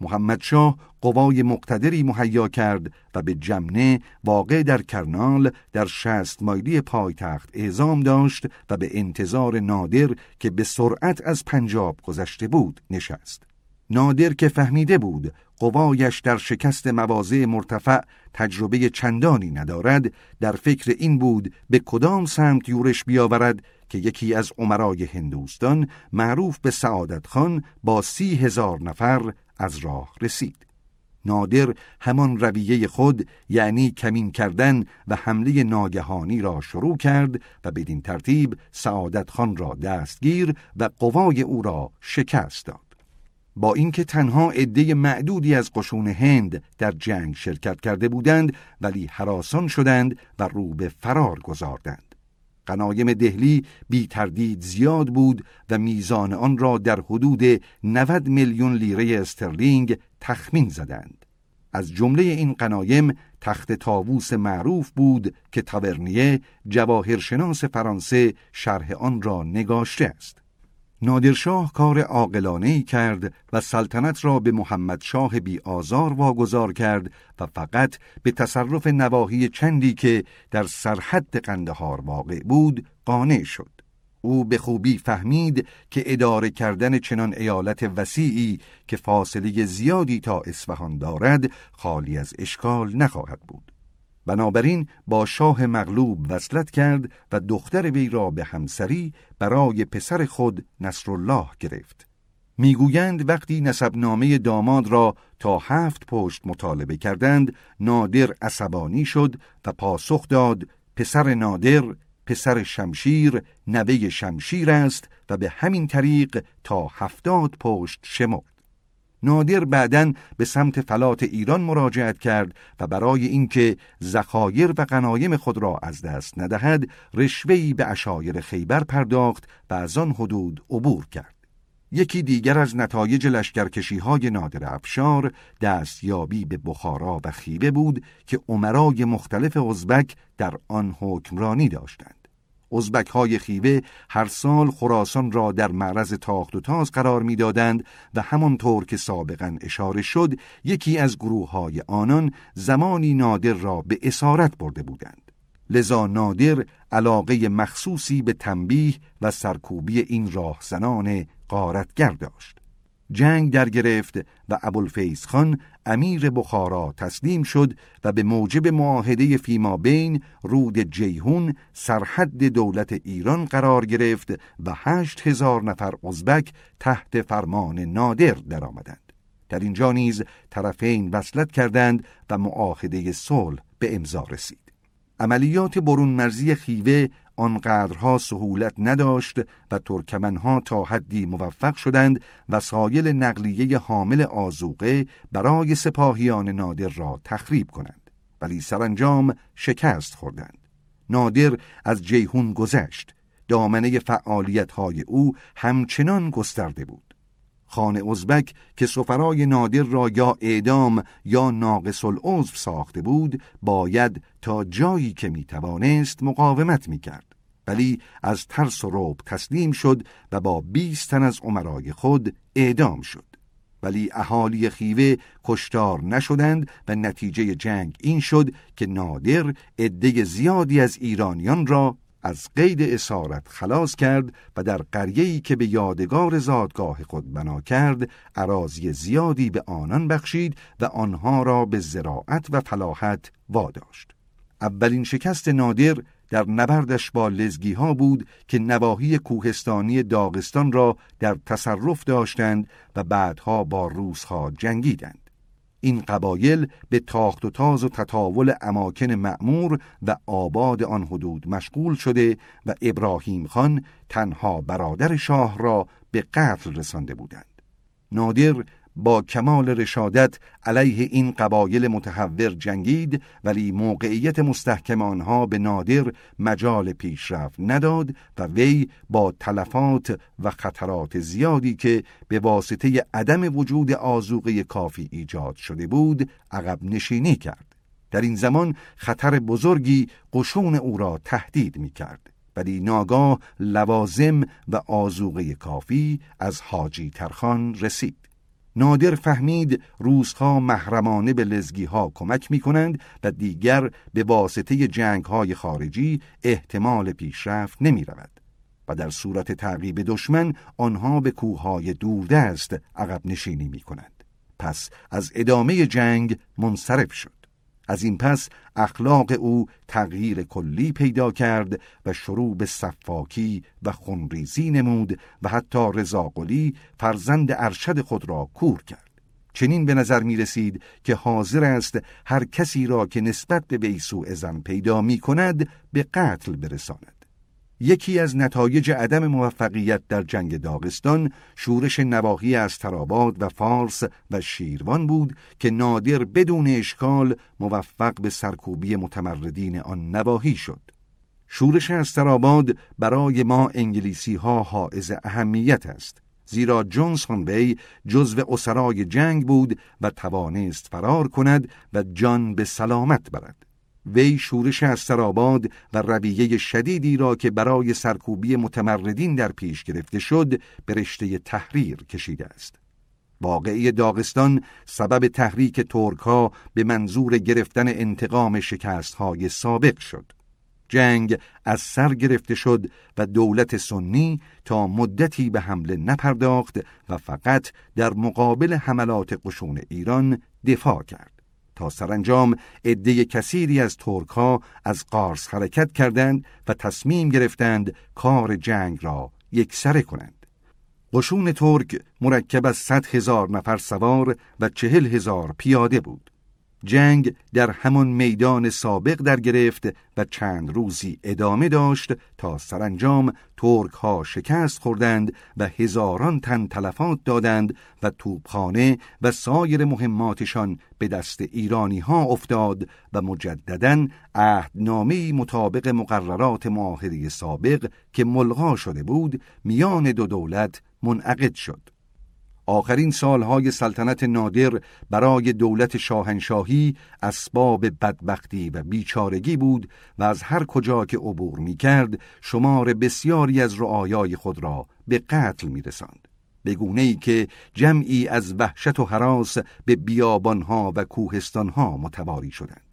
محمد شاه قوای مقتدری مهیا کرد و به جمنه واقع در کرنال در شست مایلی پایتخت اعزام داشت و به انتظار نادر که به سرعت از پنجاب گذشته بود نشست. نادر که فهمیده بود قوایش در شکست مواضع مرتفع تجربه چندانی ندارد در فکر این بود به کدام سمت یورش بیاورد که یکی از عمرای هندوستان معروف به سعادت خان با سی هزار نفر از راه رسید. نادر همان رویه خود یعنی کمین کردن و حمله ناگهانی را شروع کرد و بدین ترتیب سعادت خان را دستگیر و قوای او را شکست داد. با اینکه تنها عده معدودی از قشون هند در جنگ شرکت کرده بودند ولی حراسان شدند و رو به فرار گذاردند. قنایم دهلی بی تردید زیاد بود و میزان آن را در حدود 90 میلیون لیره استرلینگ تخمین زدند. از جمله این قنایم تخت تاووس معروف بود که تاورنیه جواهرشناس فرانسه شرح آن را نگاشته است. نادرشاه کار عاقلانه کرد و سلطنت را به محمد شاه بی آزار واگذار کرد و فقط به تصرف نواحی چندی که در سرحد قندهار واقع بود قانع شد. او به خوبی فهمید که اداره کردن چنان ایالت وسیعی که فاصله زیادی تا اصفهان دارد خالی از اشکال نخواهد بود. بنابراین با شاه مغلوب وصلت کرد و دختر وی را به همسری برای پسر خود نصرالله گرفت. می‌گویند وقتی نسبنامه داماد را تا هفت پشت مطالبه کردند نادر عصبانی شد و پاسخ داد پسر نادر پسر شمشیر نوه شمشیر است و به همین طریق تا هفتاد پشت شمرد نادر بعدا به سمت فلات ایران مراجعت کرد و برای اینکه زخایر و غنایم خود را از دست ندهد رشوهی به اشایر خیبر پرداخت و از آن حدود عبور کرد. یکی دیگر از نتایج لشکرکشی های نادر افشار دستیابی به بخارا و خیبه بود که عمرای مختلف ازبک در آن حکمرانی داشتند. ازبک های خیوه هر سال خراسان را در معرض تاخت و تاز قرار می‌دادند و همانطور که سابقا اشاره شد یکی از گروه های آنان زمانی نادر را به اسارت برده بودند. لذا نادر علاقه مخصوصی به تنبیه و سرکوبی این راهزنان قارتگر داشت. جنگ در گرفت و ابوالفیض خان امیر بخارا تسلیم شد و به موجب معاهده فیما بین رود جیهون سرحد دولت ایران قرار گرفت و هشت هزار نفر ازبک تحت فرمان نادر درآمدند. در اینجا نیز طرفین وصلت کردند و معاهده صلح به امضا رسید. عملیات برون مرزی خیوه آنقدرها سهولت نداشت و ترکمنها تا حدی موفق شدند وسایل نقلیه حامل آزوقه برای سپاهیان نادر را تخریب کنند. ولی سرانجام شکست خوردند. نادر از جیهون گذشت. دامنه فعالیت های او همچنان گسترده بود. خان ازبک که سفرای نادر را یا اعدام یا ناقص العضو ساخته بود باید تا جایی که می توانست مقاومت می کرد ولی از ترس و روب تسلیم شد و با 20 تن از عمرای خود اعدام شد. ولی اهالی خیوه کشتار نشدند و نتیجه جنگ این شد که نادر عده زیادی از ایرانیان را از قید اسارت خلاص کرد و در قریه‌ای که به یادگار زادگاه خود بنا کرد عراضی زیادی به آنان بخشید و آنها را به زراعت و فلاحت واداشت اولین شکست نادر در نبردش با لزگی ها بود که نواحی کوهستانی داغستان را در تصرف داشتند و بعدها با روسها جنگیدند. این قبایل به تاخت و تاز و تطاول اماکن معمور و آباد آن حدود مشغول شده و ابراهیم خان تنها برادر شاه را به قتل رسانده بودند. نادر با کمال رشادت علیه این قبایل متحور جنگید ولی موقعیت مستحکم آنها به نادر مجال پیشرفت نداد و وی با تلفات و خطرات زیادی که به واسطه عدم وجود آزوقه کافی ایجاد شده بود عقب نشینی کرد. در این زمان خطر بزرگی قشون او را تهدید می کرد ولی ناگاه لوازم و آزوقه کافی از حاجی ترخان رسید. نادر فهمید روزها محرمانه به لزگی ها کمک می کنند و دیگر به واسطه جنگ های خارجی احتمال پیشرفت نمی رود. و در صورت تعقیب دشمن آنها به کوههای دوردست عقب نشینی می کنند. پس از ادامه جنگ منصرف شد. از این پس اخلاق او تغییر کلی پیدا کرد و شروع به صفاکی و خونریزی نمود و حتی رضاقلی فرزند ارشد خود را کور کرد. چنین به نظر می رسید که حاضر است هر کسی را که نسبت به بیسو ازن پیدا می کند به قتل برساند. یکی از نتایج عدم موفقیت در جنگ داغستان شورش نواحی از تراباد و فارس و شیروان بود که نادر بدون اشکال موفق به سرکوبی متمردین آن نواحی شد. شورش از تراباد برای ما انگلیسی ها حائز اهمیت است. زیرا جونسون بی جزو اسرای جنگ بود و توانست فرار کند و جان به سلامت برد. وی شورش از سراباد و رویه شدیدی را که برای سرکوبی متمردین در پیش گرفته شد به رشته تحریر کشیده است. واقعی داغستان سبب تحریک ترک به منظور گرفتن انتقام شکست های سابق شد. جنگ از سر گرفته شد و دولت سنی تا مدتی به حمله نپرداخت و فقط در مقابل حملات قشون ایران دفاع کرد. تا سرانجام عده کثیری از ترک ها از قارس حرکت کردند و تصمیم گرفتند کار جنگ را یکسره کنند. قشون ترک مرکب از صد هزار نفر سوار و چهل هزار پیاده بود. جنگ در همان میدان سابق در گرفت و چند روزی ادامه داشت تا سرانجام ترک ها شکست خوردند و هزاران تن تلفات دادند و توپخانه و سایر مهماتشان به دست ایرانی ها افتاد و مجددا عهدنامه مطابق مقررات معاهده سابق که ملغا شده بود میان دو دولت منعقد شد. آخرین سالهای سلطنت نادر برای دولت شاهنشاهی اسباب بدبختی و بیچارگی بود و از هر کجا که عبور می کرد شمار بسیاری از رعایای خود را به قتل می رسند. به گونه ای که جمعی از وحشت و حراس به بیابانها و کوهستانها متواری شدند.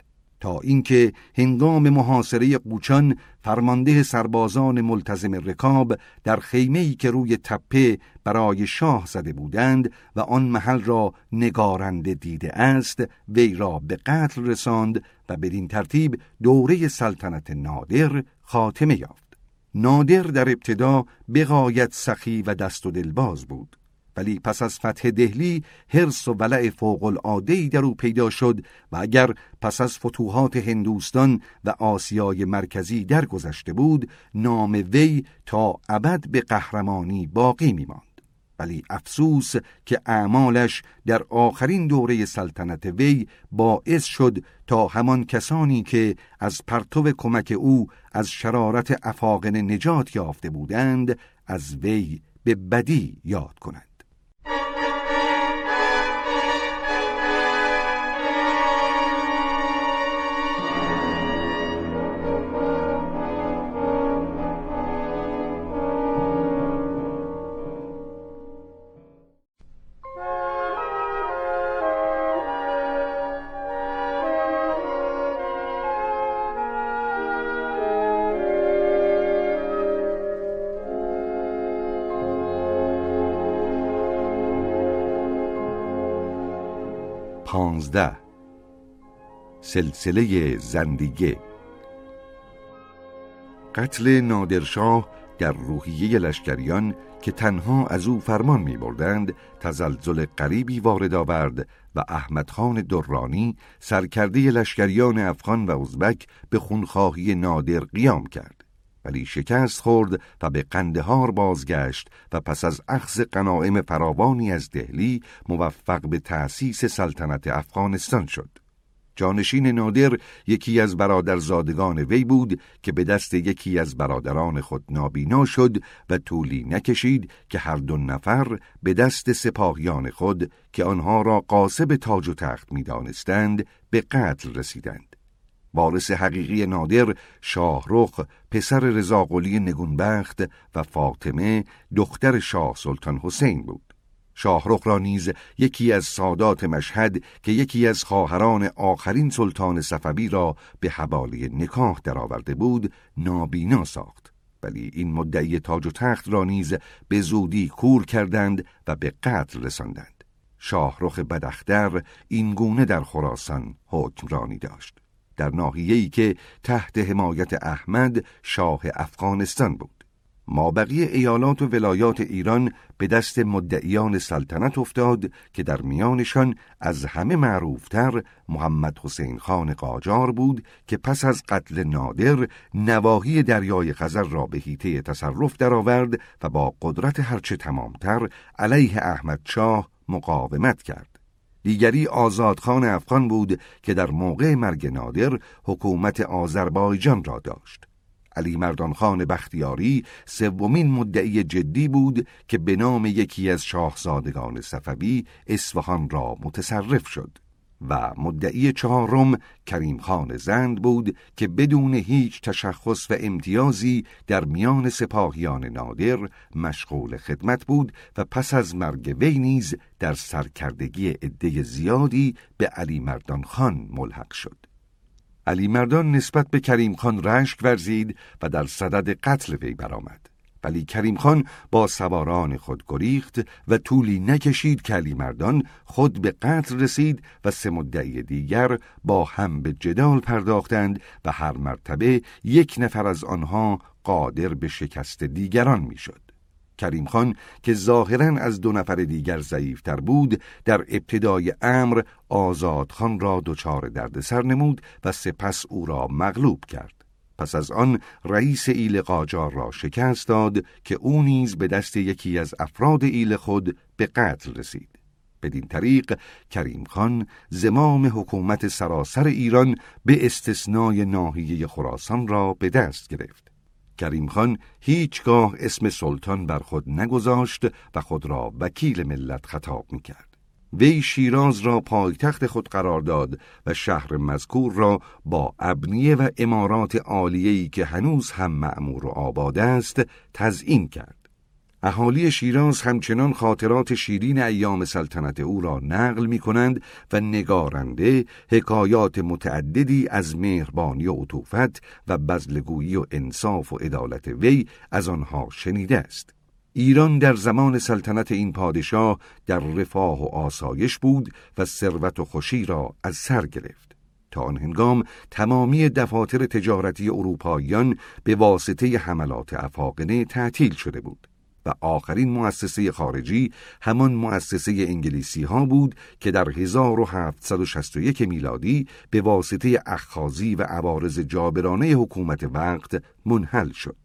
تا اینکه هنگام محاصره قوچان فرمانده سربازان ملتزم رکاب در خیمه‌ای که روی تپه برای شاه زده بودند و آن محل را نگارنده دیده است وی را به قتل رساند و بدین ترتیب دوره سلطنت نادر خاتمه یافت. نادر در ابتدا بقایت سخی و دست و دلباز بود. ولی پس از فتح دهلی حرس و ولع فوق العاده در او پیدا شد و اگر پس از فتوحات هندوستان و آسیای مرکزی درگذشته بود نام وی تا ابد به قهرمانی باقی می ماند. ولی افسوس که اعمالش در آخرین دوره سلطنت وی باعث شد تا همان کسانی که از پرتو کمک او از شرارت افاقن نجات یافته بودند از وی به بدی یاد کنند سلسله زندیگه قتل نادرشاه در روحیه لشکریان که تنها از او فرمان می بردند تزلزل قریبی وارد آورد و احمد خان درانی سرکرده لشکریان افغان و ازبک به خونخواهی نادر قیام کرد ولی شکست خورد و به قندهار بازگشت و پس از اخذ قناعم فراوانی از دهلی موفق به تأسیس سلطنت افغانستان شد. جانشین نادر یکی از برادرزادگان وی بود که به دست یکی از برادران خود نابینا شد و طولی نکشید که هر دو نفر به دست سپاهیان خود که آنها را قاسب تاج و تخت می‌دانستند به قتل رسیدند. وارث حقیقی نادر شاهرخ پسر رضاقلی نگونبخت و فاطمه دختر شاه سلطان حسین بود شاهرخ را نیز یکی از سادات مشهد که یکی از خواهران آخرین سلطان صفوی را به حوالی نکاح درآورده بود نابینا ساخت. ولی این مدعی تاج و تخت را نیز به زودی کور کردند و به قتل رساندند. شاهرخ بدختر این گونه در خراسان حکمرانی داشت. در ناحیه‌ای که تحت حمایت احمد شاه افغانستان بود. مابقی ایالات و ولایات ایران به دست مدعیان سلطنت افتاد که در میانشان از همه معروفتر محمد حسین خان قاجار بود که پس از قتل نادر نواحی دریای خزر را به هیته تصرف درآورد و با قدرت هرچه تمامتر علیه احمد شاه مقاومت کرد. دیگری آزادخان افغان بود که در موقع مرگ نادر حکومت آذربایجان را داشت. علی مردان خان بختیاری سومین مدعی جدی بود که به نام یکی از شاهزادگان صفوی اصفهان را متصرف شد. و مدعی چهارم کریم خان زند بود که بدون هیچ تشخص و امتیازی در میان سپاهیان نادر مشغول خدمت بود و پس از مرگ وی نیز در سرکردگی عده زیادی به علی مردان خان ملحق شد. علی مردان نسبت به کریم خان رشک ورزید و در صدد قتل وی برآمد. ولی کریم خان با سواران خود گریخت و طولی نکشید که علی مردان خود به قتل رسید و سه مدعی دیگر با هم به جدال پرداختند و هر مرتبه یک نفر از آنها قادر به شکست دیگران می‌شد. کریم خان که ظاهرا از دو نفر دیگر ضعیفتر بود در ابتدای امر آزاد خان را دچار دردسر نمود و سپس او را مغلوب کرد. پس از آن رئیس ایل قاجار را شکست داد که او نیز به دست یکی از افراد ایل خود به قتل رسید. بدین طریق کریم خان زمام حکومت سراسر ایران به استثنای ناحیه خراسان را به دست گرفت. کریم خان هیچگاه اسم سلطان بر خود نگذاشت و خود را وکیل ملت خطاب می کرد. وی شیراز را پایتخت خود قرار داد و شهر مذکور را با ابنیه و امارات عالیه‌ای که هنوز هم معمور و آباد است تزئین کرد اهالی شیراز همچنان خاطرات شیرین ایام سلطنت او را نقل می کنند و نگارنده حکایات متعددی از مهربانی و عطوفت و بزلگویی و انصاف و عدالت وی از آنها شنیده است. ایران در زمان سلطنت این پادشاه در رفاه و آسایش بود و ثروت و خوشی را از سر گرفت. تا آن هنگام تمامی دفاتر تجارتی اروپاییان به واسطه حملات افاقنه تعطیل شده بود. و آخرین مؤسسه خارجی همان مؤسسه انگلیسی ها بود که در 1761 میلادی به واسطه اخخازی و عوارض جابرانه حکومت وقت منحل شد.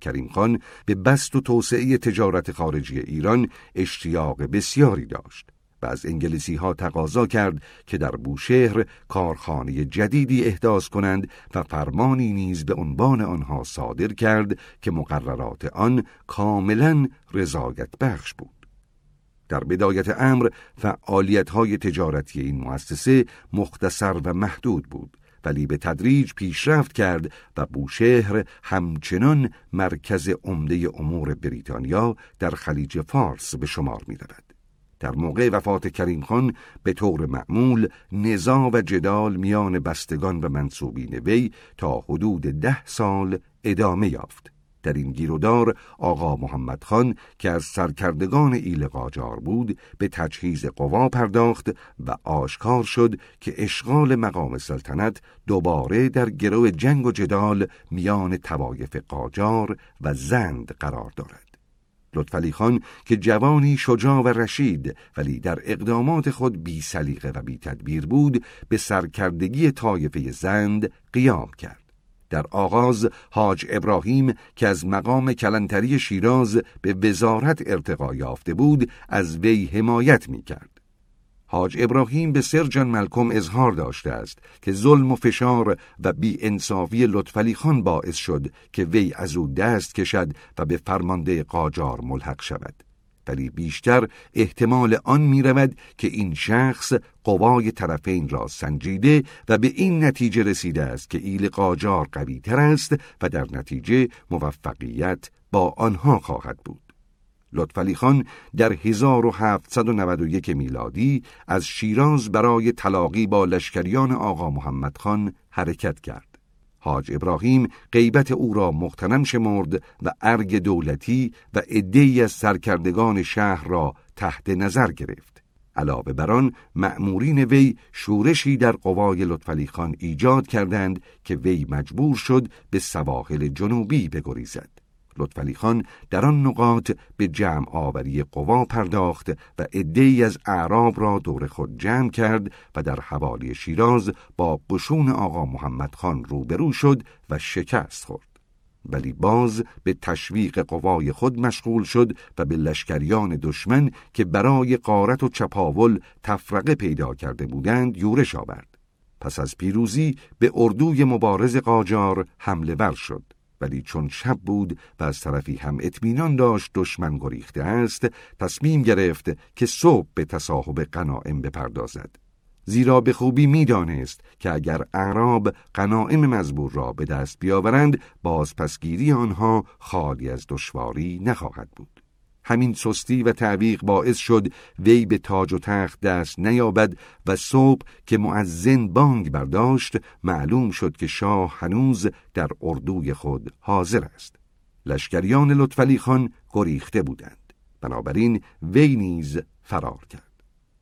کریم خان به بست و توسعه تجارت خارجی ایران اشتیاق بسیاری داشت. و از انگلیسی ها تقاضا کرد که در بوشهر کارخانه جدیدی احداث کنند و فرمانی نیز به عنوان آنها صادر کرد که مقررات آن کاملا رضایت بخش بود. در بدایت امر فعالیت های تجارتی این مؤسسه مختصر و محدود بود ولی به تدریج پیشرفت کرد و بوشهر همچنان مرکز عمده امور بریتانیا در خلیج فارس به شمار می رود. در موقع وفات کریم خان به طور معمول نزا و جدال میان بستگان و منصوبین وی تا حدود ده سال ادامه یافت. در این گیرودار آقا محمد خان که از سرکردگان ایل قاجار بود به تجهیز قوا پرداخت و آشکار شد که اشغال مقام سلطنت دوباره در گرو جنگ و جدال میان توایف قاجار و زند قرار دارد. لطفعلی خان که جوانی شجاع و رشید ولی در اقدامات خود بی سلیقه و بی تدبیر بود به سرکردگی طایفه زند قیام کرد. در آغاز حاج ابراهیم که از مقام کلانتری شیراز به وزارت ارتقا یافته بود از وی حمایت می کرد. حاج ابراهیم به سرجان ملکم اظهار داشته است که ظلم و فشار و بی انصافی لطفلی خان باعث شد که وی از او دست کشد و به فرمانده قاجار ملحق شود. ولی بیشتر احتمال آن می رود که این شخص قوای طرفین را سنجیده و به این نتیجه رسیده است که ایل قاجار قوی تر است و در نتیجه موفقیت با آنها خواهد بود. لطفعلی خان در 1791 میلادی از شیراز برای تلاقی با لشکریان آقا محمد خان حرکت کرد. حاج ابراهیم غیبت او را مختنم شمرد و ارگ دولتی و عدهای از سرکردگان شهر را تحت نظر گرفت. علاوه بر آن مأمورین وی شورشی در قوای لطفعلی خان ایجاد کردند که وی مجبور شد به سواحل جنوبی بگریزد. لطفعلی خان در آن نقاط به جمع آوری قوا پرداخت و عدهای از اعراب را دور خود جمع کرد و در حوالی شیراز با قشون آقا محمد خان روبرو شد و شکست خورد. ولی باز به تشویق قوای خود مشغول شد و به لشکریان دشمن که برای قارت و چپاول تفرقه پیدا کرده بودند یورش آورد. پس از پیروزی به اردوی مبارز قاجار حمله ور شد. ولی چون شب بود و از طرفی هم اطمینان داشت دشمن گریخته است تصمیم گرفت که صبح به تصاحب قنائم بپردازد. زیرا به خوبی می‌دانست که اگر اعراب قنائم مزبور را به دست بیاورند بازپسگیری آنها خالی از دشواری نخواهد بود. همین سستی و تعویق باعث شد وی به تاج و تخت دست نیابد و صبح که معزن بانگ برداشت معلوم شد که شاه هنوز در اردوی خود حاضر است. لشکریان لطفعلی خان گریخته بودند. بنابراین وی نیز فرار کرد.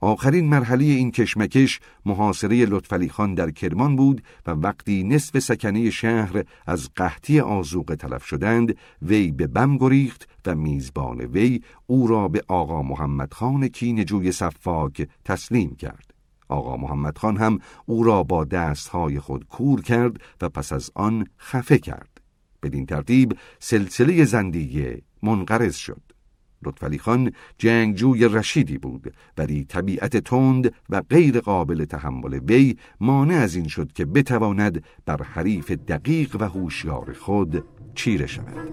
آخرین مرحله این کشمکش محاصره لطفعلی خان در کرمان بود و وقتی نصف سکنه شهر از قحطی آزوقه تلف شدند وی به بم گریخت و میزبان وی او را به آقا محمد خان کینجوی صفاک تسلیم کرد. آقا محمد خان هم او را با دستهای خود کور کرد و پس از آن خفه کرد. بدین ترتیب سلسله زندیه منقرض شد. لطفعلی خان جنگجوی رشیدی بود ولی طبیعت تند و غیر قابل تحمل وی مانع از این شد که بتواند بر حریف دقیق و هوشیار خود چیره شود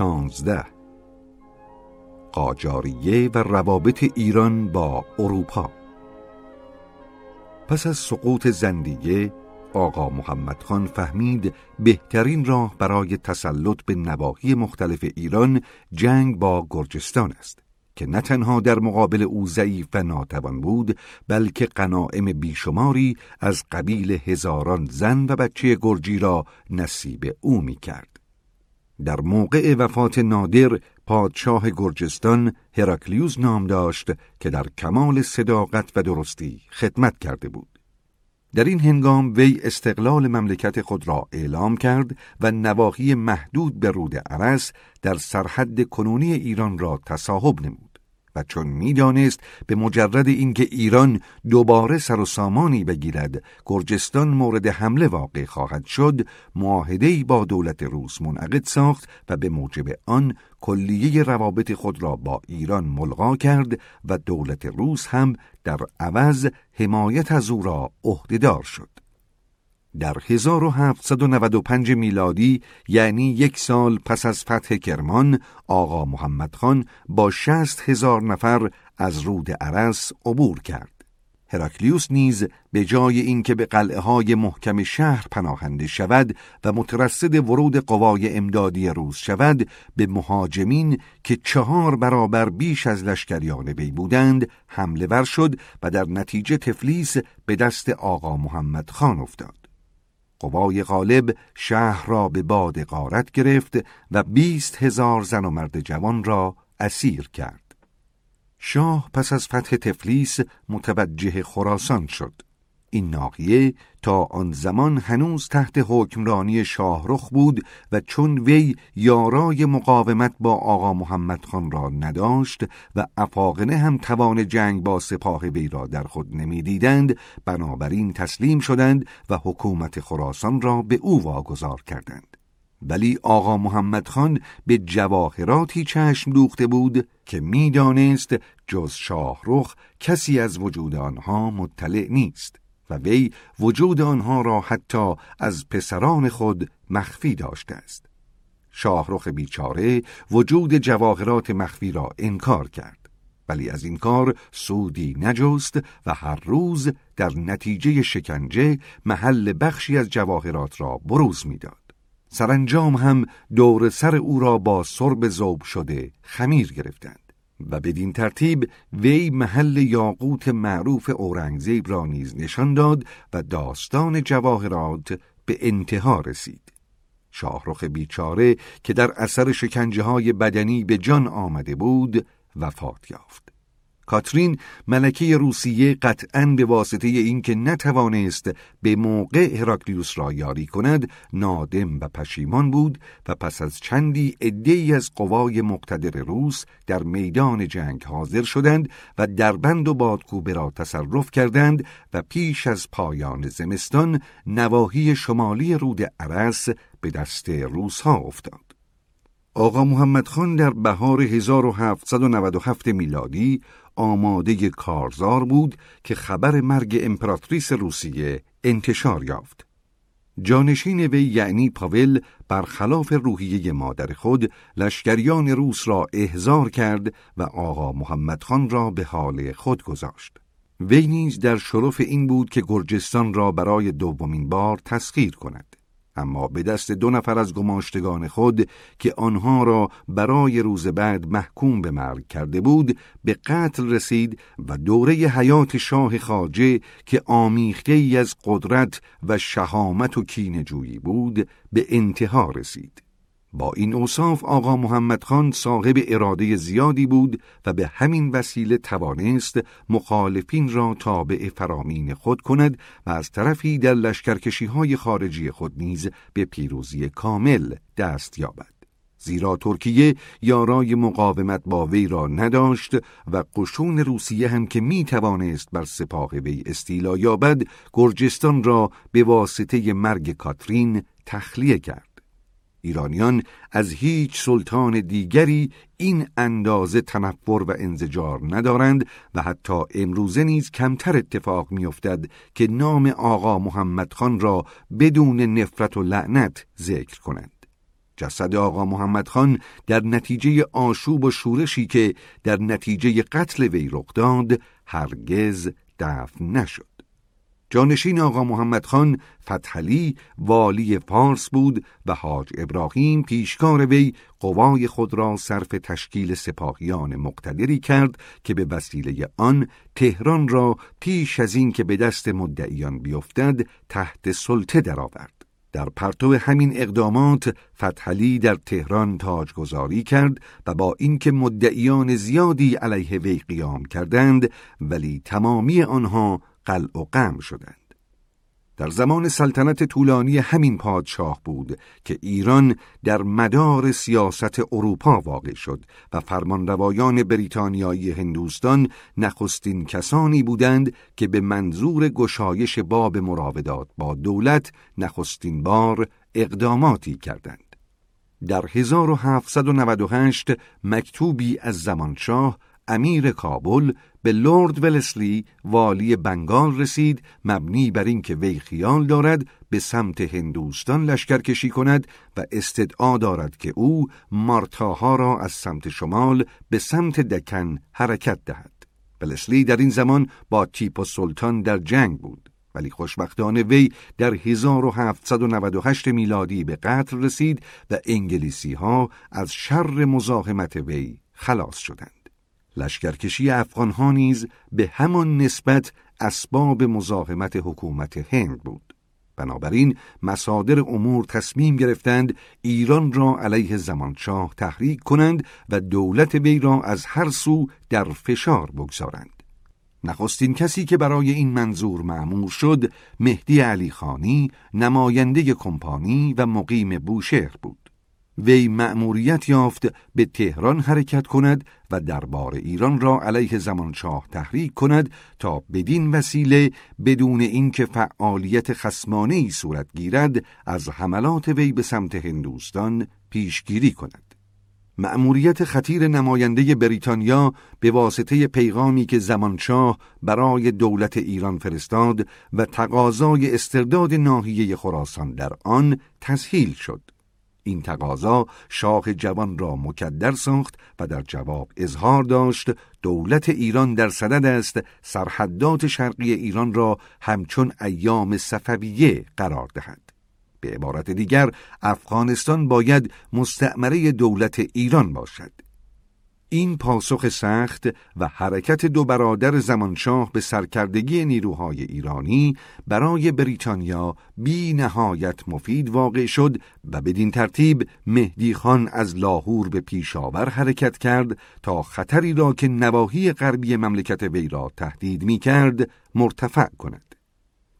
شانزده قاجاریه و روابط ایران با اروپا پس از سقوط زندیه آقا محمد خان فهمید بهترین راه برای تسلط به نواحی مختلف ایران جنگ با گرجستان است که نه تنها در مقابل او ضعیف و ناتوان بود بلکه قناعم بیشماری از قبیل هزاران زن و بچه گرجی را نصیب او می کرد. در موقع وفات نادر پادشاه گرجستان هراکلیوس نام داشت که در کمال صداقت و درستی خدمت کرده بود. در این هنگام وی استقلال مملکت خود را اعلام کرد و نواحی محدود به رود عرس در سرحد کنونی ایران را تصاحب نمود. و چون می‌دانست به مجرد اینکه ایران دوباره سر و سامانی بگیرد گرجستان مورد حمله واقع خواهد شد معاهده‌ای با دولت روس منعقد ساخت و به موجب آن کلیه روابط خود را با ایران ملغا کرد و دولت روس هم در عوض حمایت از او را عهدهدار شد. در 1795 میلادی یعنی یک سال پس از فتح کرمان آقا محمد خان با شست هزار نفر از رود عرس عبور کرد. هراکلیوس نیز به جای اینکه به قلعه های محکم شهر پناهنده شود و مترصد ورود قوای امدادی روز شود به مهاجمین که چهار برابر بیش از لشکریان وی بودند حمله ور شد و در نتیجه تفلیس به دست آقا محمد خان افتاد. قوای غالب شهر را به باد غارت گرفت و بیست هزار زن و مرد جوان را اسیر کرد. شاه پس از فتح تفلیس متوجه خراسان شد. این ناحیه تا آن زمان هنوز تحت حکمرانی شاهرخ بود و چون وی یارای مقاومت با آقا محمد خان را نداشت و افاقنه هم توان جنگ با سپاه وی را در خود نمی‌دیدند بنابراین تسلیم شدند و حکومت خراسان را به او واگذار کردند. ولی آقا محمد خان به جواهراتی چشم دوخته بود که می‌دانست جز شاهرخ کسی از وجود آنها مطلع نیست. و وی وجود آنها را حتی از پسران خود مخفی داشته است شاهرخ بیچاره وجود جواهرات مخفی را انکار کرد ولی از این کار سودی نجست و هر روز در نتیجه شکنجه محل بخشی از جواهرات را بروز می‌داد. سرانجام هم دور سر او را با سرب زوب شده خمیر گرفتند. و بدین ترتیب وی محل یاقوت معروف اورنگزیب را نیز نشان داد و داستان جواهرات به انتها رسید. شاهرخ بیچاره که در اثر شکنجه های بدنی به جان آمده بود وفات یافت. کاترین ملکه روسیه قطعا به واسطه اینکه نتوانست به موقع هراکلیوس را یاری کند نادم و پشیمان بود و پس از چندی عدهای از قوای مقتدر روس در میدان جنگ حاضر شدند و دربند و بادکوبه را تصرف کردند و پیش از پایان زمستان نواحی شمالی رود عرس به دست روس ها افتاد. آقا محمد خان در بهار 1797 میلادی آماده کارزار بود که خبر مرگ امپراتریس روسیه انتشار یافت. جانشین وی یعنی پاول برخلاف روحیه مادر خود لشکریان روس را احضار کرد و آقا محمد خان را به حال خود گذاشت. وی نیز در شرف این بود که گرجستان را برای دومین بار تسخیر کند. اما به دست دو نفر از گماشتگان خود که آنها را برای روز بعد محکوم به مرگ کرده بود به قتل رسید و دوره حیات شاه خاجه که آمیخته ای از قدرت و شهامت و کینجویی بود به انتها رسید. با این اوصاف آقا محمد خان صاحب اراده زیادی بود و به همین وسیله توانست مخالفین را تابع فرامین خود کند و از طرفی در لشکرکشی های خارجی خود نیز به پیروزی کامل دست یابد. زیرا ترکیه یارای مقاومت با وی را نداشت و قشون روسیه هم که می توانست بر سپاه وی استیلا یابد گرجستان را به واسطه مرگ کاترین تخلیه کرد. ایرانیان از هیچ سلطان دیگری این اندازه تنفر و انزجار ندارند و حتی امروزه نیز کمتر اتفاق میافتد که نام آقا محمد خان را بدون نفرت و لعنت ذکر کنند. جسد آقا محمد خان در نتیجه آشوب و شورشی که در نتیجه قتل وی رخ داد هرگز دفن نشد. جانشین آقا محمد خان فتحلی والی فارس بود و حاج ابراهیم پیشکار وی قوای خود را صرف تشکیل سپاهیان مقتدری کرد که به وسیله آن تهران را پیش از این که به دست مدعیان بیفتد تحت سلطه درآورد. در پرتو همین اقدامات فتحلی در تهران تاجگذاری کرد و با اینکه مدعیان زیادی علیه وی قیام کردند ولی تمامی آنها قلع و قم شدند. در زمان سلطنت طولانی همین پادشاه بود که ایران در مدار سیاست اروپا واقع شد و فرمانروایان بریتانیایی هندوستان نخستین کسانی بودند که به منظور گشایش باب مراودات با دولت نخستین بار اقداماتی کردند. در 1798 مکتوبی از زمانشاه امیر کابل به لورد ولسلی والی بنگال رسید مبنی بر اینکه وی خیال دارد به سمت هندوستان لشکر کشی کند و استدعا دارد که او مارتاها را از سمت شمال به سمت دکن حرکت دهد. ولسلی در این زمان با تیپ و سلطان در جنگ بود. ولی خوشبختانه وی در 1798 میلادی به قتل رسید و انگلیسی ها از شر مزاحمت وی خلاص شدند. لشکرکشی افغانها نیز به همان نسبت اسباب مزاحمت حکومت هند بود. بنابراین مصادر امور تصمیم گرفتند ایران را علیه زمانشاه تحریک کنند و دولت وی را از هر سو در فشار بگذارند. نخستین کسی که برای این منظور معمور شد مهدی علی خانی نماینده کمپانی و مقیم بوشهر بود. وی مأموریت یافت به تهران حرکت کند و دربار ایران را علیه زمانشاه تحریک کند تا بدین وسیله بدون اینکه فعالیت خسمانه ای صورت گیرد از حملات وی به سمت هندوستان پیشگیری کند. مأموریت خطیر نماینده بریتانیا به واسطه پیغامی که زمانشاه برای دولت ایران فرستاد و تقاضای استرداد ناحیه خراسان در آن تسهیل شد. این تقاضا شاه جوان را مکدر ساخت و در جواب اظهار داشت دولت ایران در صدد است سرحدات شرقی ایران را همچون ایام صفویه قرار دهد. به عبارت دیگر افغانستان باید مستعمره دولت ایران باشد. این پاسخ سخت و حرکت دو برادر زمانشاه به سرکردگی نیروهای ایرانی برای بریتانیا بی نهایت مفید واقع شد و بدین ترتیب مهدی خان از لاهور به پیشاور حرکت کرد تا خطری را که نواحی غربی مملکت وی را تهدید می کرد مرتفع کند.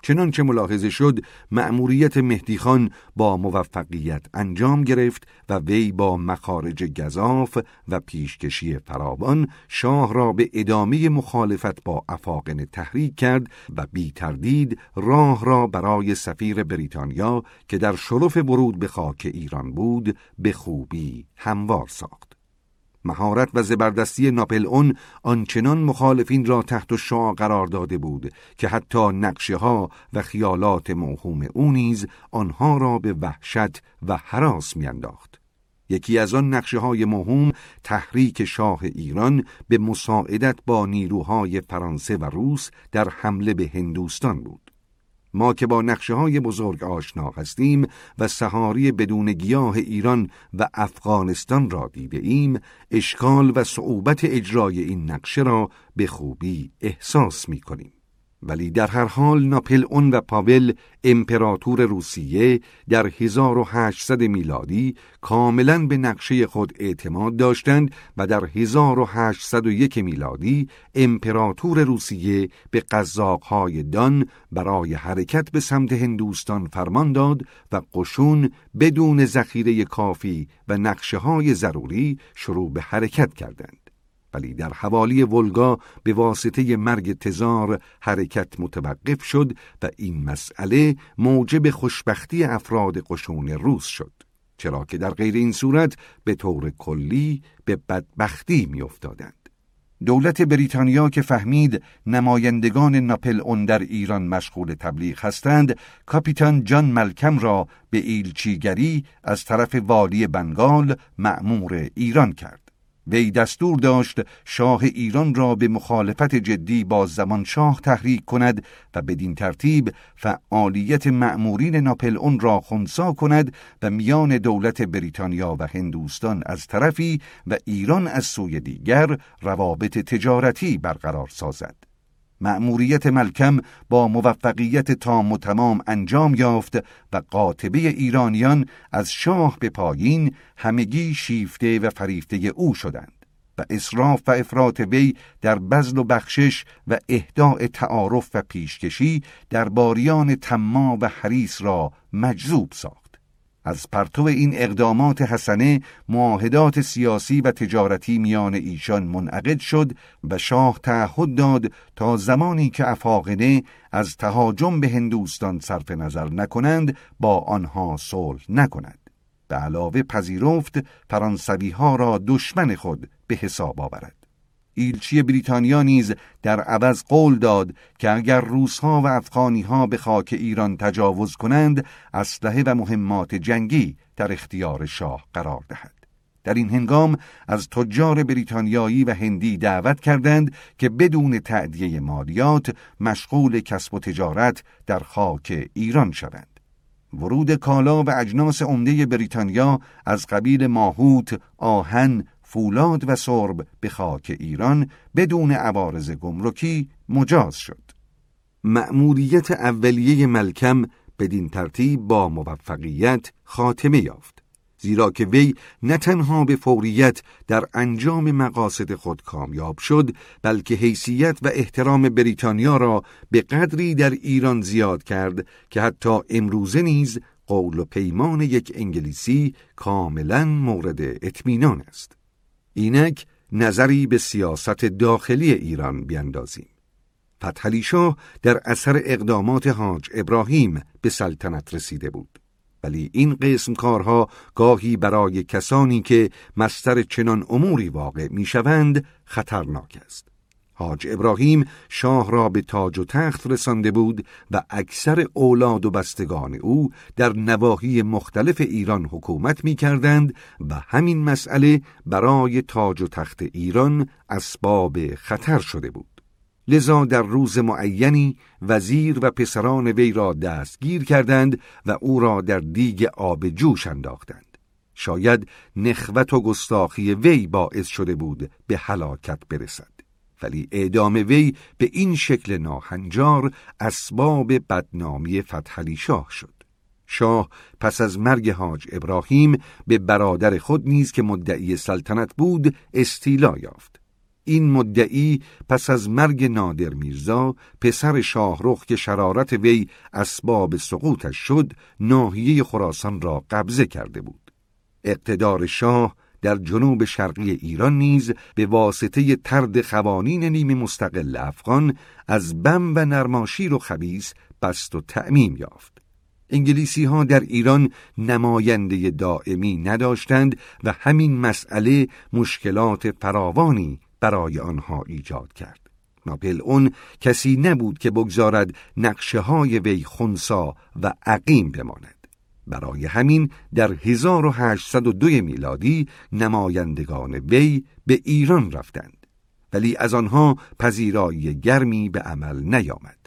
چنانچه ملاحظه شد مأموریت مهدی خان با موفقیت انجام گرفت و وی با مخارج گذاف و پیشکشی فراوان شاه را به ادامه مخالفت با افاقن تحریک کرد و بی تردید راه را برای سفیر بریتانیا که در شرف ورود به خاک ایران بود به خوبی هموار ساخت. مهارت و زبردستی ناپل اون آنچنان مخالفین را تحت شعا قرار داده بود که حتی نقشه ها و خیالات موهوم او نیز آنها را به وحشت و حراس میانداخت. یکی از آن نقشه های مهم تحریک شاه ایران به مساعدت با نیروهای فرانسه و روس در حمله به هندوستان بود. ما که با نقشه های بزرگ آشنا هستیم و سهاری بدون گیاه ایران و افغانستان را دیده ایم اشکال و صعوبت اجرای این نقشه را به خوبی احساس می کنیم. ولی در هر حال ناپل اون و پاول امپراتور روسیه در 1800 میلادی کاملا به نقشه خود اعتماد داشتند و در 1801 میلادی امپراتور روسیه به قزاقهای دان برای حرکت به سمت هندوستان فرمان داد و قشون بدون ذخیره کافی و نقشه های ضروری شروع به حرکت کردند. ولی در حوالی ولگا به واسطه مرگ تزار حرکت متوقف شد و این مسئله موجب خوشبختی افراد قشون روس شد. چرا که در غیر این صورت به طور کلی به بدبختی میافتادند. دولت بریتانیا که فهمید نمایندگان ناپل اون در ایران مشغول تبلیغ هستند کاپیتان جان ملکم را به ایلچیگری از طرف والی بنگال مأمور ایران کرد. وی دستور داشت شاه ایران را به مخالفت جدی با زمان شاه تحریک کند و بدین ترتیب فعالیت مأمورین ناپل اون را خونسا کند و میان دولت بریتانیا و هندوستان از طرفی و ایران از سوی دیگر روابط تجارتی برقرار سازد. مأموریت ملکم با موفقیت تام و تمام انجام یافت و قاطبه ایرانیان از شاه به پایین همگی شیفته و فریفته او شدند و اصراف و افراط وی در بزل و بخشش و اهداع تعارف و پیشکشی در باریان تما و حریس را مجذوب ساخت. از پرتو این اقدامات حسنه معاهدات سیاسی و تجارتی میان ایشان منعقد شد و شاه تعهد داد تا زمانی که افاقنه از تهاجم به هندوستان صرف نظر نکنند با آنها صلح نکند. به علاوه پذیرفت فرانسوی ها را دشمن خود به حساب آورد. ایلچی بریتانیا نیز در عوض قول داد که اگر روسها و افغانیها به خاک ایران تجاوز کنند اسلحه و مهمات جنگی در اختیار شاه قرار دهد. در این هنگام از تجار بریتانیایی و هندی دعوت کردند که بدون تعدیه مالیات مشغول کسب و تجارت در خاک ایران شوند. ورود کالا و اجناس عمده بریتانیا از قبیل ماهوت، آهن، فولاد و سرب به خاک ایران بدون عوارض گمرکی مجاز شد. مأموریت اولیه ملکم بدین ترتیب با موفقیت خاتمه یافت. زیرا که وی نه تنها به فوریت در انجام مقاصد خود کامیاب شد بلکه حیثیت و احترام بریتانیا را به قدری در ایران زیاد کرد که حتی امروزه نیز قول و پیمان یک انگلیسی کاملا مورد اطمینان است اینک نظری به سیاست داخلی ایران بیندازیم. فتحلی شاه در اثر اقدامات حاج ابراهیم به سلطنت رسیده بود. ولی این قسم کارها گاهی برای کسانی که مستر چنان اموری واقع می‌شوند خطرناک است. حاج ابراهیم شاه را به تاج و تخت رسانده بود و اکثر اولاد و بستگان او در نواحی مختلف ایران حکومت می کردند و همین مسئله برای تاج و تخت ایران اسباب خطر شده بود. لذا در روز معینی وزیر و پسران وی را دستگیر کردند و او را در دیگ آب جوش انداختند. شاید نخوت و گستاخی وی باعث شده بود به هلاکت برسد. ولی اعدام وی به این شکل ناهنجار اسباب بدنامی فتحلی شاه شد. شاه پس از مرگ حاج ابراهیم به برادر خود نیز که مدعی سلطنت بود استیلا یافت. این مدعی پس از مرگ نادر میرزا پسر شاهرخ که شرارت وی اسباب سقوطش شد ناحیه خراسان را قبضه کرده بود. اقتدار شاه در جنوب شرقی ایران نیز به واسطه ترد خوانین نیمه مستقل افغان از بم و نرماشیر و خبیس بست و تعمیم یافت. انگلیسی ها در ایران نماینده دائمی نداشتند و همین مسئله مشکلات فراوانی برای آنها ایجاد کرد. ناپل اون کسی نبود که بگذارد نقشه های وی خونسا و عقیم بماند. برای همین در 1802 میلادی نمایندگان وی به ایران رفتند. ولی از آنها پذیرایی گرمی به عمل نیامد.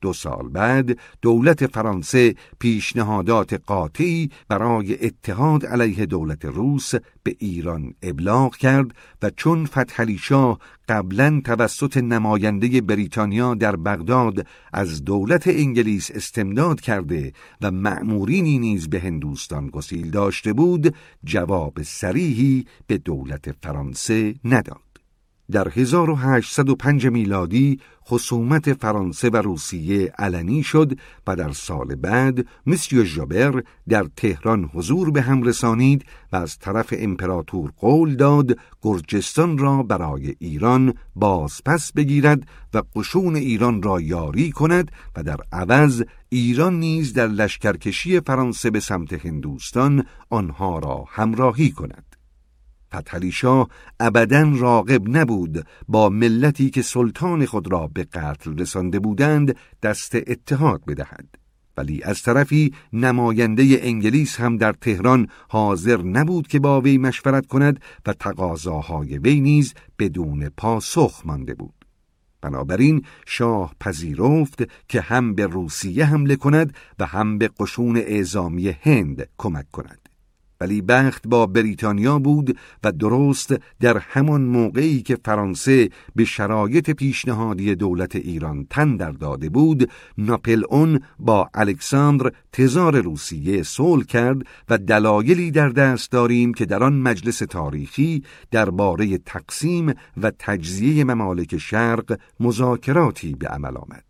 دو سال بعد دولت فرانسه پیشنهادات قاطعی برای اتحاد علیه دولت روس به ایران ابلاغ کرد و چون فتحعلی شاه قبلا توسط نماینده بریتانیا در بغداد از دولت انگلیس استمداد کرده و مأمورینی نیز به هندوستان گسیل داشته بود جواب سریحی به دولت فرانسه نداد. در 1805 میلادی خصومت فرانسه و روسیه علنی شد و در سال بعد مسیو ژابر در تهران حضور به هم رسانید و از طرف امپراتور قول داد گرجستان را برای ایران بازپس بگیرد و قشون ایران را یاری کند و در عوض ایران نیز در لشکرکشی فرانسه به سمت هندوستان آنها را همراهی کند. فتحعلی شاه ابدا راغب نبود با ملتی که سلطان خود را به قتل رسانده بودند دست اتحاد بدهد. ولی از طرفی نماینده انگلیس هم در تهران حاضر نبود که با وی مشورت کند و تقاضاهای وی نیز بدون پاسخ مانده بود. بنابراین شاه پذیرفت که هم به روسیه حمله کند و هم به قشون اعزامی هند کمک کند. ولی بخت با بریتانیا بود و درست در همان موقعی که فرانسه به شرایط پیشنهادی دولت ایران تن در داده بود ناپل اون با الکساندر تزار روسیه صلح کرد و دلایلی در دست داریم که در آن مجلس تاریخی درباره تقسیم و تجزیه ممالک شرق مذاکراتی به عمل آمد.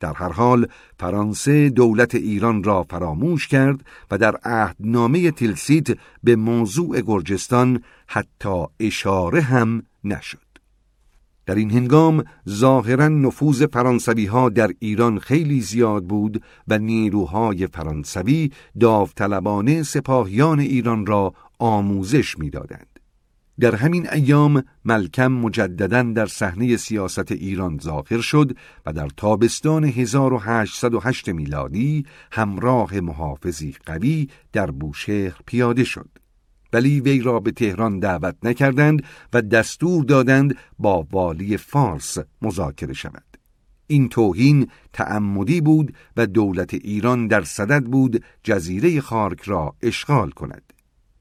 در هر حال فرانسه دولت ایران را فراموش کرد و در عهدنامه تلسیت به موضوع گرجستان حتی اشاره هم نشد. در این هنگام ظاهرا نفوذ فرانسوی ها در ایران خیلی زیاد بود و نیروهای فرانسوی داوطلبانه سپاهیان ایران را آموزش می‌دادند. در همین ایام ملکم مجددا در صحنه سیاست ایران ظاهر شد و در تابستان 1808 میلادی همراه محافظی قوی در بوشهر پیاده شد. ولی وی را به تهران دعوت نکردند و دستور دادند با والی فارس مذاکره شود. این توهین تعمدی بود و دولت ایران در صدد بود جزیره خارک را اشغال کند.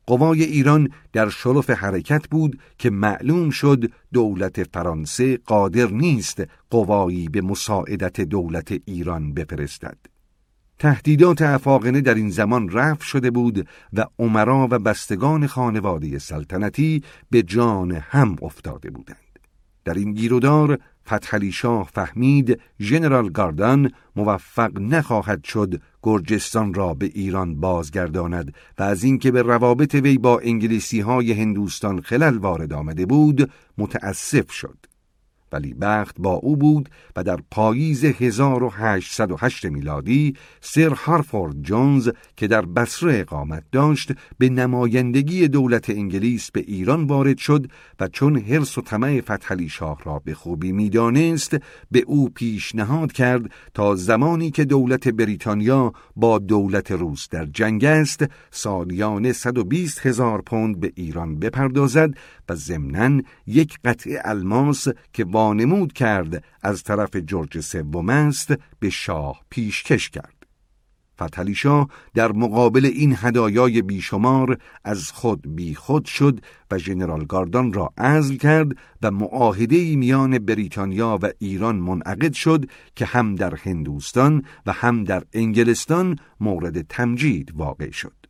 قوای ایران در شرف حرکت بود که معلوم شد دولت فرانسه قادر نیست قوایی به مساعدت دولت ایران بفرستد. تهدیدات افاقنه در این زمان رفع شده بود و عمرا و بستگان خانواده سلطنتی به جان هم افتاده بودند. در این گیرودار فتحعلی شاه فهمید ژنرال گاردان موفق نخواهد شد گرجستان را به ایران بازگرداند و از اینکه به روابط وی با انگلیسی های هندوستان خلل وارد آمده بود متاسف شد. ولی بخت با او بود و در پاییز 1808 میلادی سر هارفورد جونز که در بصره اقامت داشت به نمایندگی دولت انگلیس به ایران وارد شد و چون حرس و طمع فتحعلی شاه را به خوبی می‌دانست به او پیشنهاد کرد تا زمانی که دولت بریتانیا با دولت روس در جنگ است سالیانه 120 هزار پوند به ایران بپردازد و ضمناً یک قطعه الماس که وانمود کرد از طرف جورج سوم است به شاه پیشکش کرد. فتحعلی در مقابل این هدایای بیشمار از خود بیخود شد و ژنرال گاردان را عزل کرد و معاهده میان بریتانیا و ایران منعقد شد که هم در هندوستان و هم در انگلستان مورد تمجید واقع شد.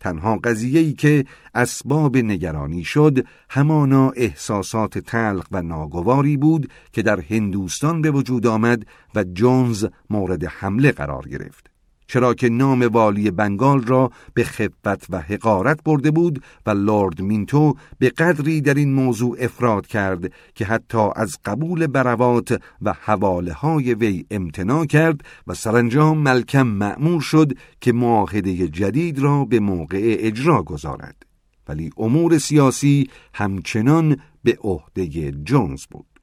تنها ای که اسباب نگرانی شد همانا احساسات تلخ و ناگواری بود که در هندوستان به وجود آمد و جونز مورد حمله قرار گرفت. چرا که نام والی بنگال را به خفت و حقارت برده بود و لورد مینتو به قدری در این موضوع افراد کرد که حتی از قبول بروات و حواله های وی امتناع کرد و سرانجام ملکم معمور شد که معاهده جدید را به موقع اجرا گذارد. ولی امور سیاسی همچنان به عهده جونز بود.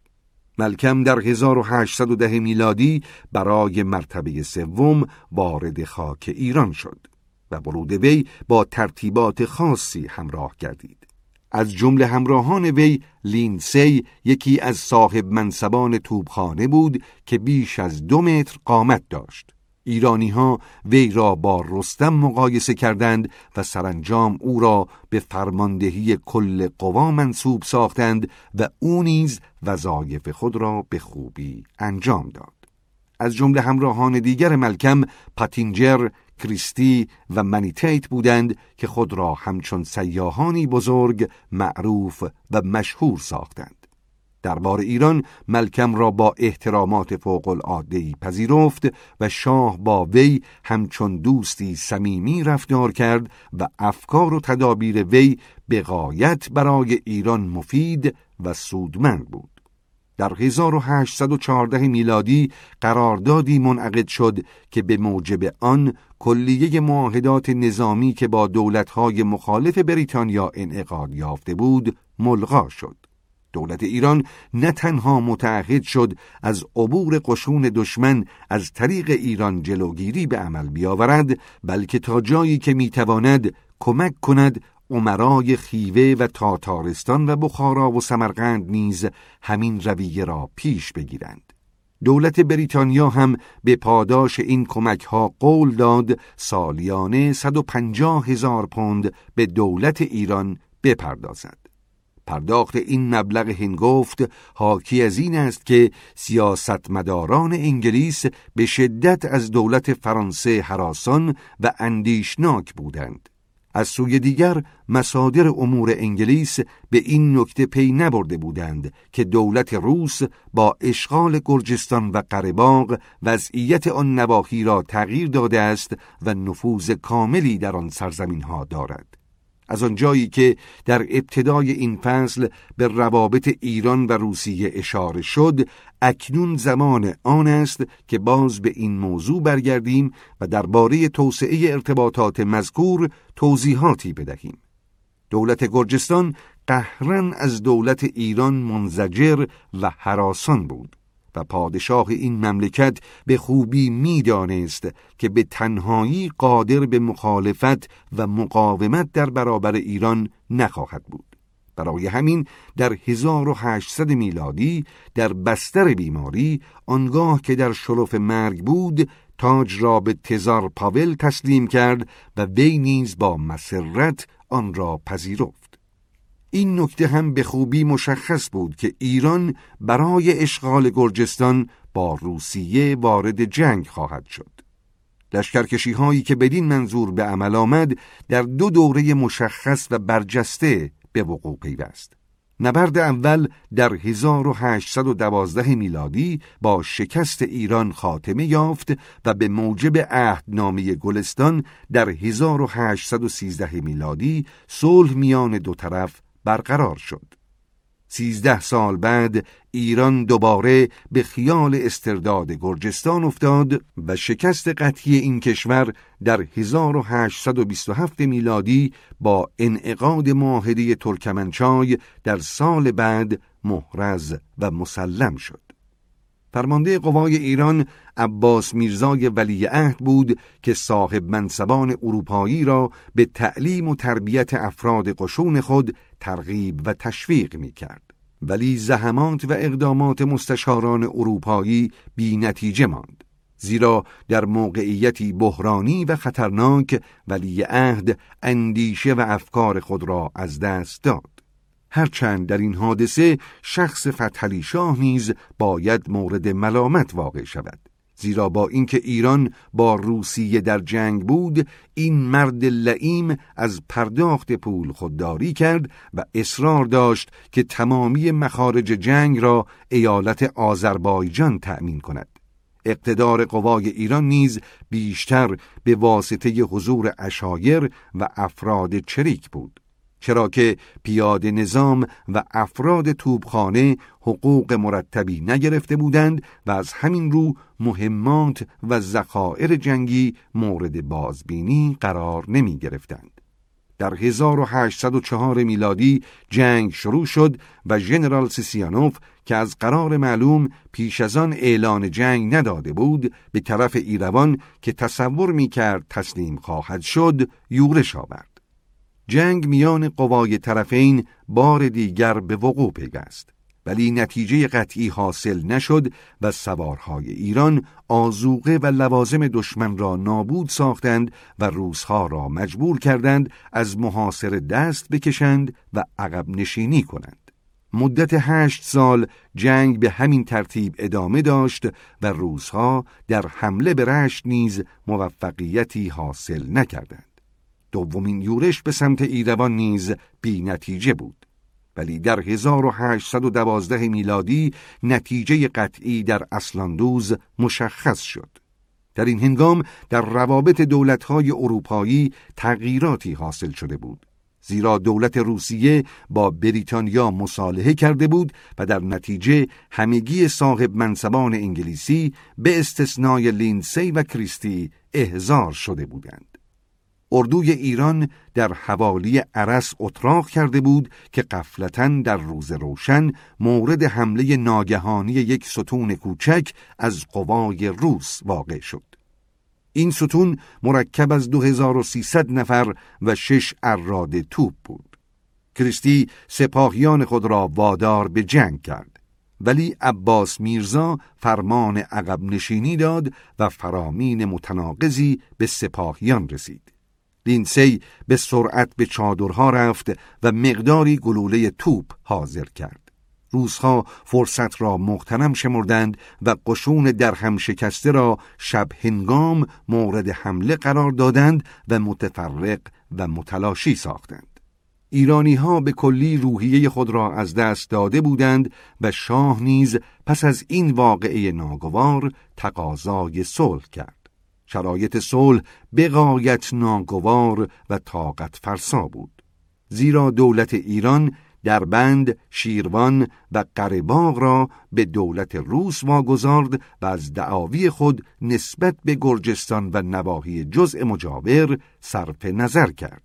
ملکم در 1810 میلادی برای مرتبه سوم وارد خاک ایران شد و ورود وی با ترتیبات خاصی همراه گردید. از جمله همراهان وی لینسی یکی از صاحب منصبان توبخانه بود که بیش از دو متر قامت داشت. ایرانی ها وی را با رستم مقایسه کردند و سرانجام او را به فرماندهی کل قوا منصوب ساختند و او نیز وظایف خود را به خوبی انجام داد. از جمله همراهان دیگر ملکم پاتینجر، کریستی و منیتیت بودند که خود را همچون سیاهانی بزرگ معروف و مشهور ساختند. دربار ایران ملکم را با احترامات فوق العاده پذیرفت و شاه با وی همچون دوستی صمیمی رفتار کرد و افکار و تدابیر وی به برای ایران مفید و سودمند بود در 1814 میلادی قراردادی منعقد شد که به موجب آن کلیه معاهدات نظامی که با دولتهای مخالف بریتانیا انعقاد یافته بود ملغا شد. دولت ایران نه تنها متعهد شد از عبور قشون دشمن از طریق ایران جلوگیری به عمل بیاورد بلکه تا جایی که می‌تواند کمک کند عمرای خیوه و تاتارستان و بخارا و سمرقند نیز همین رویه را پیش بگیرند دولت بریتانیا هم به پاداش این کمک ها قول داد سالیانه 150 هزار پوند به دولت ایران بپردازد. پرداخت این مبلغ هنگفت حاکی از این است که سیاستمداران انگلیس به شدت از دولت فرانسه حراسان و اندیشناک بودند. از سوی دیگر مصادر امور انگلیس به این نکته پی نبرده بودند که دولت روس با اشغال گرجستان و قرباغ وضعیت آن نواحی را تغییر داده است و نفوذ کاملی در آن سرزمین ها دارد از آنجایی که در ابتدای این فصل به روابط ایران و روسیه اشاره شد اکنون زمان آن است که باز به این موضوع برگردیم و درباره توسعه ارتباطات مذکور توضیحاتی بدهیم. دولت گرجستان قهرن از دولت ایران منزجر و حراسان بود. و پادشاه این مملکت به خوبی می‌دانست که به تنهایی قادر به مخالفت و مقاومت در برابر ایران نخواهد بود. برای همین در 1800 میلادی در بستر بیماری آنگاه که در شرف مرگ بود تاج را به تزار پاول تسلیم کرد و وی نیز با مسرت آن را پذیرفت. این نکته هم به خوبی مشخص بود که ایران برای اشغال گرجستان با روسیه وارد جنگ خواهد شد. لشکرکشی هایی که بدین منظور به عمل آمد در دو دوره مشخص و برجسته به وقوع پیوست. نبرد اول در 1812 میلادی با شکست ایران خاتمه یافت و به موجب عهدنامه گلستان در 1813 میلادی صلح میان دو طرف برقرار شد. سیزده سال بعد ایران دوباره به خیال استرداد گرجستان افتاد و شکست قطعی این کشور در 1827 میلادی با انعقاد معاهده ترکمنچای در سال بعد محرز و مسلم شد. فرمانده قوای ایران عباس میرزای ولی عهد بود که صاحب منصبان اروپایی را به تعلیم و تربیت افراد قشون خود ترغیب و تشویق می کرد. ولی زحمات و اقدامات مستشاران اروپایی بی نتیجه ماند. زیرا در موقعیتی بحرانی و خطرناک ولی عهد اندیشه و افکار خود را از دست داد. هرچند در این حادثه شخص فتحلی شاه نیز باید مورد ملامت واقع شود. زیرا با اینکه ایران با روسیه در جنگ بود این مرد لعیم از پرداخت پول خودداری کرد و اصرار داشت که تمامی مخارج جنگ را ایالت آذربایجان تأمین کند. اقتدار قوای ایران نیز بیشتر به واسطه حضور اشایر و افراد چریک بود. چرا که پیاده نظام و افراد توبخانه حقوق مرتبی نگرفته بودند و از همین رو مهمات و ذخایر جنگی مورد بازبینی قرار نمی گرفتند. در 1804 میلادی جنگ شروع شد و ژنرال سیسیانوف که از قرار معلوم پیش از آن اعلان جنگ نداده بود به طرف ایروان که تصور می کرد تسلیم خواهد شد یورش آورد. جنگ میان قوای طرفین بار دیگر به وقوع پیوست ولی نتیجه قطعی حاصل نشد و سوارهای ایران آزوقه و لوازم دشمن را نابود ساختند و روزها را مجبور کردند از محاصر دست بکشند و عقب نشینی کنند. مدت هشت سال جنگ به همین ترتیب ادامه داشت و روزها در حمله به رشت نیز موفقیتی حاصل نکردند. دومین یورش به سمت ایروان نیز بی نتیجه بود. ولی در 1812 میلادی نتیجه قطعی در اصلاندوز مشخص شد. در این هنگام در روابط دولتهای اروپایی تغییراتی حاصل شده بود. زیرا دولت روسیه با بریتانیا مصالحه کرده بود و در نتیجه همگی صاحب منصبان انگلیسی به استثنای لینسی و کریستی احضار شده بودند. اردوی ایران در حوالی عرس اتراق کرده بود که قفلتا در روز روشن مورد حمله ناگهانی یک ستون کوچک از قوای روس واقع شد. این ستون مرکب از 2300 نفر و شش اراد توپ بود. کریستی سپاهیان خود را وادار به جنگ کرد. ولی عباس میرزا فرمان عقب نشینی داد و فرامین متناقضی به سپاهیان رسید. لینسی به سرعت به چادرها رفت و مقداری گلوله توپ حاضر کرد. روزها فرصت را مغتنم شمردند و قشون در هم شکسته را شب هنگام مورد حمله قرار دادند و متفرق و متلاشی ساختند. ایرانی ها به کلی روحیه خود را از دست داده بودند و شاه نیز پس از این واقعه ناگوار تقاضای صلح کرد. شرایط صلح بقایت ناگوار و طاقت فرسا بود. زیرا دولت ایران در بند شیروان و قرباغ را به دولت روس واگذارد و از دعاوی خود نسبت به گرجستان و نواحی جزء مجاور صرف نظر کرد.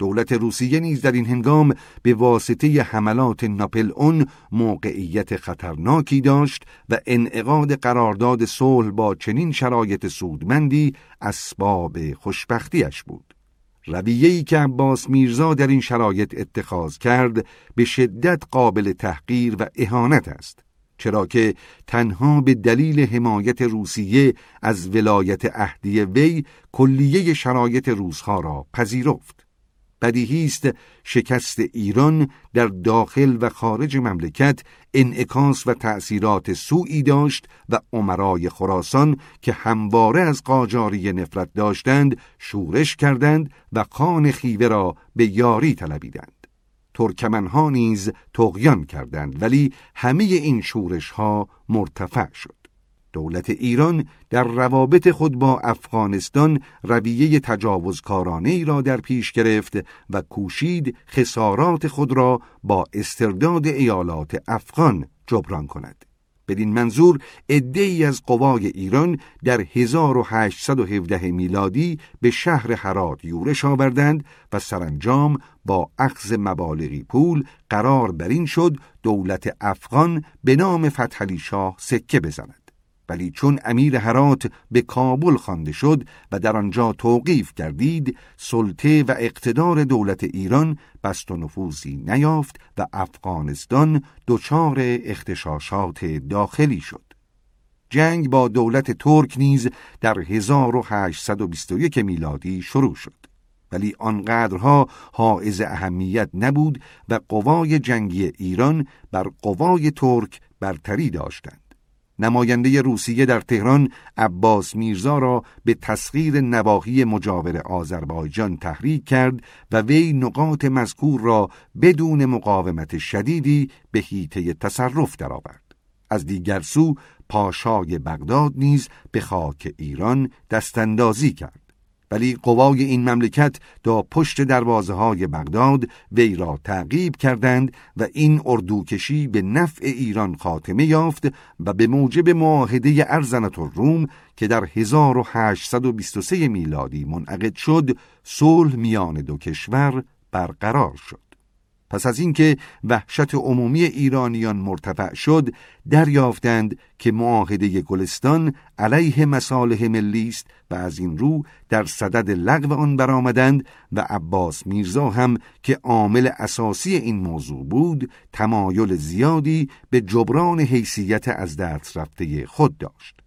دولت روسیه نیز در این هنگام به واسطه حملات ناپل اون موقعیت خطرناکی داشت و انعقاد قرارداد صلح با چنین شرایط سودمندی اسباب خوشبختیش بود. رویه‌ای که عباس میرزا در این شرایط اتخاذ کرد به شدت قابل تحقیر و اهانت است. چرا که تنها به دلیل حمایت روسیه از ولایت اهدی وی کلیه شرایط روزها را پذیرفت. بدیهی است شکست ایران در داخل و خارج مملکت انعکاس و تأثیرات سوئی داشت و عمرای خراسان که همواره از قاجاری نفرت داشتند شورش کردند و خان خیوه را به یاری طلبیدند. ترکمنها نیز تغیان کردند ولی همه این شورش ها مرتفع شد. دولت ایران در روابط خود با افغانستان رویه تجاوزکارانه ای را در پیش گرفت و کوشید خسارات خود را با استرداد ایالات افغان جبران کند. بدین منظور ای از قوای ایران در 1817 میلادی به شهر هرات یورش آوردند و سرانجام با اخذ مبالغی پول قرار بر این شد دولت افغان به نام فتحعلی شاه سکه بزند. ولی چون امیر هرات به کابل خوانده شد و در آنجا توقیف کردید سلطه و اقتدار دولت ایران بست و نفوذی نیافت و افغانستان دچار اختشاشات داخلی شد. جنگ با دولت ترک نیز در 1821 میلادی شروع شد. ولی آنقدرها حائز اهمیت نبود و قوای جنگی ایران بر قوای ترک برتری داشتند. نماینده روسیه در تهران عباس میرزا را به تسخیر نواحی مجاور آذربایجان تحریک کرد و وی نقاط مذکور را بدون مقاومت شدیدی به هیته تصرف درآورد. از دیگر سو پاشای بغداد نیز به خاک ایران دستاندازی کرد. ولی قوای این مملکت دا پشت دروازه های بغداد وی را تعقیب کردند و این اردوکشی به نفع ایران خاتمه یافت و به موجب معاهده ارزنت روم که در 1823 میلادی منعقد شد صلح میان دو کشور برقرار شد. پس از اینکه وحشت عمومی ایرانیان مرتفع شد دریافتند که معاهده گلستان علیه مصالح ملی است و از این رو در صدد لغو آن برآمدند و عباس میرزا هم که عامل اساسی این موضوع بود تمایل زیادی به جبران حیثیت از دست رفته خود داشت.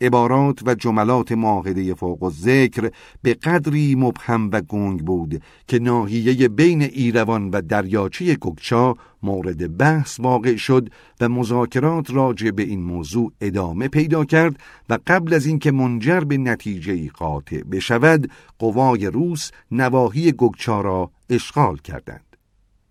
عبارات و جملات معاهده فوق ذکر به قدری مبهم و گنگ بود که ناحیه بین ایروان و دریاچه گگچا مورد بحث واقع شد و مذاکرات راجع به این موضوع ادامه پیدا کرد و قبل از اینکه منجر به نتیجه قاطع بشود قوای روس نواحی گگچا را اشغال کردند.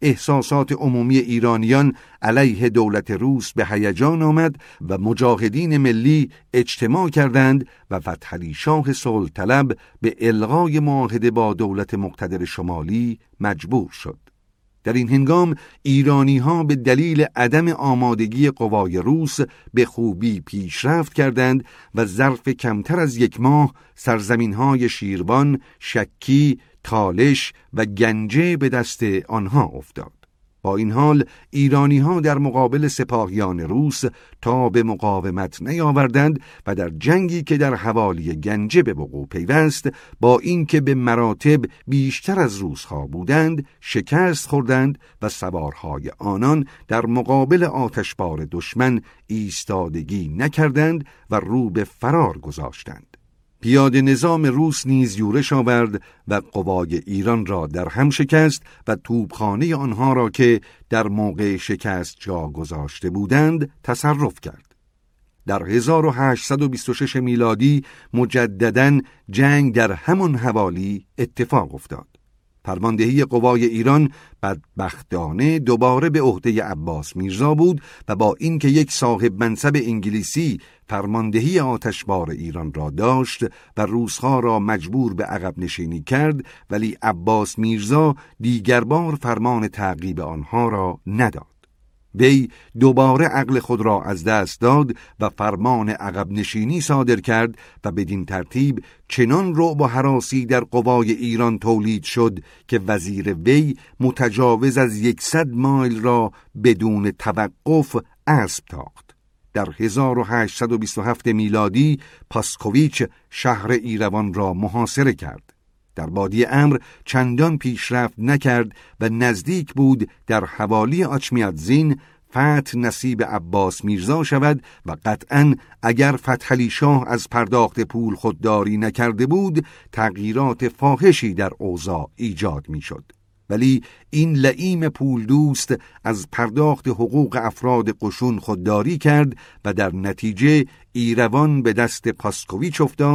احساسات عمومی ایرانیان علیه دولت روس به هیجان آمد و مجاهدین ملی اجتماع کردند و فتحعلی شاه صلح طلب به الغای معاهده با دولت مقتدر شمالی مجبور شد. در این هنگام ایرانی ها به دلیل عدم آمادگی قوای روس به خوبی پیشرفت کردند و ظرف کمتر از یک ماه سرزمین های شیروان، شکی، تالش و گنجه به دست آنها افتاد. با این حال ایرانی ها در مقابل سپاهیان روس تا به مقاومت نیاوردند و در جنگی که در حوالی گنجه به وقوع پیوست با اینکه به مراتب بیشتر از روسها بودند شکست خوردند و سوارهای آنان در مقابل آتشبار دشمن ایستادگی نکردند و رو به فرار گذاشتند پیاده نظام روس نیز یورش آورد و قوای ایران را در هم شکست و توبخانه آنها را که در موقع شکست جا گذاشته بودند تصرف کرد. در 1826 میلادی مجددا جنگ در همان حوالی اتفاق افتاد. فرماندهی قوای ایران بدبختانه دوباره به عهده عباس میرزا بود و با اینکه یک صاحب منصب انگلیسی فرماندهی آتشبار ایران را داشت و روسها را مجبور به عقب نشینی کرد ولی عباس میرزا دیگر بار فرمان تعقیب آنها را نداد. وی دوباره عقل خود را از دست داد و فرمان عقب نشینی صادر کرد و بدین ترتیب چنان رو با حراسی در قوای ایران تولید شد که وزیر وی متجاوز از یکصد مایل را بدون توقف اسب تاخت. در 1827 میلادی پاسکوویچ شهر ایروان را محاصره کرد. در بادی امر چندان پیشرفت نکرد و نزدیک بود در حوالی زین فتح نصیب عباس میرزا شود و قطعا اگر فتحلی شاه از پرداخت پول خودداری نکرده بود تغییرات فاحشی در اوضاع ایجاد می‌شد. ولی این لعیم پول دوست از پرداخت حقوق افراد قشون خودداری کرد و در نتیجه ایروان به دست پاسکویچ افتاد